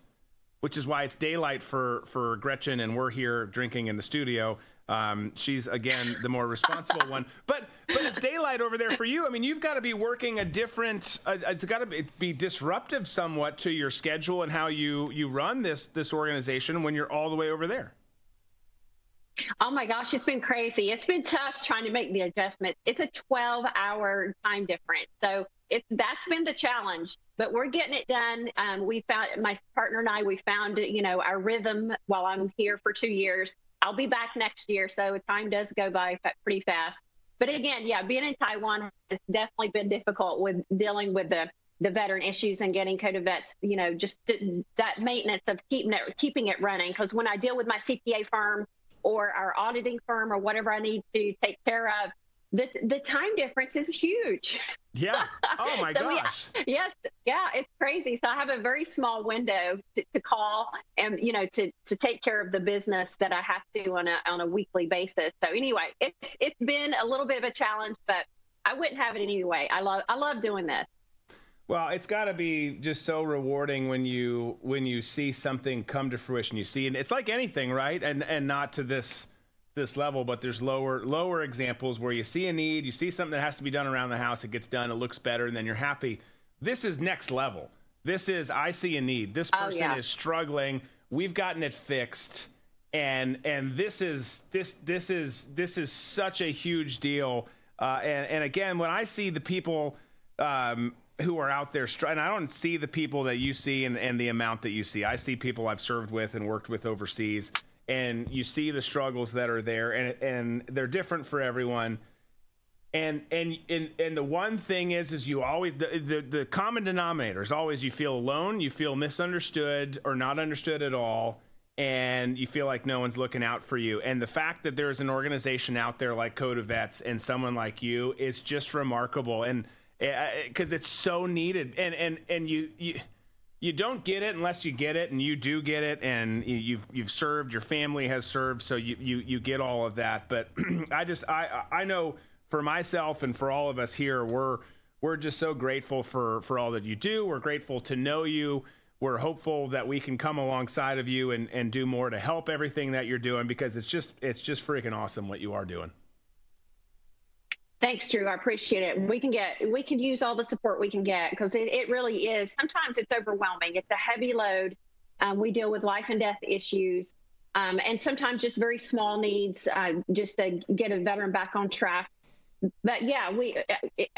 which is why it's daylight for for Gretchen, and we're here drinking in the studio. Um, she's again the more responsible one, but but it's daylight over there for you. I mean, you've got to be working a different. Uh, it's got to be, be disruptive somewhat to your schedule and how you you run this this organization when you're all the way over there. Oh my gosh, it's been crazy. It's been tough trying to make the adjustment. It's a 12 hour time difference. So it's that's been the challenge, but we're getting it done. Um, we found my partner and I, we found, you know, our rhythm while I'm here for two years. I'll be back next year. So time does go by pretty fast. But again, yeah, being in Taiwan has definitely been difficult with dealing with the the veteran issues and getting Code of Vets, you know, just that maintenance of keeping it keeping it running. Because when I deal with my CPA firm, or our auditing firm or whatever I need to take care of, the the time difference is huge. Yeah. Oh my so gosh. Yeah, yes. Yeah. It's crazy. So I have a very small window to, to, call and you know to to take care of the business that I have to on a on a weekly basis. So anyway, it's it's been a little bit of a challenge, but I wouldn't have it any way. I love I love doing this. Well, it's got to be just so rewarding when you when you see something come to fruition. You see, and it's like anything, right? And and not to this this level, but there's lower lower examples where you see a need, you see something that has to be done around the house, it gets done, it looks better, and then you're happy. This is next level. This is I see a need. This person oh, yeah. is struggling. We've gotten it fixed. And and this is this this is this is such a huge deal. Uh, and and again, when I see the people um, who are out there and I don't see the people that you see and, and the amount that you see. I see people I've served with and worked with overseas, and you see the struggles that are there, and and they're different for everyone. And and and, and the one thing is, is you always the, the the common denominator is always you feel alone, you feel misunderstood or not understood at all, and you feel like no one's looking out for you. And the fact that there's an organization out there like Code of Vets and someone like you is just remarkable. And Eh, eh, because it's so needed, and and and you you you don't get it unless you get it, and you do get it, and you've you've served, your family has served, so you you you get all of that. But I just I I know for myself and for all of us here, we're we're just so grateful for for all that you do. We're grateful to know you. We're hopeful that we can come alongside of you and, and do more to help everything that you're doing because it's just it's just freaking awesome what you are doing. Thanks, Drew. I appreciate it. We can get, we can use all the support we can get because it, it really is. Sometimes it's overwhelming. It's a heavy load. Um, we deal with life and death issues, um, and sometimes just very small needs, uh, just to get a veteran back on track. But yeah, we,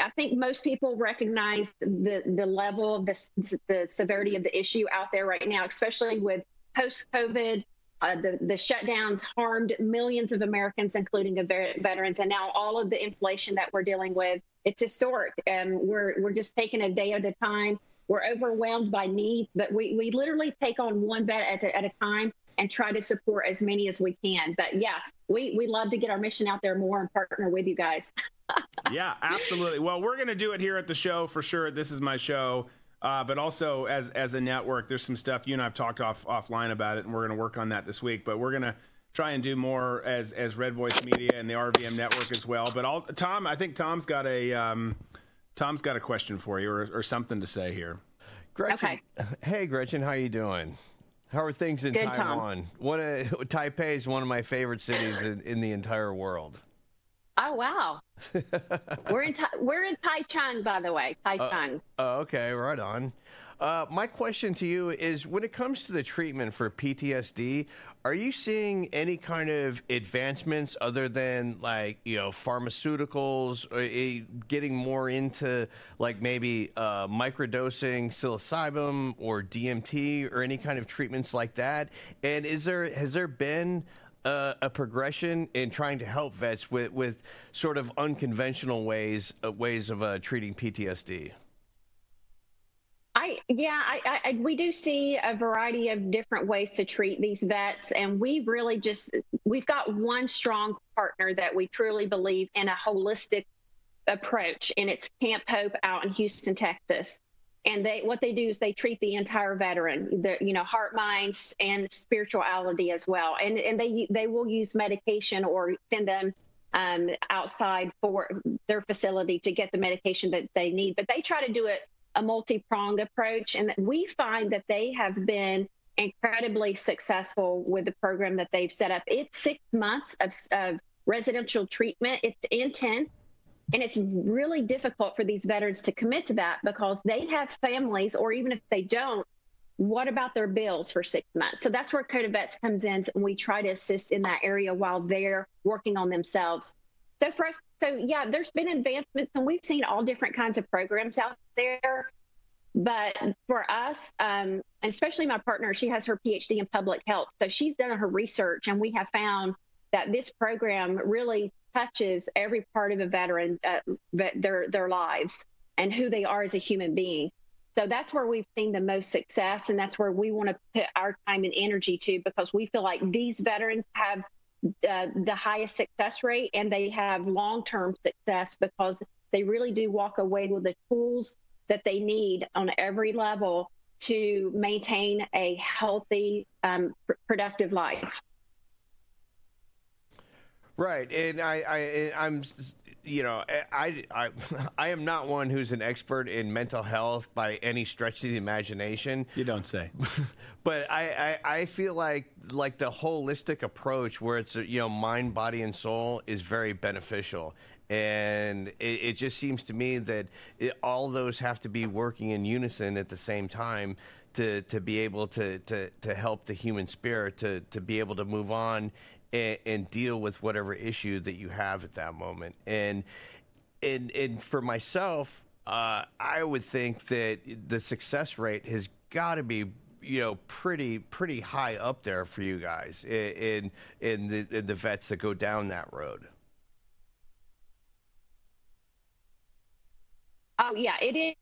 I think most people recognize the the level of the the severity of the issue out there right now, especially with post COVID uh, the, the shutdowns harmed millions of Americans, including veterans, and now all of the inflation that we're dealing with. It's historic, and we're we're just taking a day at a time. We're overwhelmed by needs, but we, we literally take on one vet at a, at a time and try to support as many as we can. But yeah, we we love to get our mission out there more and partner with you guys. yeah, absolutely. Well, we're going to do it here at the show for sure. This is my show. Uh, but also as as a network, there's some stuff you and I've talked off offline about it, and we're going to work on that this week. But we're going to try and do more as as Red Voice Media and the RVM network as well. But all Tom, I think Tom's got a um, Tom's got a question for you or, or something to say here. Gretchen, okay. hey Gretchen, how you doing? How are things in Good, Taiwan? Tom. One of, Taipei is one of my favorite cities in, in the entire world. Oh wow, we're in Ta- we're in Taichung, by the way. Taichung. Uh, oh, okay, right on. Uh, my question to you is: When it comes to the treatment for PTSD, are you seeing any kind of advancements other than like you know pharmaceuticals, or uh, getting more into like maybe uh, microdosing psilocybin or DMT or any kind of treatments like that? And is there has there been uh, a progression in trying to help vets with, with sort of unconventional ways uh, ways of uh, treating PTSD? I yeah, I, I, we do see a variety of different ways to treat these vets, and we've really just we've got one strong partner that we truly believe in a holistic approach, and it's Camp Hope out in Houston, Texas. And they what they do is they treat the entire veteran, the you know heart, minds and spirituality as well, and and they they will use medication or send them um, outside for their facility to get the medication that they need, but they try to do it a multi-pronged approach. And we find that they have been incredibly successful with the program that they've set up. It's six months of, of residential treatment. It's intense and it's really difficult for these veterans to commit to that because they have families or even if they don't what about their bills for six months? So that's where code of vets comes in and we try to assist in that area while they're working on themselves. So for us, so yeah, there's been advancements, and we've seen all different kinds of programs out there. But for us, um, especially my partner, she has her PhD in public health, so she's done her research, and we have found that this program really touches every part of a veteran, uh, their their lives, and who they are as a human being. So that's where we've seen the most success, and that's where we want to put our time and energy to because we feel like these veterans have uh, the highest success rate and they have long term success because they really do walk away with the tools that they need on every level to maintain a healthy, um, pr- productive life. Right, and I, I, I'm you know, eh, I, I, I am not one who's an expert in mental health by any stretch of the imagination. You don't say. but I, I, I feel like like the holistic approach, where it's you know mind, body, and soul, is very beneficial. And it, it just seems to me that it, all those have to be working in unison at the same time to, to be able to, to, to help the human spirit to, to be able to move on and, and deal with whatever issue that you have at that moment. And and and for myself, uh, I would think that the success rate has got to be you know pretty pretty high up there for you guys in in the, in the vets that go down that road. Oh yeah, it is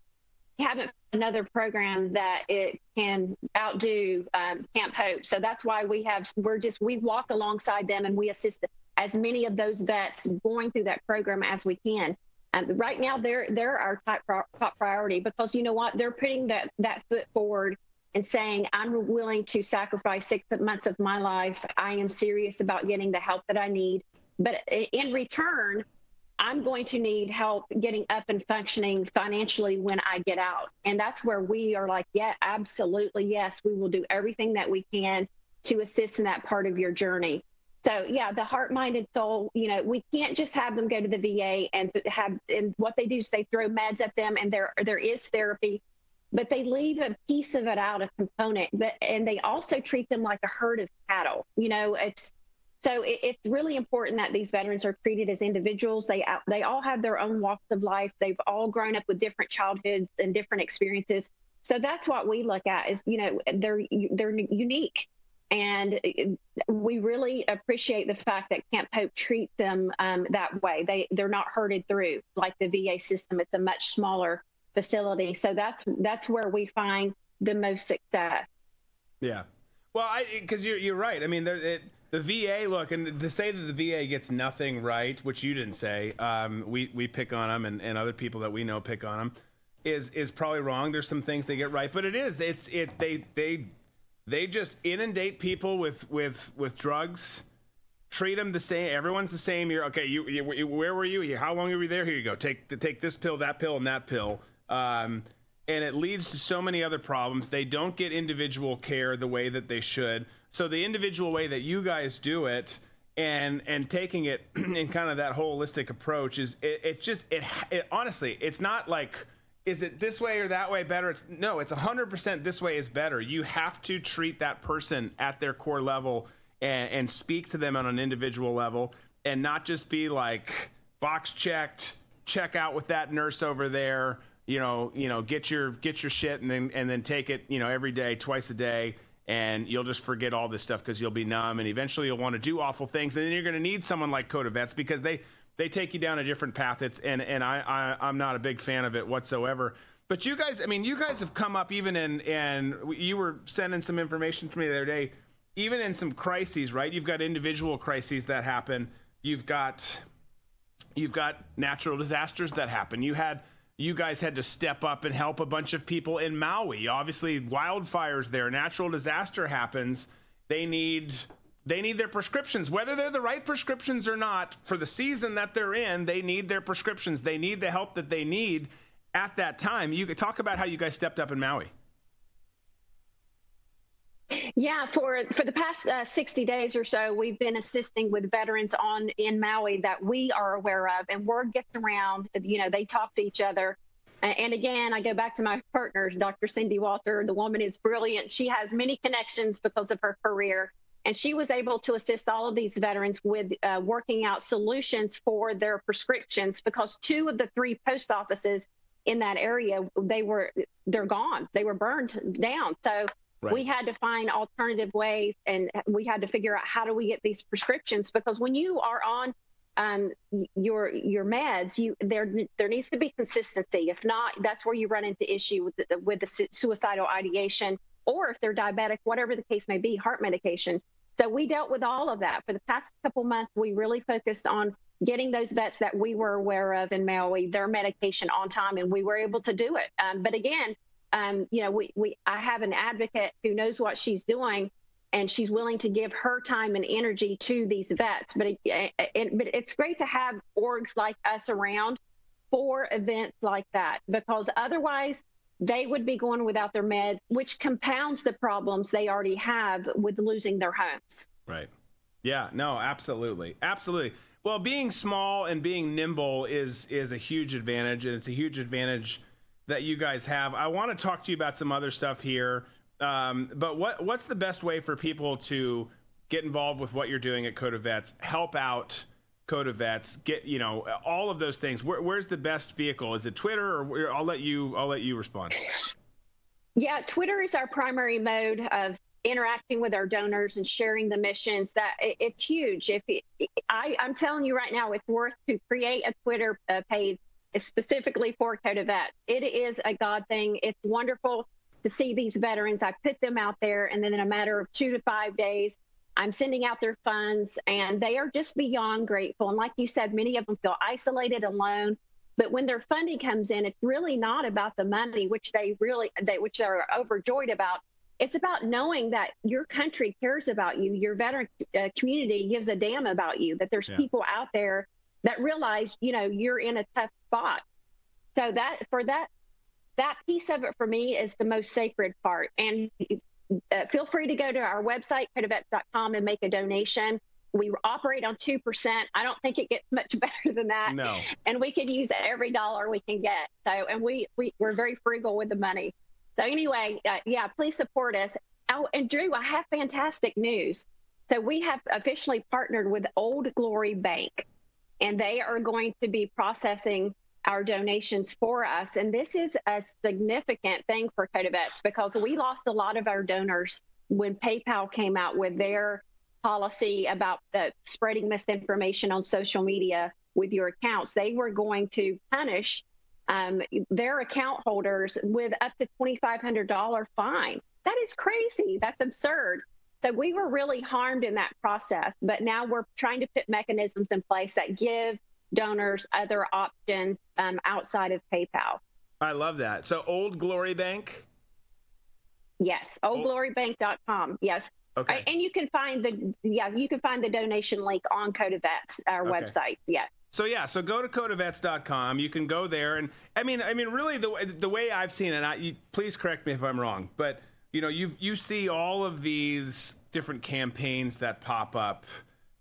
haven't another program that it can outdo um, Camp Hope. So that's why we have we're just we walk alongside them and we assist as many of those vets going through that program as we can. Um, right now, they're they're our top top priority because you know what they're putting that that foot forward and saying I'm willing to sacrifice six months of my life. I am serious about getting the help that I need, but in return, I'm going to need help getting up and functioning financially when I get out. And that's where we are like, yeah, absolutely. Yes, we will do everything that we can to assist in that part of your journey. So yeah, the heart, mind, and soul. You know, we can't just have them go to the VA and have. And what they do is they throw meds at them, and there there is therapy, but they leave a piece of it out, a component. But and they also treat them like a herd of cattle. You know, it's so it, it's really important that these veterans are treated as individuals. They they all have their own walks of life. They've all grown up with different childhoods and different experiences. So that's what we look at is you know they're they're unique, and we really appreciate the fact that Camp Hope treats them um, that way. They they're not herded through like the VA system. It's a much smaller facility. So that's that's where we find the most success. Yeah. Well, I because you're you're right. I mean, there, it, the VA, look, and to say that the VA gets nothing right, which you didn't say, um, we we pick on them, and, and other people that we know pick on them, is is probably wrong. There's some things they get right, but it is it's it they they they just inundate people with with with drugs, treat them the same. Everyone's the same. You're okay. You, you where were you? How long were you there? Here you go. Take take this pill, that pill, and that pill. Um, and it leads to so many other problems. They don't get individual care the way that they should. So the individual way that you guys do it and and taking it in kind of that holistic approach is it, it just it, it honestly it's not like is it this way or that way better? It's no it's 100% this way is better. You have to treat that person at their core level and, and speak to them on an individual level and not just be like box checked check out with that nurse over there you know you know get your get your shit and then and then take it you know every day twice a day and you'll just forget all this stuff because you'll be numb, and eventually you'll want to do awful things, and then you're going to need someone like Code of Vets because they they take you down a different path. It's and and I, I I'm not a big fan of it whatsoever. But you guys, I mean, you guys have come up even in and you were sending some information to me the other day, even in some crises, right? You've got individual crises that happen. You've got you've got natural disasters that happen. You had you guys had to step up and help a bunch of people in Maui. Obviously, wildfires there, natural disaster happens. They need they need their prescriptions, whether they're the right prescriptions or not. For the season that they're in, they need their prescriptions. They need the help that they need at that time. You could talk about how you guys stepped up in Maui. Yeah, for for the past uh, 60 days or so, we've been assisting with veterans on in Maui that we are aware of, and word gets around. You know, they talk to each other. And again, I go back to my partners, Dr. Cindy Walter. The woman is brilliant. She has many connections because of her career, and she was able to assist all of these veterans with uh, working out solutions for their prescriptions because two of the three post offices in that area they were they're gone. They were burned down. So Right. We had to find alternative ways, and we had to figure out how do we get these prescriptions because when you are on um, your your meds, you there there needs to be consistency. If not, that's where you run into issue with the, with the suicidal ideation, or if they're diabetic, whatever the case may be, heart medication. So we dealt with all of that for the past couple months. We really focused on getting those vets that we were aware of in Maui their medication on time, and we were able to do it. Um, but again, um, you know, we, we I have an advocate who knows what she's doing, and she's willing to give her time and energy to these vets. But it, it, but it's great to have orgs like us around for events like that because otherwise they would be going without their med, which compounds the problems they already have with losing their homes. Right. Yeah. No. Absolutely. Absolutely. Well, being small and being nimble is is a huge advantage, and it's a huge advantage that you guys have. I want to talk to you about some other stuff here. Um, but what what's the best way for people to get involved with what you're doing at Code of Vets, help out Code of Vets, get you know all of those things? Where, where's the best vehicle? Is it Twitter, or I'll let you I'll let you respond. Yeah, Twitter is our primary mode of interacting with our donors and sharing the missions. That it, it's huge. If it, I, I'm telling you right now, it's worth to create a Twitter page specifically for Code of Vet. It is a God thing. It's wonderful to see these veterans. I put them out there, and then in a matter of two to five days, I'm sending out their funds, and they are just beyond grateful. And like you said, many of them feel isolated, alone. But when their funding comes in, it's really not about the money, which they really, they, which they're overjoyed about. It's about knowing that your country cares about you, your veteran uh, community gives a damn about you, that there's yeah. people out there that realize, you know, you're in a tough spot. So that for that that piece of it for me is the most sacred part. And uh, feel free to go to our website, codevets.com, and make a donation. We operate on 2%. I don't think it gets much better than that. No. And we could use every dollar we can get. So, and we, we, we're very frugal with the money. So, anyway, uh, yeah, please support us. Oh, and Drew, I have fantastic news. So, we have officially partnered with Old Glory Bank and they are going to be processing our donations for us. And this is a significant thing for Code of Vets because we lost a lot of our donors when PayPal came out with their policy about the spreading misinformation on social media with your accounts. They were going to punish um, their account holders with up to $2,500 fine. That is crazy. That's absurd. So we were really harmed in that process, but now we're trying to put mechanisms in place that give donors other options um, outside of PayPal. I love that. So Old Glory Bank. Yes, oldglorybank.com. Yes. Okay. and you can find the yeah you can find the donation link on Code of Vets, our okay. website. Yeah. So yeah, so go to codeofvets.com. You can go there, and I mean, I mean, really, the the way I've seen it, I, you, please correct me if I'm wrong, but you know, you you see all of these different campaigns that pop up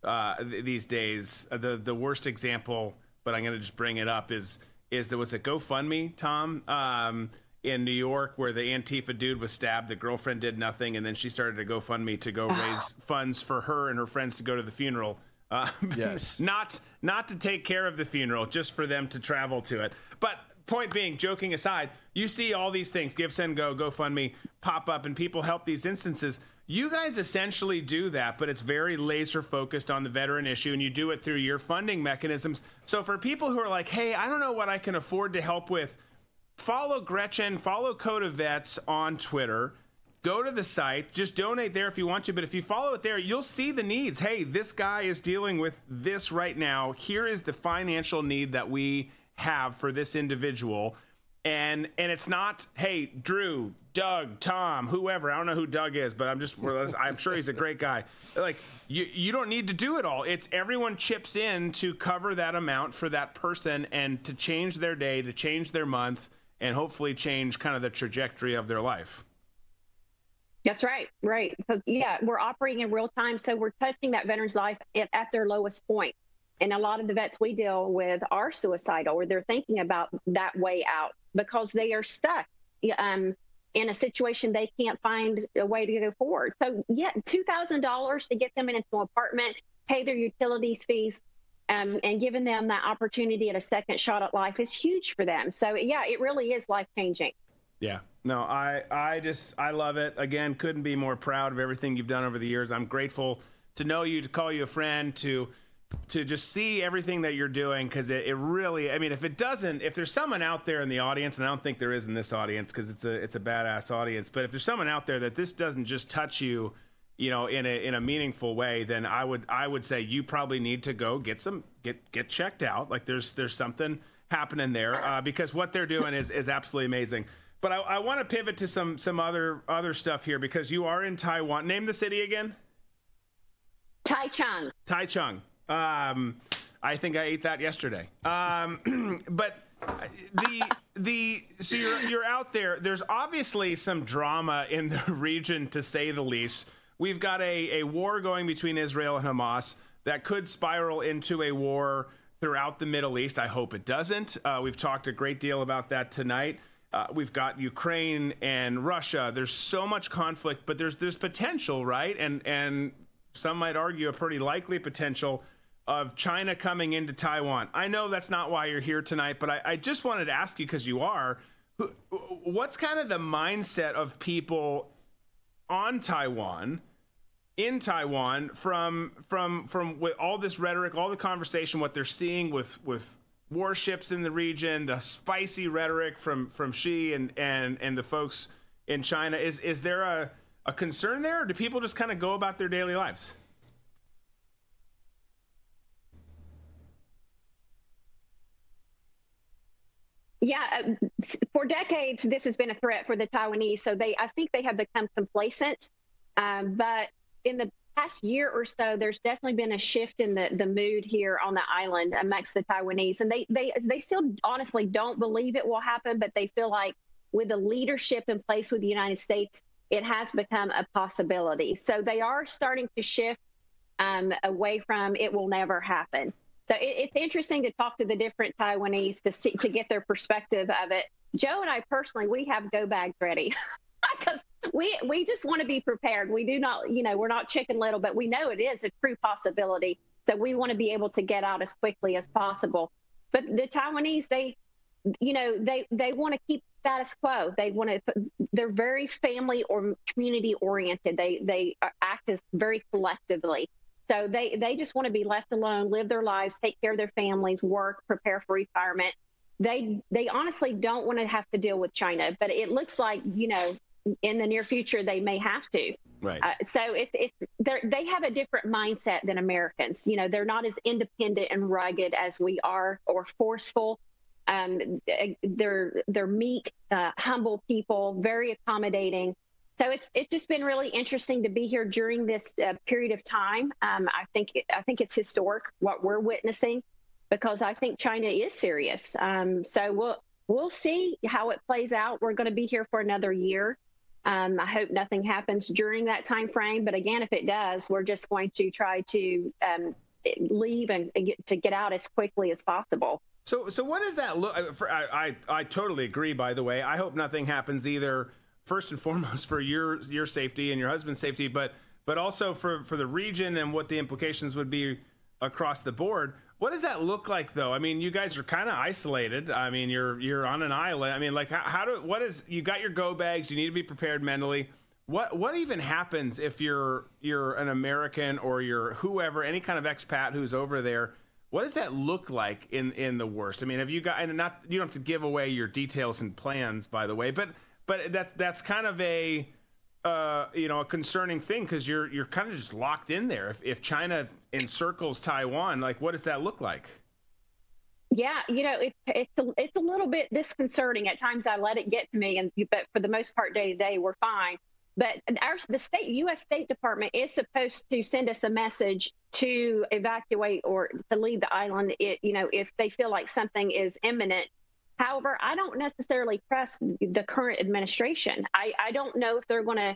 uh, these days. Uh, the the worst example, but I'm going to just bring it up is is there was a GoFundMe, Tom, um, in New York where the Antifa dude was stabbed. The girlfriend did nothing, and then she started a GoFundMe to go raise funds for her and her friends to go to the funeral. Uh, yes, not not to take care of the funeral, just for them to travel to it. But point being, joking aside, you see all these things, GiveSendGo, GoFundMe, pop up, and people help these instances. You guys essentially do that, but it's very laser focused on the veteran issue, and you do it through your funding mechanisms. So for people who are like, hey, I don't know what I can afford to help with, follow Gretchen, follow Code of Vets on Twitter. Go to the site, just donate there if you want to. But if you follow it there, you'll see the needs. Hey, this guy is dealing with this right now. Here is the financial need that we have for this individual. And and it's not hey drew doug tom whoever i don't know who doug is but i'm just i'm sure he's a great guy. Like you you don't need to do it all. It's everyone chips in to cover that amount for that person and to change their day to change their month and hopefully change kind of the trajectory of their life. That's right. Right. Because yeah we're operating in real time so we're touching that veteran's life at, at their lowest point and a lot of the vets we deal with are suicidal or they're thinking about that way out because they are stuck um, in a situation they can't find a way to go forward. So, yeah, $2,000 to get them into an apartment, pay their utilities fees, um, and giving them that opportunity at a second shot at life is huge for them. So, yeah, it really is life changing. Yeah. No, I I just I love it. Again, couldn't be more proud of everything you've done over the years. I'm grateful to know you, to call you a friend, to to just see everything that you're doing because it, it, really i mean if it doesn't if there's someone out there in the audience and i don't think there is in this audience because it's a it's a badass audience but if there's someone out there that this doesn't just touch you you know in a in a meaningful way then i would i would say you probably need to go get some get get checked out. Like there's there's something happening there uh, because what they're doing is is absolutely amazing. But i, I want to pivot to some some other other stuff here because you are in taiwan. Name the city again. Taichung. Taichung um, I think I ate that yesterday. Um, but the the so you're you're out there. There's obviously some drama in the region, to say the least. We've got a, a war going between Israel and Hamas that could spiral into a war throughout the Middle East. I hope it doesn't. Uh, we've talked a great deal about that tonight. Uh, we've got Ukraine and Russia. There's so much conflict, but there's there's potential, right? And and some might argue a pretty likely potential of China coming into Taiwan. I know that's not why you're here tonight, but I, I just wanted to ask you because you are. What's kind of the mindset of people on Taiwan, in Taiwan, from from from with all this rhetoric, all the conversation, what they're seeing with with warships in the region, the spicy rhetoric from from Xi and and and the folks in China. Is is there a a concern there, or do people just kind of go about their daily lives? Yeah, uh, for decades this has been a threat for the Taiwanese. So they, I think, they have become complacent. Um, but in the past year or so, there's definitely been a shift in the the mood here on the island amongst the Taiwanese, and they they they still honestly don't believe it will happen, but they feel like with the leadership in place with the United States, it has become a possibility. So they are starting to shift um, away from it will never happen. So it, it's interesting to talk to the different Taiwanese to see to get their perspective of it. Joe and I personally, we have go bags ready because we we just want to be prepared. We do not, you know, we're not chicken little, but we know it is a true possibility. So we want to be able to get out as quickly as possible. But the Taiwanese, they, you know, they they want to keep status quo. They want to. They're very family or community oriented. They they act as very collectively. So they they just want to be left alone, live their lives, take care of their families, work, prepare for retirement. They they honestly don't want to have to deal with China, but it looks like you know in the near future they may have to. Right. Uh, so it's it's they they have a different mindset than Americans. You know, they're not as independent and rugged as we are, or forceful. Um, they're they're meek, uh, humble people, very accommodating so it's it's just been really interesting to be here during this uh, period of time. Um, I think I think it's historic what we're witnessing because I think China is serious. Um, so we'll we'll see how it plays out. We're going to be here for another year. Um, I hope nothing happens during that time frame. But again, if it does, we're just going to try to um, leave and, and get, to get out as quickly as possible. So, so what does that look? I, I, I totally agree. By the way, I hope nothing happens either first and foremost for your your safety and your husband's safety, but but also for for the region and what the implications would be across the board. What does that look like, though? I mean, you guys are kind of isolated. I mean, you're you're on an island. I mean, like how, how do what is you got your go bags? You need to be prepared mentally. what what even happens if you're you're an American or you're whoever, any kind of expat who's over there? What does that look like in in the worst? I mean, have you got and not you don't have to give away your details and plans, by the way, but but that that's kind of a uh, you know a concerning thing because you're you're kind of just locked in there. If if China encircles Taiwan, like what does that look like? Yeah, you know, it, it's a, it's a little bit disconcerting at times. I let it get to me, and but for the most part, day to day, we're fine. But our the state U.S. State Department is supposed to send us a message to evacuate or to leave the island. It, you know, if they feel like something is imminent. However, I don't necessarily trust the current administration. I, I don't know if they're going to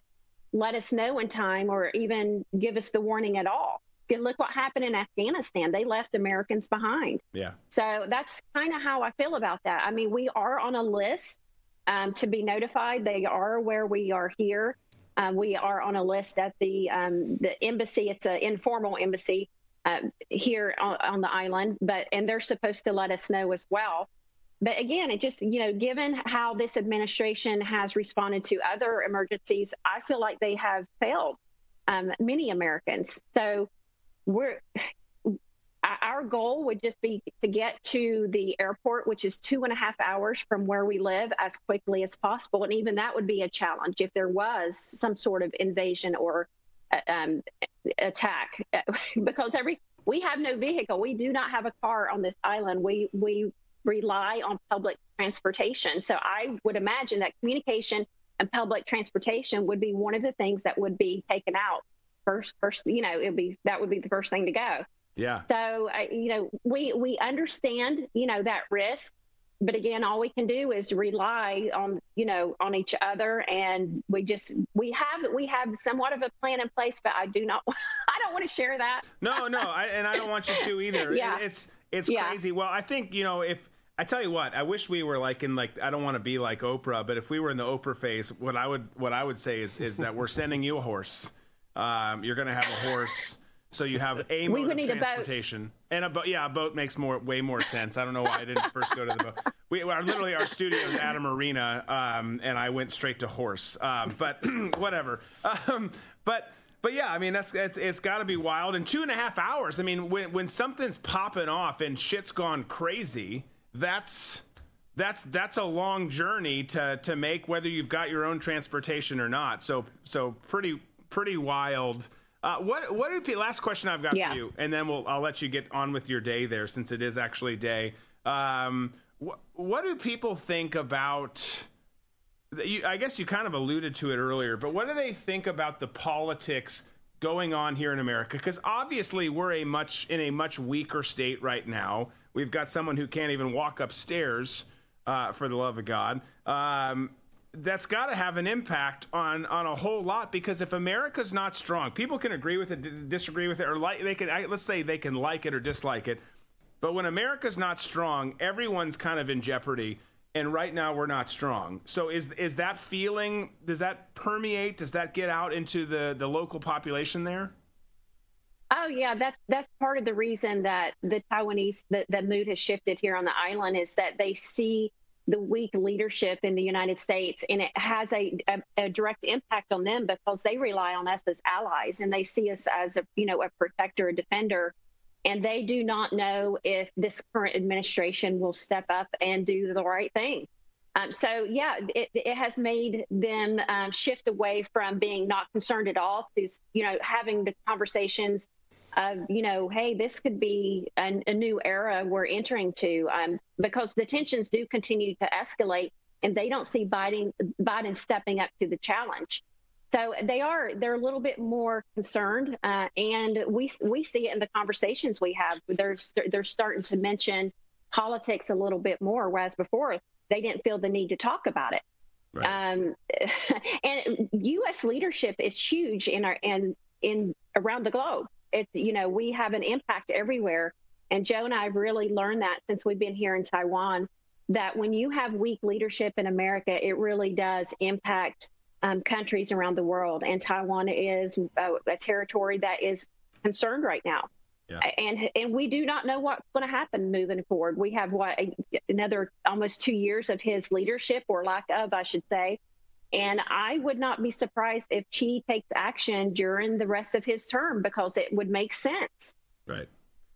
let us know in time or even give us the warning at all. And Look what happened in Afghanistan. They left Americans behind. Yeah. So that's kind of how I feel about that. I mean, we are on a list um, to be notified. They are aware we are here. Um, we are on a list at the um, the embassy. It's an informal embassy uh, here on, on, the island, but and they're supposed to let us know as well. But again, it just you know, given how this administration has responded to other emergencies, I feel like they have failed um, many Americans. So we're our goal would just be to get to the airport, which is two and a half hours from where we live, as quickly as possible. And even that would be a challenge if there was some sort of invasion or uh, um, attack, because every we have no vehicle. We do not have a car on this island. We we rely on public transportation. So I would imagine that communication and public transportation would be one of the things that would be taken out first. First, you know, it'd be that would be the first thing to go. Yeah. So, you know, we we understand, you know, that risk, but again, all we can do is rely on, you know, on each other, and we just we have we have somewhat of a plan in place, but I do not, I don't want to share that. No, no, I, and I don't want you to either. yeah. It's it's yeah. crazy. Well, I think you know if. I tell you what, I wish we were like in like I don't want to be like Oprah, but if we were in the Oprah phase, what I would what I would say is is that we're sending you a horse. Um, you're going to have a horse so you have a we mode of need transportation, a and a boat. Yeah, a boat makes more way more sense. I don't know why I didn't first go to the boat. We are literally our studio is at a marina, um, and I went straight to horse. Um, but whatever. Um, but but yeah, I mean that's it's, it's got to be wild. In two and a half hours, I mean when when something's popping off and shit's gone crazy, that's that's that's a long journey to to make whether you've got your own transportation or not. So so pretty pretty wild. Uh, what what do people, last question I've got yeah. for you, and then we'll I'll let you get on with your day there since it is actually day. Um, wh- what do people think about? You, I guess you kind of alluded to it earlier, but what do they think about the politics going on here in America? Because obviously we're a much in a much weaker state right now. We've got someone who can't even walk upstairs, uh, for the love of God. Um, that's got to have an impact on on a whole lot because if America's not strong, people can agree with it, disagree with it, or like they can. Let's say they can like it or dislike it, but when America's not strong, everyone's kind of in jeopardy. And right now we're not strong. So is is that feeling? Does that permeate? Does that get out into the the local population there? Oh yeah, that's that's part of the reason that the Taiwanese the, the mood has shifted here on the island is that they see the weak leadership in the United States, and it has a, a, a, direct impact on them because they rely on us as allies and they see us as a you know a protector, a defender, and they do not know if this current administration will step up and do the right thing. Um, so yeah, it, it, has made them um, shift away from being not concerned at all to you know having the conversations of you know hey this could be a, a new era we're entering to um, because the tensions do continue to escalate and they don't see biden biden stepping up to the challenge so they are they're a little bit more concerned uh, and we we see it in the conversations we have. They're they're starting to mention politics a little bit more whereas before they didn't feel the need to talk about it. Right. um, and u.s leadership is huge in our and in around the globe. It's you know we have an impact everywhere. And joe and i have really learned that since we've been here in taiwan that when you have weak leadership in america it really does impact um, countries around the world and taiwan is a, a territory that is concerned right now yeah. and and we do not know what's going to happen moving forward we have what another almost two years of his leadership or lack of i should say And I would not be surprised if Xi takes action during the rest of his term because it would make sense. Right.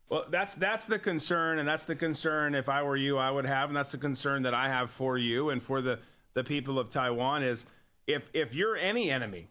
Well, that's that's the concern, and that's the concern. If I were you, I would have, and that's the concern that I have for you and for the the people of Taiwan is if if you're any enemy,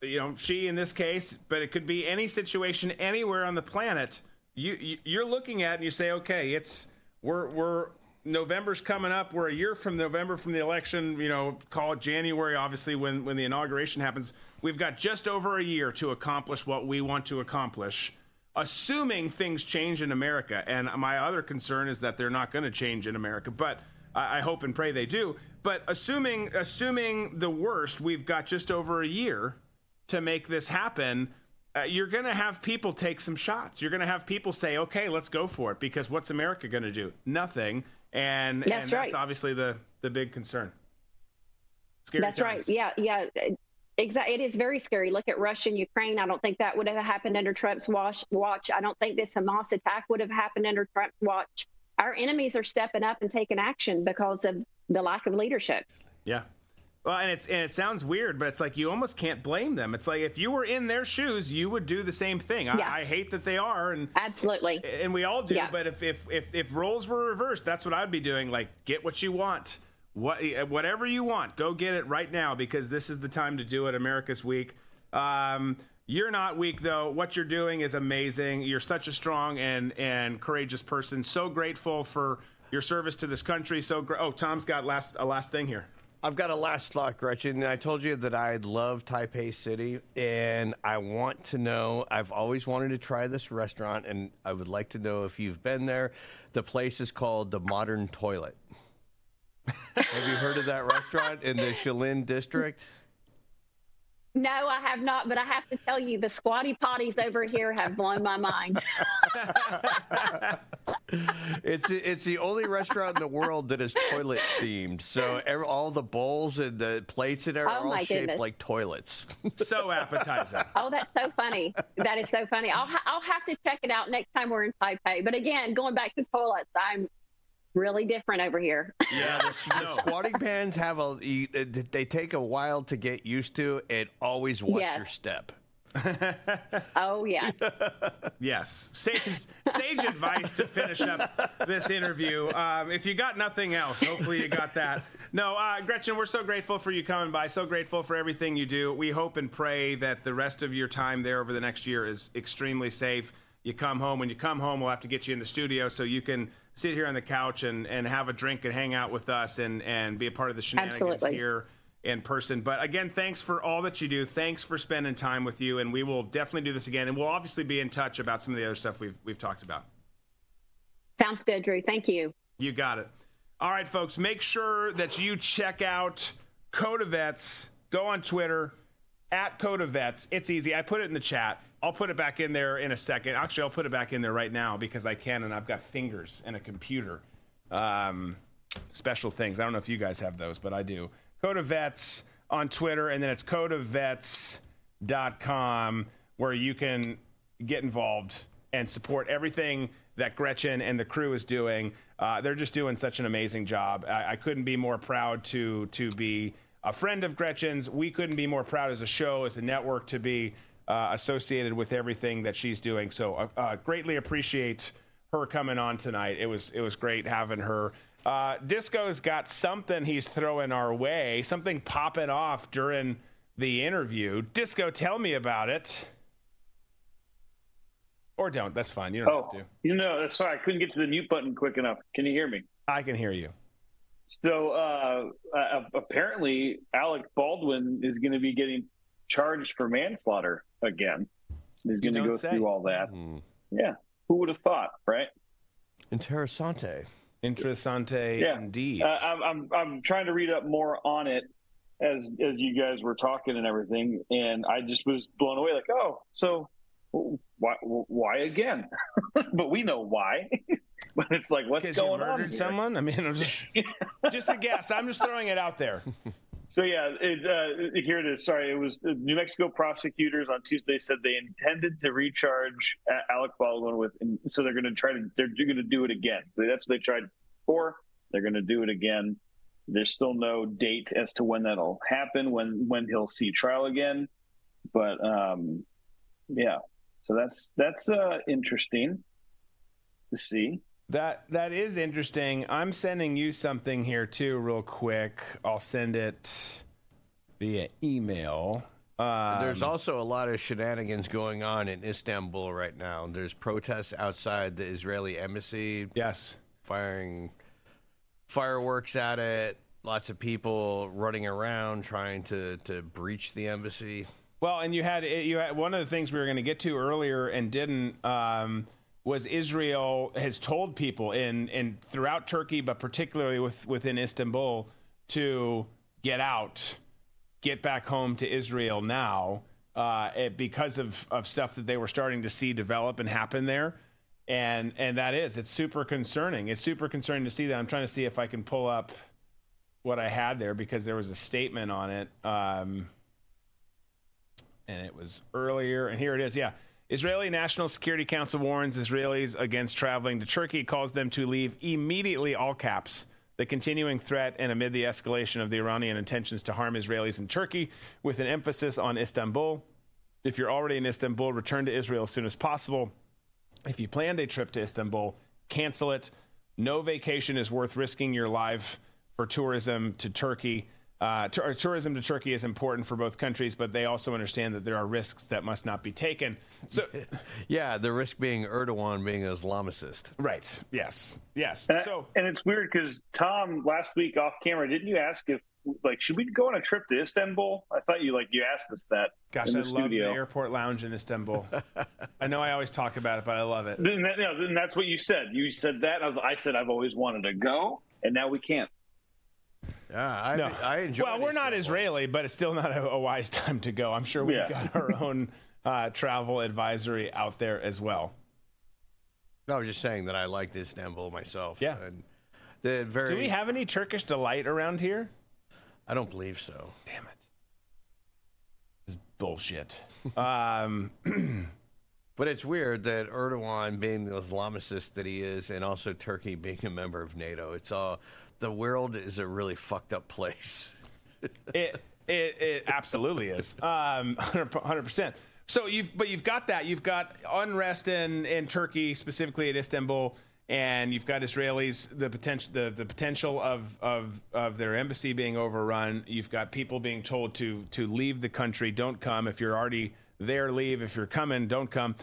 you know, Xi in this case, but it could be any situation anywhere on the planet. You, you you're looking at and you say, okay, it's we're we're November's coming up. We're a year from November from the election. You know, call it January, obviously, when when the inauguration happens. We've got just over a year to accomplish what we want to accomplish assuming things change in America. And my other concern is that they're not going to change in America, but I, I hope and pray they do. But assuming assuming the worst, we've got just over a year to make this happen. Uh, you're going to have people take some shots. You're going to have people say, "Okay, let's go for it," because what's America going to do? Nothing. And that's, and right. that's obviously the the big concern. Scary that's times. right. Yeah, yeah. Exactly. It is very scary. Look at Russia and Ukraine. I don't think that would have happened under Trump's watch. watch. I don't think this Hamas attack would have happened under Trump's watch. Our enemies are stepping up and taking action because of the lack of leadership. Yeah. Well, and it's and it sounds weird, but it's like you almost can't blame them. It's like if you were in their shoes, you would do the same thing. I, Yeah. I hate that they are, and absolutely, and we all do. Yeah. But if, if if if roles were reversed, that's what I'd be doing. Like, get what you want, what whatever you want, go get it right now because this is the time to do it. America's week. Um, you're not weak though. What you're doing is amazing. You're such a strong and and courageous person. So grateful for your service to this country. So gra- oh, Tom's got last a last thing here. I've got a last thought, Gretchen. I told you that I love Taipei City, and I want to know. I've always wanted to try this restaurant, and I would like to know if you've been there. The place is called the Modern Toilet. Have you heard of that restaurant in the Shilin district? No, I have not, but I have to tell you, the squatty potties over here have blown my mind. It's it's the only restaurant in the world that is toilet themed. So every, all the bowls and the plates in there Oh, are all shaped goodness. like toilets. So appetizing. Oh, that's so funny. That is so funny. I'll ha- I'll have to check it out next time we're in Taipei. But again, going back to toilets, I'm really different over here. Yeah, the, the squatting pans have a they take a while to get used to, and always watch Yes. your step. Oh yeah. Yes, sage, sage advice to finish up this interview. Um, if you got nothing else, hopefully you got that. No, uh, Gretchen, we're so grateful for you coming by. So grateful for everything you do. We hope and pray that the rest of your time there over the next year is extremely safe. You come home. When you come home, we'll have to get you in the studio so you can sit here on the couch and, and have a drink and hang out with us and, and be a part of the shenanigans Absolutely. here in person. But again, thanks for all that you do. Thanks for spending time with you, and we will definitely do this again. And we'll obviously be in touch about some of the other stuff we've we've talked about. Sounds good, Drew. Thank you. You got it. All right, folks. Make sure that you check out Code of Vets. Go on Twitter at Code of Vets. It's easy. I put it in the chat. I'll put it back in there in a second. Actually, I'll put it back in there right now because I can, and I've got fingers and a computer. Um, special things. I don't know if you guys have those, but I do. Code of Vets on Twitter, and then it's codeofvets.com where you can get involved and support everything that Gretchen and the crew is doing. Uh, they're just doing such an amazing job. I, I couldn't be more proud to to be a friend of Gretchen's. We couldn't be more proud as a show, as a network, to be uh, associated with everything that she's doing. So uh, uh, greatly appreciate her coming on tonight. It was it was great having her. Uh, Disco's got something he's throwing our way, something popping off during the interview. Disco, tell me about it. Or don't. That's fine. You don't Oh, have to. you know, that's sorry. I couldn't get to the mute button quick enough. Can you hear me? I can hear you. So uh, uh, apparently, Alec Baldwin is going to be getting charged for manslaughter again. He's going to go say. through all that. Yeah, who would have thought, right? Interessante. Interessante Yeah, indeed. Uh, I'm, I'm I'm trying to read up more on it as as you guys were talking and everything, and I just was blown away. Like, oh, so why why again? but we know why. but it's like, what's Because you going on? murdered here? someone? I mean, I'm just just a guess. I'm just throwing it out there. So yeah, it, uh, here it is. Sorry, it was New Mexico prosecutors on Tuesday said they intended to recharge Alec Baldwin with, so they're going to try to they're going to do it again. That's what they tried before. They're going to do it again. There's still no date as to when that'll happen, when when he'll see trial again. But um, yeah, so that's that's uh, interesting to see. That that is interesting. I'm sending you something here too, real quick. I'll send it via email. Um, There's also a lot of shenanigans going on in Istanbul right now. There's protests outside the Israeli embassy. Yes. Firing fireworks at it. Lots of people running around trying to, to breach the embassy. Well, and you had you had one of the things we were going to get to earlier and didn't um, was Israel has told people in in throughout Turkey, but particularly with within Istanbul, to get out, get back home to Israel now, uh, it, because of of stuff that they were starting to see develop and happen there. And and that is it's super concerning. It's super concerning to see that. I'm trying to see if I can pull up what I had there because there was a statement on it. Um, and it was earlier. And here it is. Yeah. Israeli National Security Council warns Israelis against traveling to Turkey, calls them to leave immediately, all caps. The continuing threat and amid the escalation of the Iranian intentions to harm Israelis in Turkey, with an emphasis on Istanbul. If you're already in Istanbul, return to Israel as soon as possible. If you planned a trip to Istanbul, cancel it. No vacation is worth risking your life for tourism to Turkey. Uh, t- tourism to Turkey is important for both countries, but they also understand that there are risks that must not be taken. So, yeah, the risk being Erdogan being an Islamicist. Right. Yes. Yes. And, so, and it's weird because Tom last week off camera, didn't you ask if like should we go on a trip to Istanbul? I thought you like you asked us that. Gosh, in the I love studio. the airport lounge in Istanbul. I know I always talk about it, but I love it. And, that, you know, and that's what you said. You said that. I, was, I said I've always wanted to go, and now we can't. Yeah, I, No. I enjoy. It. Well, we're not Israeli, but it's still not a, a wise time to go. I'm sure we've Yeah. got our own uh, travel advisory out there as well. No, I was just saying that I like Istanbul myself. Yeah. And the very. Do we have any Turkish delight around here? I don't believe so. Damn it. This bullshit. um, But it's weird that Erdogan, being the Islamicist that he is, and also Turkey being a member of NATO, it's all the world is a really fucked up place. it it it absolutely is. Um, hundred percent. So you've but you've got that. You've got unrest in in Turkey, specifically at Istanbul, and you've got Israelis the potential the, the potential of, of of their embassy being overrun. You've got people being told to to leave the country. Don't come if you're already there. Leave if you're coming. Don't come.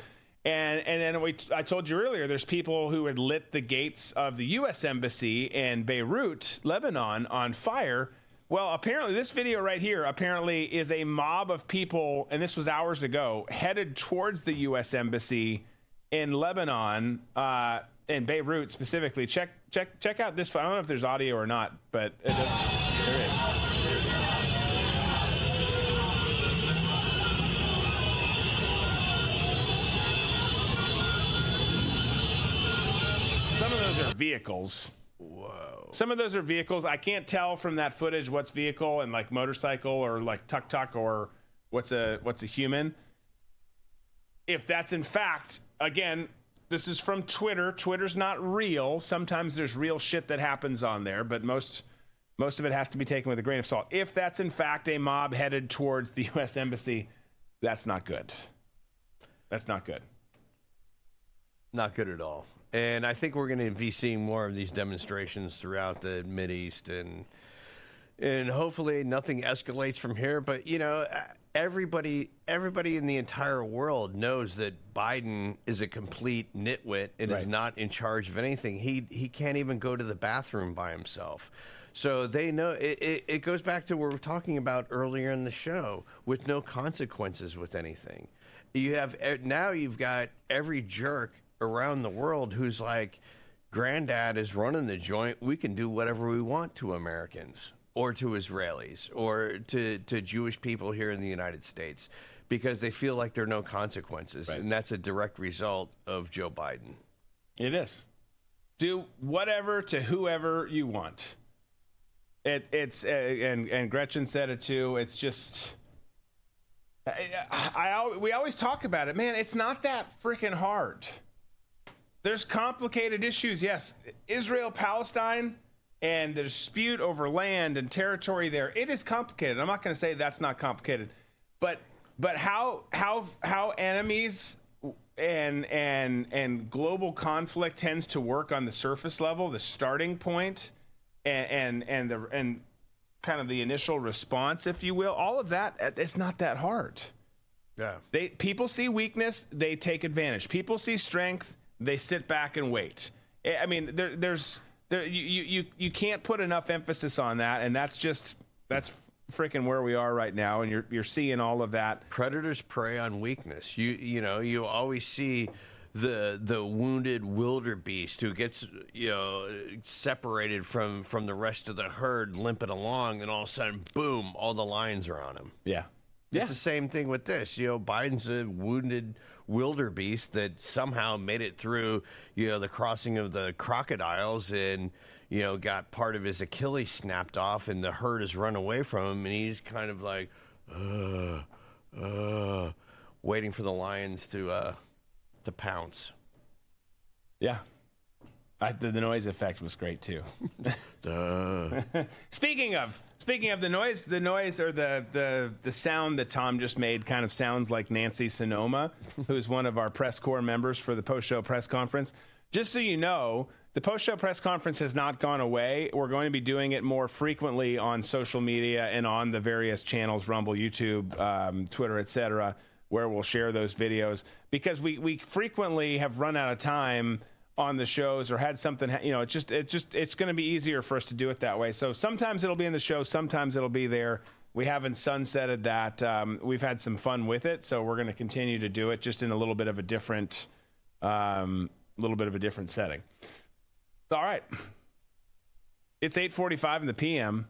And and then we, I told you earlier, there's people who had lit the gates of the U.S. embassy in Beirut, Lebanon, on fire. Well, apparently, this video right here apparently is a mob of people, and this was hours ago, headed towards the U.S. embassy in Lebanon, uh, in Beirut specifically. Check check check out this. I don't know if there's audio or not, but it there is. Vehicles. Whoa. Some of those are vehicles. I can't tell from that footage what's vehicle and like motorcycle or like tuk tuk or what's a what's a human. If that's in fact, again, this is from Twitter. Twitter's not real. Sometimes there's real shit that happens on there, but most most of it has to be taken with a grain of salt. If that's in fact a mob headed towards the US embassy, that's not good. That's not good. Not good at all. And I think we're going to be seeing more of these demonstrations throughout the Mid East, and and hopefully nothing escalates from here. But you know, everybody everybody in the entire world knows that Biden is a complete nitwit and is not in charge of anything. He he can't even go to the bathroom by himself. So they know it, it, it goes back to what we were talking about earlier in the show with no consequences with anything. You have eh, now you've got every jerk around the world who's like, Granddad is running the joint. We can do whatever we want to Americans or to Israelis or to, to Jewish people here in the United States because they feel like there are no consequences. And that's a direct result of Joe Biden. It is. Do whatever to whoever you want. It, it's uh, and and Gretchen said it too. It's just I, I, I we always talk about it, man. It's not that freaking hard. There's complicated issues. Yes, Israel Palestine. and the dispute over land and territory there, it is complicated. I'm not going to say that's not complicated, but but how how how enemies and and and global conflict tends to work on the surface level, the starting point, and and and the and kind of the initial response, if you will. All of that, uh, it's not that hard. Yeah. They people see weakness, they take advantage. People see strength, they sit back and wait. I mean, there, there's there you, you you can't put enough emphasis on that, and that's just that's freaking where we are right now, and you're you're seeing all of that. Predators prey on weakness. You you know you always see the the wounded wildebeest who gets you know separated from from the rest of the herd limping along, and all of a sudden, boom, all the lions are on him. Yeah. It's Yeah. the same thing with this. You know, Biden's a wounded wildebeest that somehow made it through, you know, the crossing of the crocodiles and, you know, got part of his Achilles snapped off and the herd has run away from him and he's kind of like, uh, uh, waiting for the lions to, uh, to pounce. Yeah. I, the, the noise effect was great too. Speaking of speaking of the noise, the noise or the the the sound that Tom just made kind of sounds like Nancy Sonoma, who's one of our press corps members for the post show press conference. Just so you know, the post show press conference has not gone away. We're going to be doing it more frequently on social media and on the various channels, Rumble, YouTube, um, Twitter, etc., where we'll share those videos because we we frequently have run out of time on the shows or had something you know it just it just it's going to be easier for us to do it that way. So sometimes it'll be in the show sometimes it'll be there. We haven't sunsetted that. Um, we've had some fun with it so we're going to continue to do it just in a little bit of a different um, little bit of a different setting. All right. It's 8.45 in the pm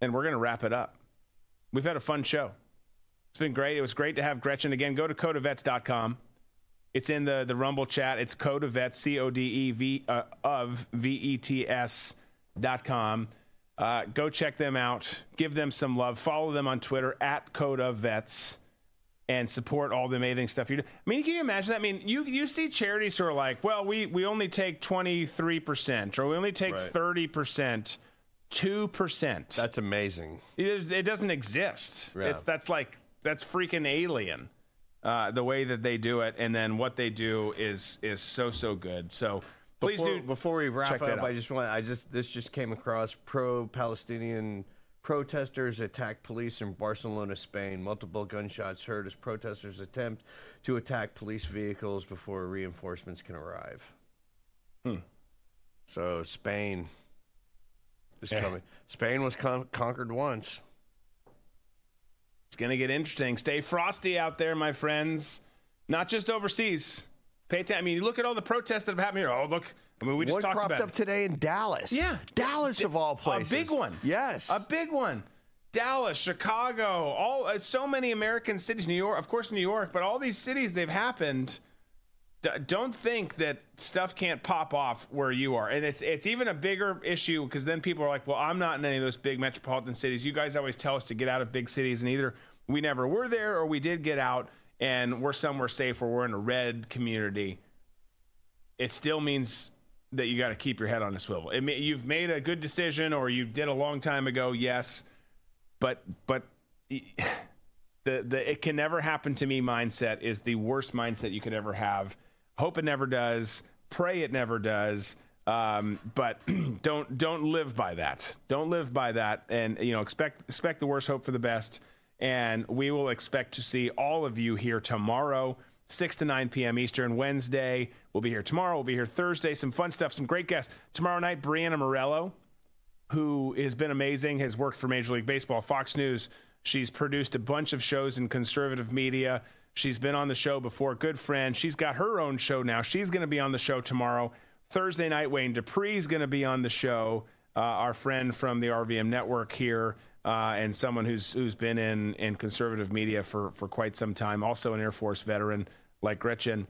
and we're going to wrap it up. We've had a fun show. It's been great. It was great to have gretchen again. Go to codevets.com it's in the the Rumble chat. It's Code of Vets, C O D E V uh, of V E T S dot com. Uh, go check them out. Give them some love. Follow them on Twitter at Code of Vets, and support all the amazing stuff you do. I mean, can you imagine that? I mean, you you see charities who are like, well, we we only take twenty three percent, or we only take thirty percent, two percent. That's amazing. It, it doesn't exist. Yeah. It's, that's like that's freaking alien. Uh, the way that they do it, and then what they do is is so so good. So please before, do before we wrap up. I just want I just this just came across pro-Palestinian protesters attack police in Barcelona, Spain. Multiple gunshots heard as protesters attempt to attack police vehicles before reinforcements can arrive. Hmm. So Spain is Yeah. coming. Spain was con- conquered once. It's going to get interesting. Stay frosty out there, my friends. Not just overseas. Pay attention. I mean, you look at all the protests that have happened here. Oh, look. I mean, we just One talked cropped about up today in Dallas. Yeah. Dallas of all places. A big one. Yes. A big one. Dallas, Chicago, all uh, so many American cities, New York, of course, New York, but all these cities they've happened. Don't think that stuff can't pop off where you are, and it's it's even a bigger issue because then people are like, "Well, I'm not in any of those big metropolitan cities." You guys always tell us to get out of big cities, and either we never were there or we did get out, and we're somewhere safe, or we're in a red community it still means that you got to keep your head on a swivel. May, you've made a good decision, or you did a long time ago, yes, but but the the it can never happen to me mindset is the worst mindset you could ever have. Hope it never does. Pray it never does. Um, but don't don't live by that. Don't live by that, and you know expect expect the worst, hope for the best. And we will expect to see all of you here tomorrow. 6 to 9 p.m. Eastern. Wednesday, we'll be here tomorrow. We'll be here Thursday. Some fun stuff, some great guests. Tomorrow night, Brianna Morello, who has been amazing, has worked for Major League Baseball, Fox News. She's produced a bunch of shows in conservative media. She's been on the show before, good friend. She's got her own show now. She's going to be on the show tomorrow. Thursday night, Wayne Dupree's going to be on the show. Uh, our friend from the RVM network here, uh, and someone who's who's been in in conservative media for for quite some time. Also an Air Force veteran like Gretchen.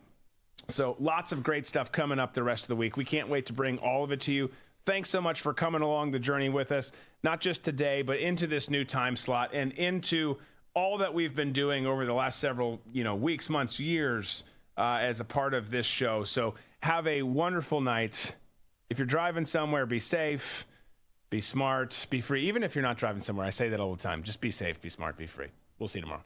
So lots of great stuff coming up the rest of the week. We can't wait to bring all of it to you. Thanks so much for coming along the journey with us, not just today, but into this new time slot and into all that we've been doing over the last several, you know, weeks, months, years uh, as a part of this show. So have a wonderful night. If you're driving somewhere, be safe. Be smart, be free. Even if you're not driving somewhere, I say that all the time. Just be safe, be smart, be free. We'll see you tomorrow.